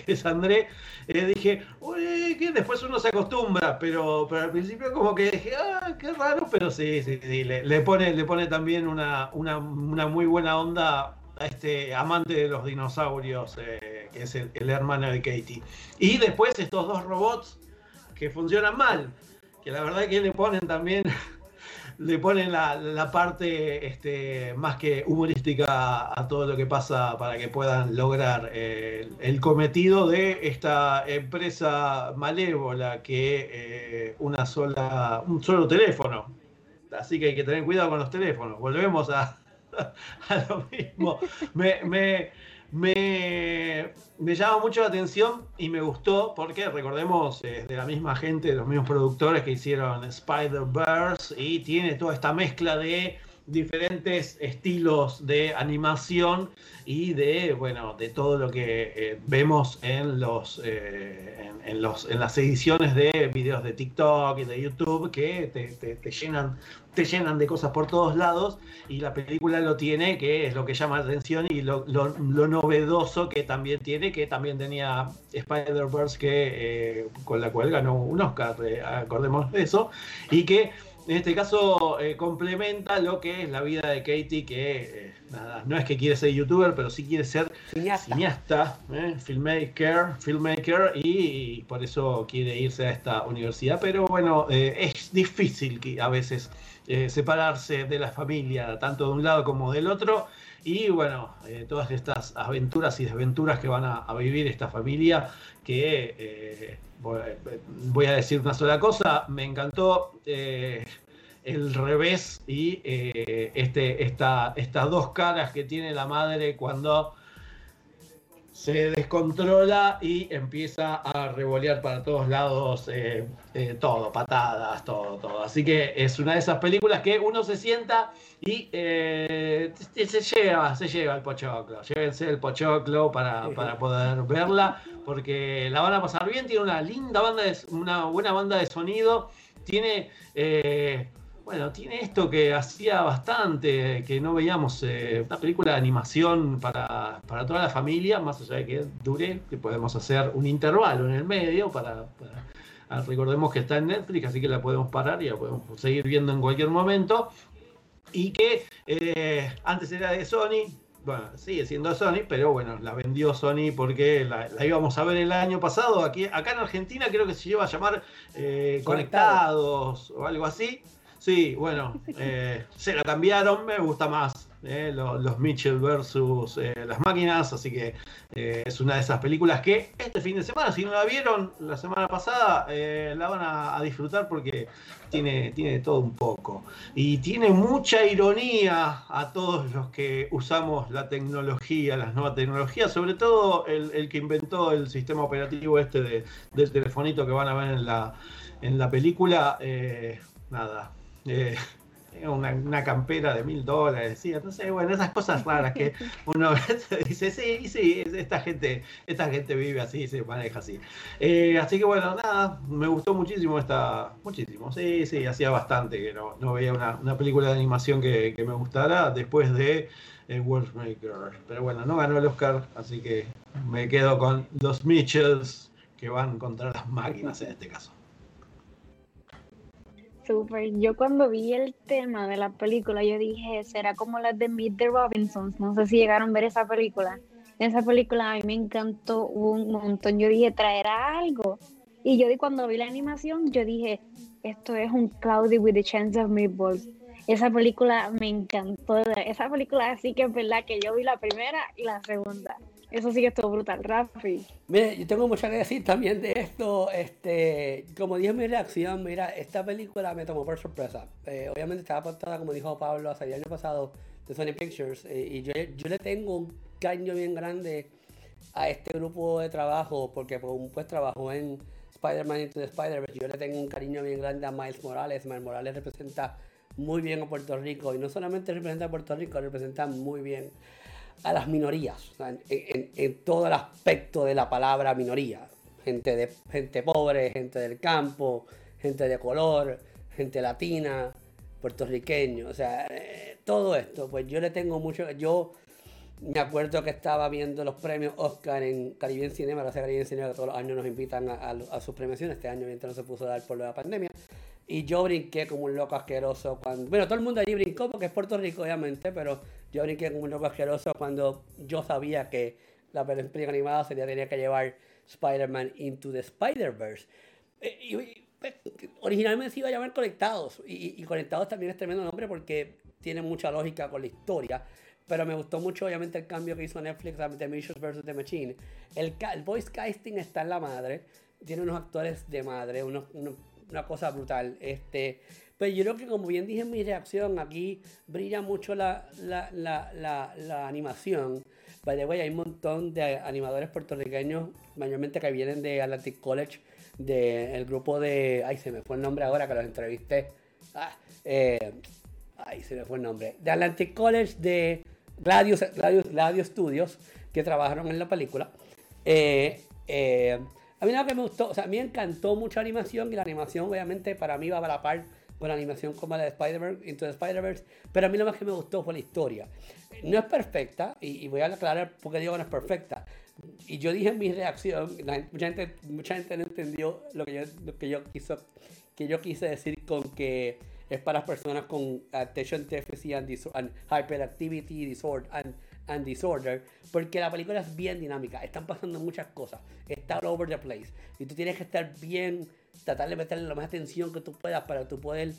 es André, eh, dije, uy, que después uno se acostumbra, pero, pero al principio como que dije, ah, qué raro, pero sí, sí, le, pone, le pone también una, una, muy buena onda a este amante de los dinosaurios, que es el, el hermano de Katie. Y después estos dos robots que funcionan mal, que la verdad que le ponen también le ponen la, parte este, más que humorística a, todo lo que pasa para que puedan lograr eh, el cometido de esta empresa malévola que eh, una sola, un solo teléfono. Así que hay que tener cuidado con los teléfonos. Volvemos a, lo mismo. me, me, llama mucho la atención y me gustó porque recordemos de la misma gente, de los mismos productores que hicieron Spider-Verse y tiene toda esta mezcla de diferentes estilos de animación y de bueno de todo lo que eh, vemos en los, eh, en, los en las ediciones de videos de TikTok y de YouTube que te, llenan te llenan de cosas por todos lados y la película lo tiene que es lo que llama la atención y lo, novedoso que también tiene que también tenía Spider-Verse que eh, con la cual ganó un Oscar acordemos de eso y que en este caso eh, complementa lo que es la vida de Katie, que eh, no es que quiere ser youtuber, pero sí quiere ser cineasta, eh, filmmaker, filmmaker y, por eso quiere irse a esta universidad. Pero bueno, es difícil que a veces separarse de la familia, tanto de un lado como del otro. Y bueno, todas estas aventuras y desventuras que van a, vivir esta familia, que voy a decir una sola cosa, me encantó eh, el revés y eh, este, esta, estas dos caras que tiene la madre cuando se descontrola y empieza a revolear para todos lados eh, todo, patadas, todo, todo. Así que es una de esas películas que uno se sienta y se lleva, se lleva el pochoclo. Llévense el pochoclo para, para poder verla porque la van a pasar bien, tiene una linda banda, de, una buena banda de sonido, tiene, eh, bueno, tiene esto que hacía bastante, que no veíamos, eh, una película de animación para, toda la familia, más allá de que dure, que podemos hacer un intervalo en el medio para, ah, recordemos que está en Netflix, así que la podemos parar y la podemos seguir viendo en cualquier momento. Y que eh, antes era de Sony, bueno, sigue siendo Sony, pero bueno, la vendió Sony porque la, íbamos a ver el año pasado. Aquí, acá en Argentina creo que se lleva a llamar eh, Conectados o algo así. Sí, bueno, eh, se la cambiaron, me gusta más eh, los, Mitchell versus eh, las máquinas, así que eh, es una de esas películas que este fin de semana, si no la vieron la semana pasada, la van a, disfrutar porque tiene, tiene todo un poco. Y tiene mucha ironía a todos los que usamos la tecnología, las nuevas tecnologías, sobre todo el, que inventó el sistema operativo este del telefonito que van a ver en la, en la película. nada una, campera de mil dólares, ¿sí? entonces, bueno, esas cosas raras que uno dice, sí, sí, esta gente, esta gente vive así, se maneja así. Eh, así que bueno, nada, me gustó muchísimo esta, muchísimo, sí, sí, hacía bastante que no, no veía una, película de animación que, me gustara después de eh, Maker. Pero bueno, no ganó el Oscar, así que me quedo con los Mitchells que van contra las máquinas en este caso. Super. Yo cuando vi el tema de la película, yo dije, será como las de Meet the Robinsons. No sé si llegaron a ver esa película. Esa película a mí me encantó un montón. Yo dije, traerá algo. Y yo cuando vi la animación, yo dije, esto es un Cloudy with the Chance of Meatballs. Esa película me encantó. Esa película sí que es verdad que yo vi la primera y la segunda. Eso sí que estuvo brutal, Rafi. Mire, yo tengo mucho que decir también de esto. Este, como dije mi reacción, mira, esta película me tomó por sorpresa. Eh, obviamente estaba aportada, como dijo Pablo, hace el año pasado de Sony Pictures. Eh, y yo, yo, le tengo un cariño bien grande a este grupo de trabajo, porque pues trabajó en Spider-Man Into the Spider-Verse. Yo le tengo un cariño bien grande a Miles Morales. Miles Morales representa muy bien a Puerto Rico. Y no solamente representa a Puerto Rico, representa muy bien a las minorías, en, todo el aspecto de la palabra minoría. Gente, de, gente pobre, gente del campo, gente de color, gente latina, puertorriqueño, o sea, eh, todo esto, pues yo le tengo mucho, yo me acuerdo que estaba viendo los premios Oscar en Caribbean Cinema, gracias a Caribbean Cinema que todos los años nos invitan a, sus premiaciones, este año mientras no se puso a dar por la pandemia, y yo brinqué como un loco asqueroso cuando, bueno, todo el mundo allí brincó porque es Puerto Rico obviamente, pero yo brinqué como un loco asqueroso cuando yo sabía que la película animada sería tenía que llevar Spider-Man Into the Spider-Verse. Eh, pues, originalmente se iba a llamar Conectados. Y, Conectados también es tremendo nombre porque tiene mucha lógica con la historia. Pero me gustó mucho, obviamente, el cambio que hizo Netflix a The Missions vs. The Machine. El, voice casting está en la madre. Tiene unos actores de madre, una cosa brutal. Este, pero yo creo que, como bien dije en mi reacción, aquí brilla mucho la, la, la, la, animación. By the way, hay un montón de animadores puertorriqueños, mayormente que vienen de Atlantic College del grupo de. Ay, se me fue el nombre ahora que los entrevisté. Ah, eh, ay, se me fue el nombre. De Atlantic College de Gladius, Gladius, Studios, que trabajaron en la película. Eh, eh, a mí lo que me gustó, o sea, a mí me encantó mucho la animación y la animación obviamente para mí va a la par la animación como la de Spider-Verse, Into the Spider-Verse, pero a mí lo más que me gustó fue la historia. No es perfecta, y, voy a aclarar por qué digo que no es perfecta. Y yo dije en mi reacción, mucha, gente, mucha gente no entendió lo que yo, lo que yo, quiso, que yo quise decir con que es para personas con attention deficit and, hyperactivity disorder and, disorder, porque la película es bien dinámica, están pasando muchas cosas, está all over the place, y tú tienes que estar bien, tratar de meterle la más atención que tú puedas para tú poder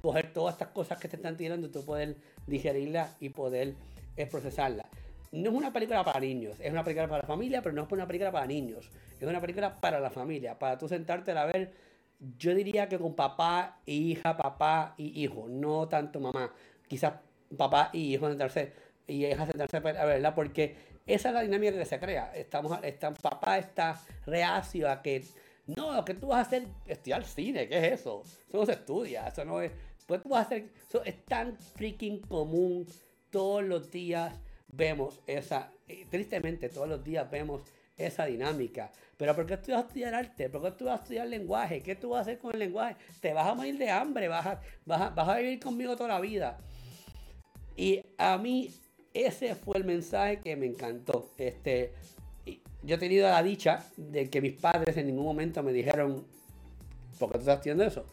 coger todas estas cosas que te están tirando, tú poder digerirlas y poder eh, procesarlas. No es una película para niños, es una película para la familia, pero no es una película para niños, es una película para la familia, para tú sentarte a ver yo diría que con papá hija, papá y hijo, no tanto mamá. Quizás papá y hijo sentarse y hija sentarse a verla, porque esa es la dinámica que se crea. Estamos, está, papá está reacio a que no, que tú vas a hacer, estudiar cine, ¿qué es eso? Eso no se estudia, eso no es. Pues tú vas a hacer, eso es tan freaking común. Todos los días vemos esa, eh, tristemente, todos los días vemos esa dinámica. Pero ¿por qué tú vas a estudiar arte? ¿Por qué tú vas a estudiar lenguaje? ¿Qué tú vas a hacer con el lenguaje? Te vas a morir de hambre, vas a, vas a, vivir conmigo toda la vida. Y a mí ese fue el mensaje que me encantó. Este, yo he tenido la dicha de que mis padres en ningún momento me dijeron, ¿por qué tú estás haciendo eso?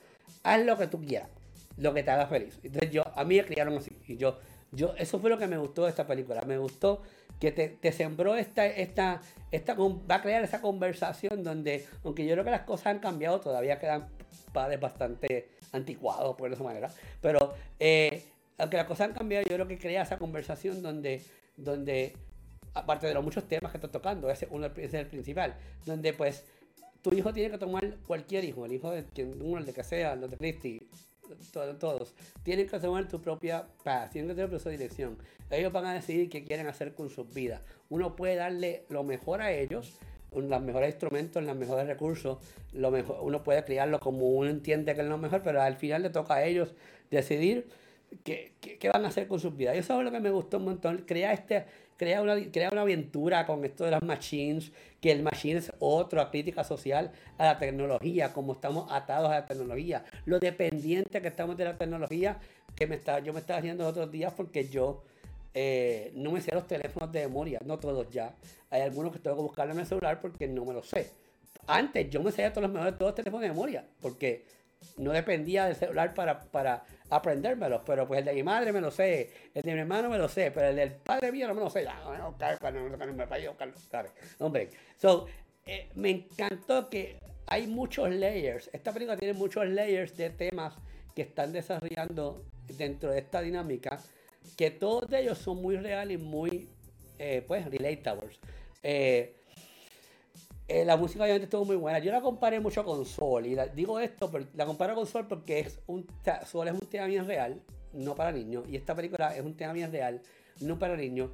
Haz lo que tú quieras, lo que te haga feliz. Entonces yo, a mí me criaron así. Y yo, yo, eso fue lo que me gustó de esta película. Me gustó que te, sembró esta, esta, esta, va a crear esa conversación donde, aunque yo creo que las cosas han cambiado, todavía quedan padres bastante anticuados, por esa manera, pero eh, aunque las cosas han cambiado, yo creo que crea esa conversación donde, donde aparte de los muchos temas que estoy tocando, ese, uno, es el principal, donde pues tu hijo tiene que tomar cualquier hijo, el hijo de quien uno, el de que sea, el de Cristi, todos, tienen que tomar tu propia paz, tienen que tener propia dirección. Ellos van a decidir qué quieren hacer con sus vidas. Uno puede darle lo mejor a ellos, los mejores instrumentos, los mejores recursos, lo mejor, uno puede criarlo como uno entiende que es lo mejor, pero al final le toca a ellos decidir qué, qué, van a hacer con sus vidas. Y eso es lo que me gustó un montón, crea este crea una, crea una aventura con esto de las machines, que el machine es otra crítica social a la tecnología, como estamos atados a la tecnología, lo dependiente que estamos de la tecnología, que me está, yo me estaba haciendo los otros días porque yo eh, no me sé los teléfonos de memoria, no todos ya. Hay algunos que tengo que buscar en el celular porque no me los sé. Antes yo me sabía todos los mejores todos los teléfonos de memoria, porque no dependía del celular para, para aprendérmelo, pero pues el de mi madre me lo sé, el de mi hermano me lo sé, pero el del padre mío no me lo sé. Hombre, so, eh, me encantó que hay muchos layers. Esta película tiene muchos layers de temas que están desarrollando dentro de esta dinámica, que todos ellos son muy reales y muy, eh, pues, relatables. Eh, eh, la música obviamente estuvo muy buena. Yo la comparé mucho con Sol. Y digo esto, la comparo con Sol porque es un, Sol es un tema bien real, no para niños. Y esta película es un tema bien real, no para niños.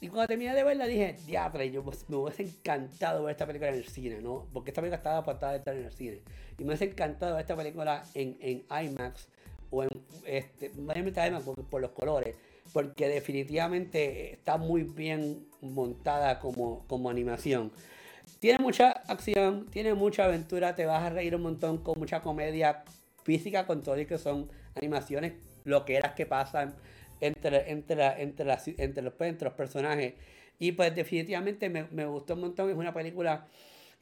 Y cuando terminé de verla dije, diatre, yo pues, me hubiese encantado ver esta película en el cine, ¿no? Porque esta película estaba apartada de estar en el cine. Y me hubiese encantado ver esta película en, en IMAX o en, este, mayormente IMAX por, por los colores porque definitivamente está muy bien montada como, como animación. Tiene mucha acción, tiene mucha aventura, te vas a reír un montón con mucha comedia física, con todo y que son animaciones loqueras que pasan entre, entre, entre, entre, los, entre los personajes. Y pues definitivamente me, me, gustó un montón, es una película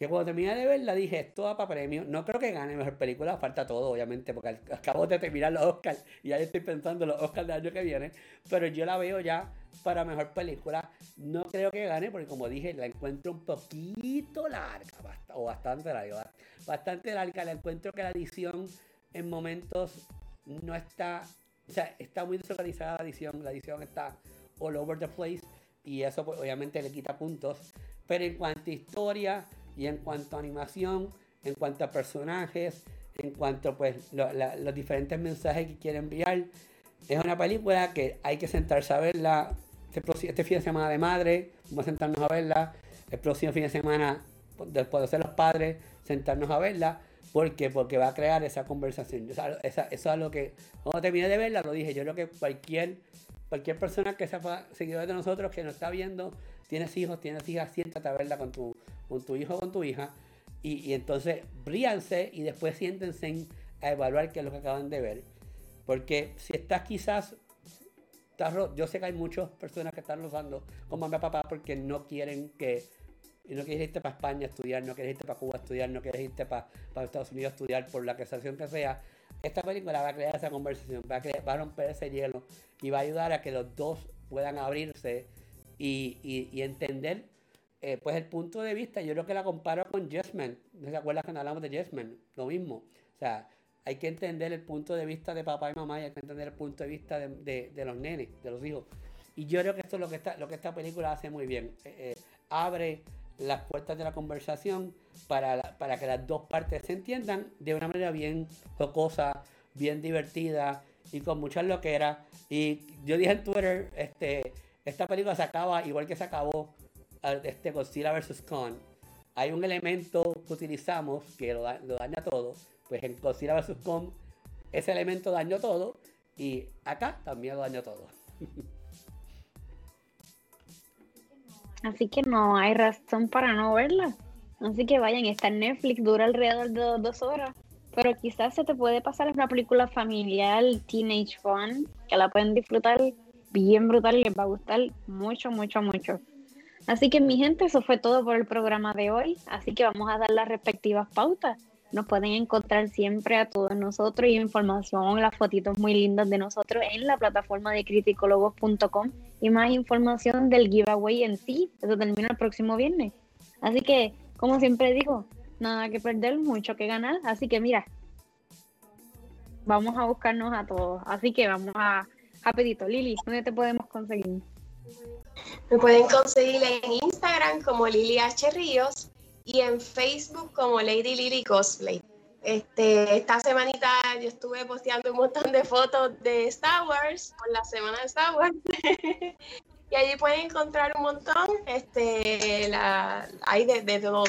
que cuando terminé de verla dije, esto va para premio. No creo que gane mejor película, falta todo, obviamente, porque acabo de terminar los Oscars y ya estoy pensando en los Oscars del año que viene. Pero yo la veo ya para mejor película. No creo que gane, porque como dije, la encuentro un poquito larga, o bastante larga. Bastante larga. La encuentro que la edición en momentos no está. O sea, está muy desorganizada la edición. La edición está all over the place. Y eso, pues, obviamente, le quita puntos. Pero en cuanto a historia y en cuanto a animación, en cuanto a personajes, en cuanto pues los diferentes mensajes que quiere enviar. Es una película que hay que sentarse a verla este, este, fin de semana de madre, vamos a sentarnos a verla. El próximo fin de semana, después de ser los padres, sentarnos a verla. ¿Por qué? Porque va a crear esa conversación. Eso, es algo que, cuando terminé de verla, lo dije. Yo creo que cualquier, cualquier persona que sea seguidor de nosotros, que nos está viendo, tienes hijos, tienes hijas, siéntate a verla con tu, con tu hijo o con tu hija. Y, entonces bríanse y después siéntense a evaluar qué es lo que acaban de ver. Porque si estás quizás, yo sé que hay muchas personas que están rozando con mamá y papá porque no quieren que y no quieres irte para España a estudiar, no quieres irte para Cuba a estudiar, no quieres irte para, Estados Unidos a estudiar por la situación que sea, esta película va a crear esa conversación, va a, va a romper ese hielo y va a ayudar a que los dos puedan abrirse y, y, entender eh, pues el punto de vista. Yo creo que la comparo con Jesman. ¿No se acuerdan cuando hablamos de Jesman? Lo mismo. O sea, hay que entender el punto de vista de papá y mamá y hay que entender el punto de vista de, de, de los nenes, de los hijos. Y yo creo que esto es lo que, está, lo que esta película hace muy bien. Eh, eh, abre las puertas de la conversación para, para que las dos partes se entiendan de una manera bien jocosa, bien divertida y con muchas loqueras. Y yo dije en Twitter, este, esta película se acaba igual que se acabó este Godzilla vs. Kong. Hay un elemento que utilizamos que lo, daña todo. Pues en Godzilla vs. Kong ese elemento dañó todo y acá también lo dañó todo. Así que no hay razón para no verla. Así que vayan, está en Netflix, dura alrededor de dos horas. Pero quizás se te puede pasar, es una película familiar, teenage fun, que la pueden disfrutar bien brutal y les va a gustar mucho, mucho, mucho. Así que mi gente, eso fue todo por el programa de hoy. Así que vamos a dar las respectivas pautas. Nos pueden encontrar siempre a todos nosotros y información, las fotitos muy lindas de nosotros en la plataforma de criticólogos.com y más información del giveaway en sí. Eso termina el próximo viernes. Así que, como siempre digo, nada que perder, mucho que ganar. Así que mira, vamos a buscarnos a todos. Así que vamos a, rapidito. Lili, ¿dónde te podemos conseguir? Me pueden conseguir en Instagram como Lili H. Ríos y en Facebook como Lady Lily Cosplay. Este, esta semanita yo estuve posteando un montón de fotos de Star Wars por la semana de Star Wars. y allí pueden encontrar un montón, este, hay de, de todo.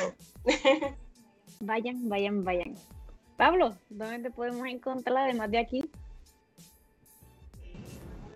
vayan, vayan, vayan. Pablo, ¿dónde te podemos encontrar además de aquí?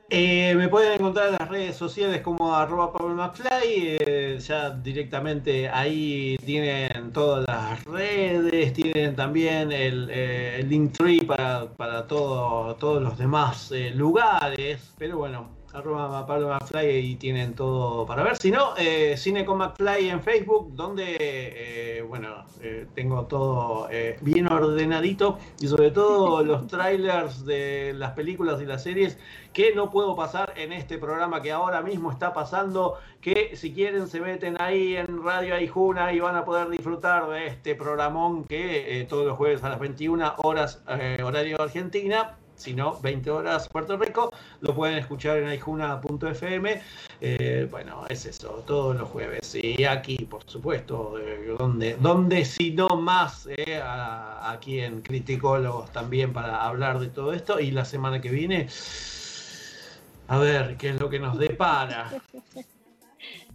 Eh, me pueden encontrar en las redes sociales como arroba Pablo eh, ya directamente ahí tienen todas las redes, tienen también el, eh, link tree para, para todo, todos los demás lugares, pero bueno, arroba Pablo McFly y tienen todo para ver. Si no, eh, Cine con McFly en Facebook, donde, eh, bueno, eh, tengo todo bien ordenadito y sobre todo los trailers de las películas y las series que no puedo pasar en este programa que ahora mismo está pasando, que si quieren se meten ahí en Radio Aijuna y van a poder disfrutar de este programón que todos los jueves a las 21 horas horario Argentina si no, 20 horas Puerto Rico, lo pueden escuchar en aijuna.fm. Eh, bueno, es eso, todos los jueves. Y aquí, por supuesto, eh, donde, donde si no más, eh, aquí en Criticólogos también para hablar de todo esto. Y la semana que viene, a ver qué es lo que nos depara.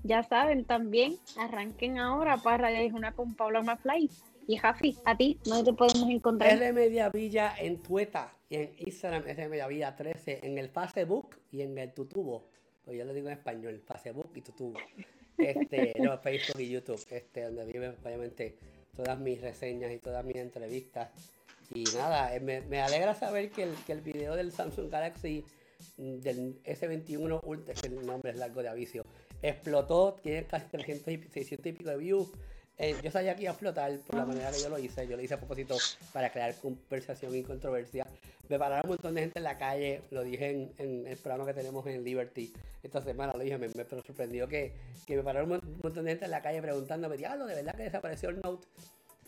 Ya saben, también arranquen ahora para Aijuna con Pablo Mafly. Y Jafi, a ti, ¿dónde te podemos encontrar? R Mediavilla en Twitter y en Instagram R Mediavilla 13, en el Facebook y en el Tutubo. Pues yo lo digo en español, Facebook y Tutubo. Este, no, Facebook y YouTube, este, donde viven obviamente todas mis reseñas y todas mis entrevistas. Y nada, eh, me, alegra saber que el, que el video del Samsung Galaxy mm, del S21 Ultra, que el nombre es largo de aviso, explotó, tiene casi 300 y 600 y pico de views eh, yo salí aquí a flotar por la manera que yo lo hice. Yo lo hice a propósito para crear conversación y controversia. Me pararon un montón de gente en la calle. Lo dije en, el programa que tenemos en Liberty esta semana. Lo dije, me, sorprendió que, que, me pararon un montón de gente en la calle preguntándome, diablo, ¿de verdad que desapareció el Note?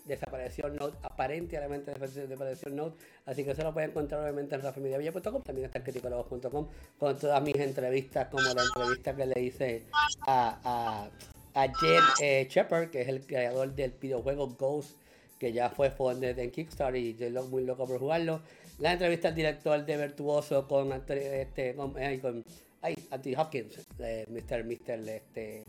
desapareció el Note, aparentemente desapareció el Note, así que eso lo pueden encontrar obviamente en rafamediavilla.com, también está en criticólogos.com con todas mis entrevistas, como la entrevista que le hice a, a a Jed eh, Shepard, que es el creador del videojuego Ghost, que ya fue funded en Kickstarter y estoy muy loco por jugarlo. La entrevista al director de Virtuoso con, este, con, con Anthony Hopkins, Mr. Mr. Este,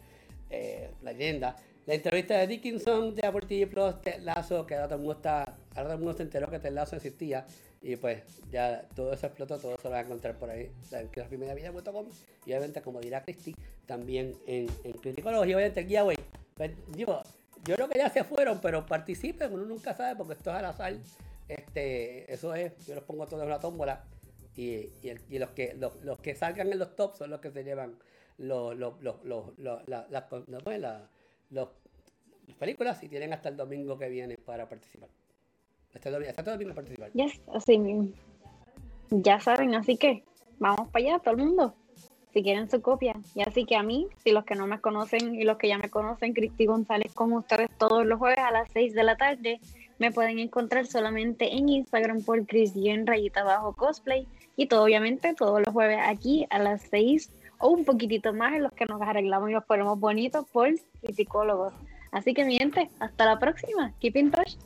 eh, leyenda. La entrevista de Dickinson de Apple TV Plus, Ted Lazo, que ahora todo el mundo está, ahora todo el mundo se enteró que Ted Lazo existía. Y pues ya todo eso explotó, todo eso lo van a encontrar por ahí en vida.com y obviamente como dirá Cristi, también en, en Criticología, obviamente el giveaway. Pues, digo, yo creo que ya se fueron, pero participen, uno nunca sabe porque esto es al azar. Este, eso es, yo los pongo todos en una tómbola y, los, que, los, que salgan en los tops son los que se llevan los, las las películas y tienen hasta el domingo que viene para participar. Hasta el, hasta el domingo para participar. Yes, así. Ya saben, así que vamos para allá, todo el mundo. Si quieren su copia. Y así que a mí, si los que no me conocen y los que ya me conocen, Cristi González con ustedes todos los jueves a las 6 de la tarde, me pueden encontrar solamente en Instagram por Cristi en rayita bajo cosplay. Y todo, obviamente, todos los jueves aquí a las 6 o un poquitito más en los que nos arreglamos y nos ponemos bonitos por criticólogos. Así que miente, hasta la próxima. Keep in touch.